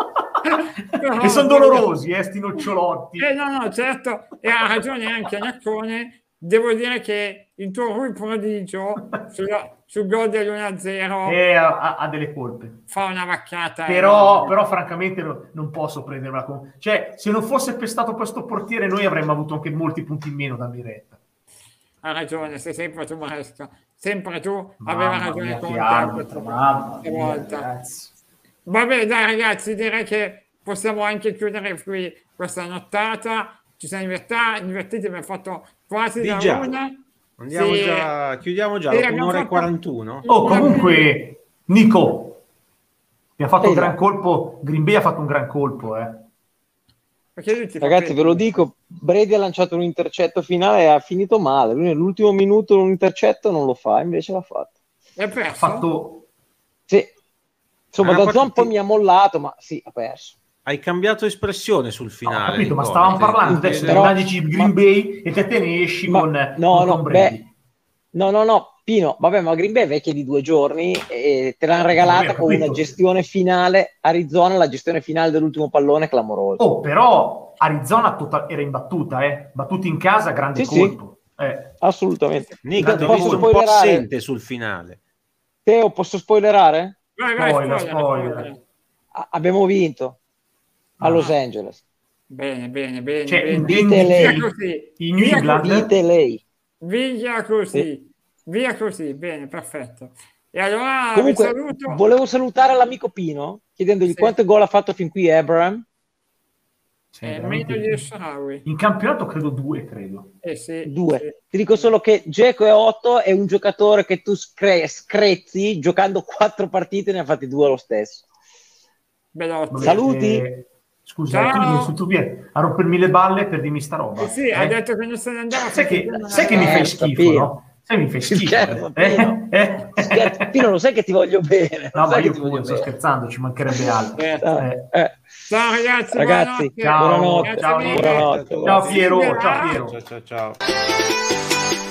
Però, e sono dolorosi, eh, sti nocciolotti. Eh, no, no, certo, e ha ragione anche Naccone devo dire che il tuo Rui prodigio sulla, sul gol dell'1-0 eh, ha, ha, delle colpe. fa una vaccata però, però francamente no, non posso prenderla con cioè se non fosse pestato questo portiere noi avremmo avuto anche molti punti in meno da Miretta. Ha ragione sei sempre tu Maresca sempre tu aveva ragione con te va bene dai ragazzi direi che possiamo anche chiudere qui questa nottata. Ci siamo divertiti abbiamo fatto quasi da già. una. Andiamo sì. già, chiudiamo già, sì, un'ora fatto... e 41. Oh, comunque, Nico, mi ha fatto un gran colpo, Green Bay ha fatto un gran colpo, eh. Ragazzi, ve lo dico, Brady ha lanciato un intercetto finale e ha finito male. Lui nell'ultimo minuto un intercetto non lo fa, invece l'ha fatto. E ha fatto... Sì. Insomma, ah, da Zon poi mi ha mollato, ma sì, ha perso. Hai cambiato espressione sul finale. No, capito, ma stavamo parlando adesso dei magici Green ma... Bay e te te ne esci ma... con, no, con no, beh, no, no, no, Pino, vabbè, ma Green Bay è vecchia di due giorni e te l'hanno regalata con una gestione finale. Arizona, la gestione finale dell'ultimo pallone clamorosa. Oh, però Arizona tutta, era imbattuta, eh? battuti in casa, grande sì, colpo. Sì. Eh. Assolutamente. Nick, ti posso un po' assente sul finale. Teo, posso spoilerare? Vai, vai, spoiler, spoiler. spoiler. Abbiamo vinto a Los ah. Angeles. Bene, bene, bene. Cioè, bene. Dite lei. Così. In New England. Dite lei. Via così. Sì. Via così, bene, perfetto. E allora Comunque, saluto. volevo salutare l'amico Pino chiedendogli sì. quanto gol ha fatto fin qui Abraham. Sì, eh, meglio di Sharawi. In campionato credo due, credo. Eh sì, due. Sì. Ti dico solo che Geco è 8 è un giocatore che tu scre- screzzi giocando quattro partite ne ha fatti due lo stesso. Belotti. Saluti. Eh, Scusa, Ciao. tu, tu vieni a rompermi le balle per dirmi sta roba. Eh sì, eh? ha detto che non se ne andava. Sai che, sai che mi fai schifo, Pino. no? Sai mi fai schifo. Scherzo, eh? Pino. Eh? Scherzo, lo sai che ti voglio bene. No, ma io voglio sto scherzando, ci mancherebbe altro. Eh. Eh. Ciao ragazzi, ragazzi, buonanotte. Ciao, buonanotte. Ciao, buonanotte. ciao Piero, ciao Piero. Ciao, ciao, ciao.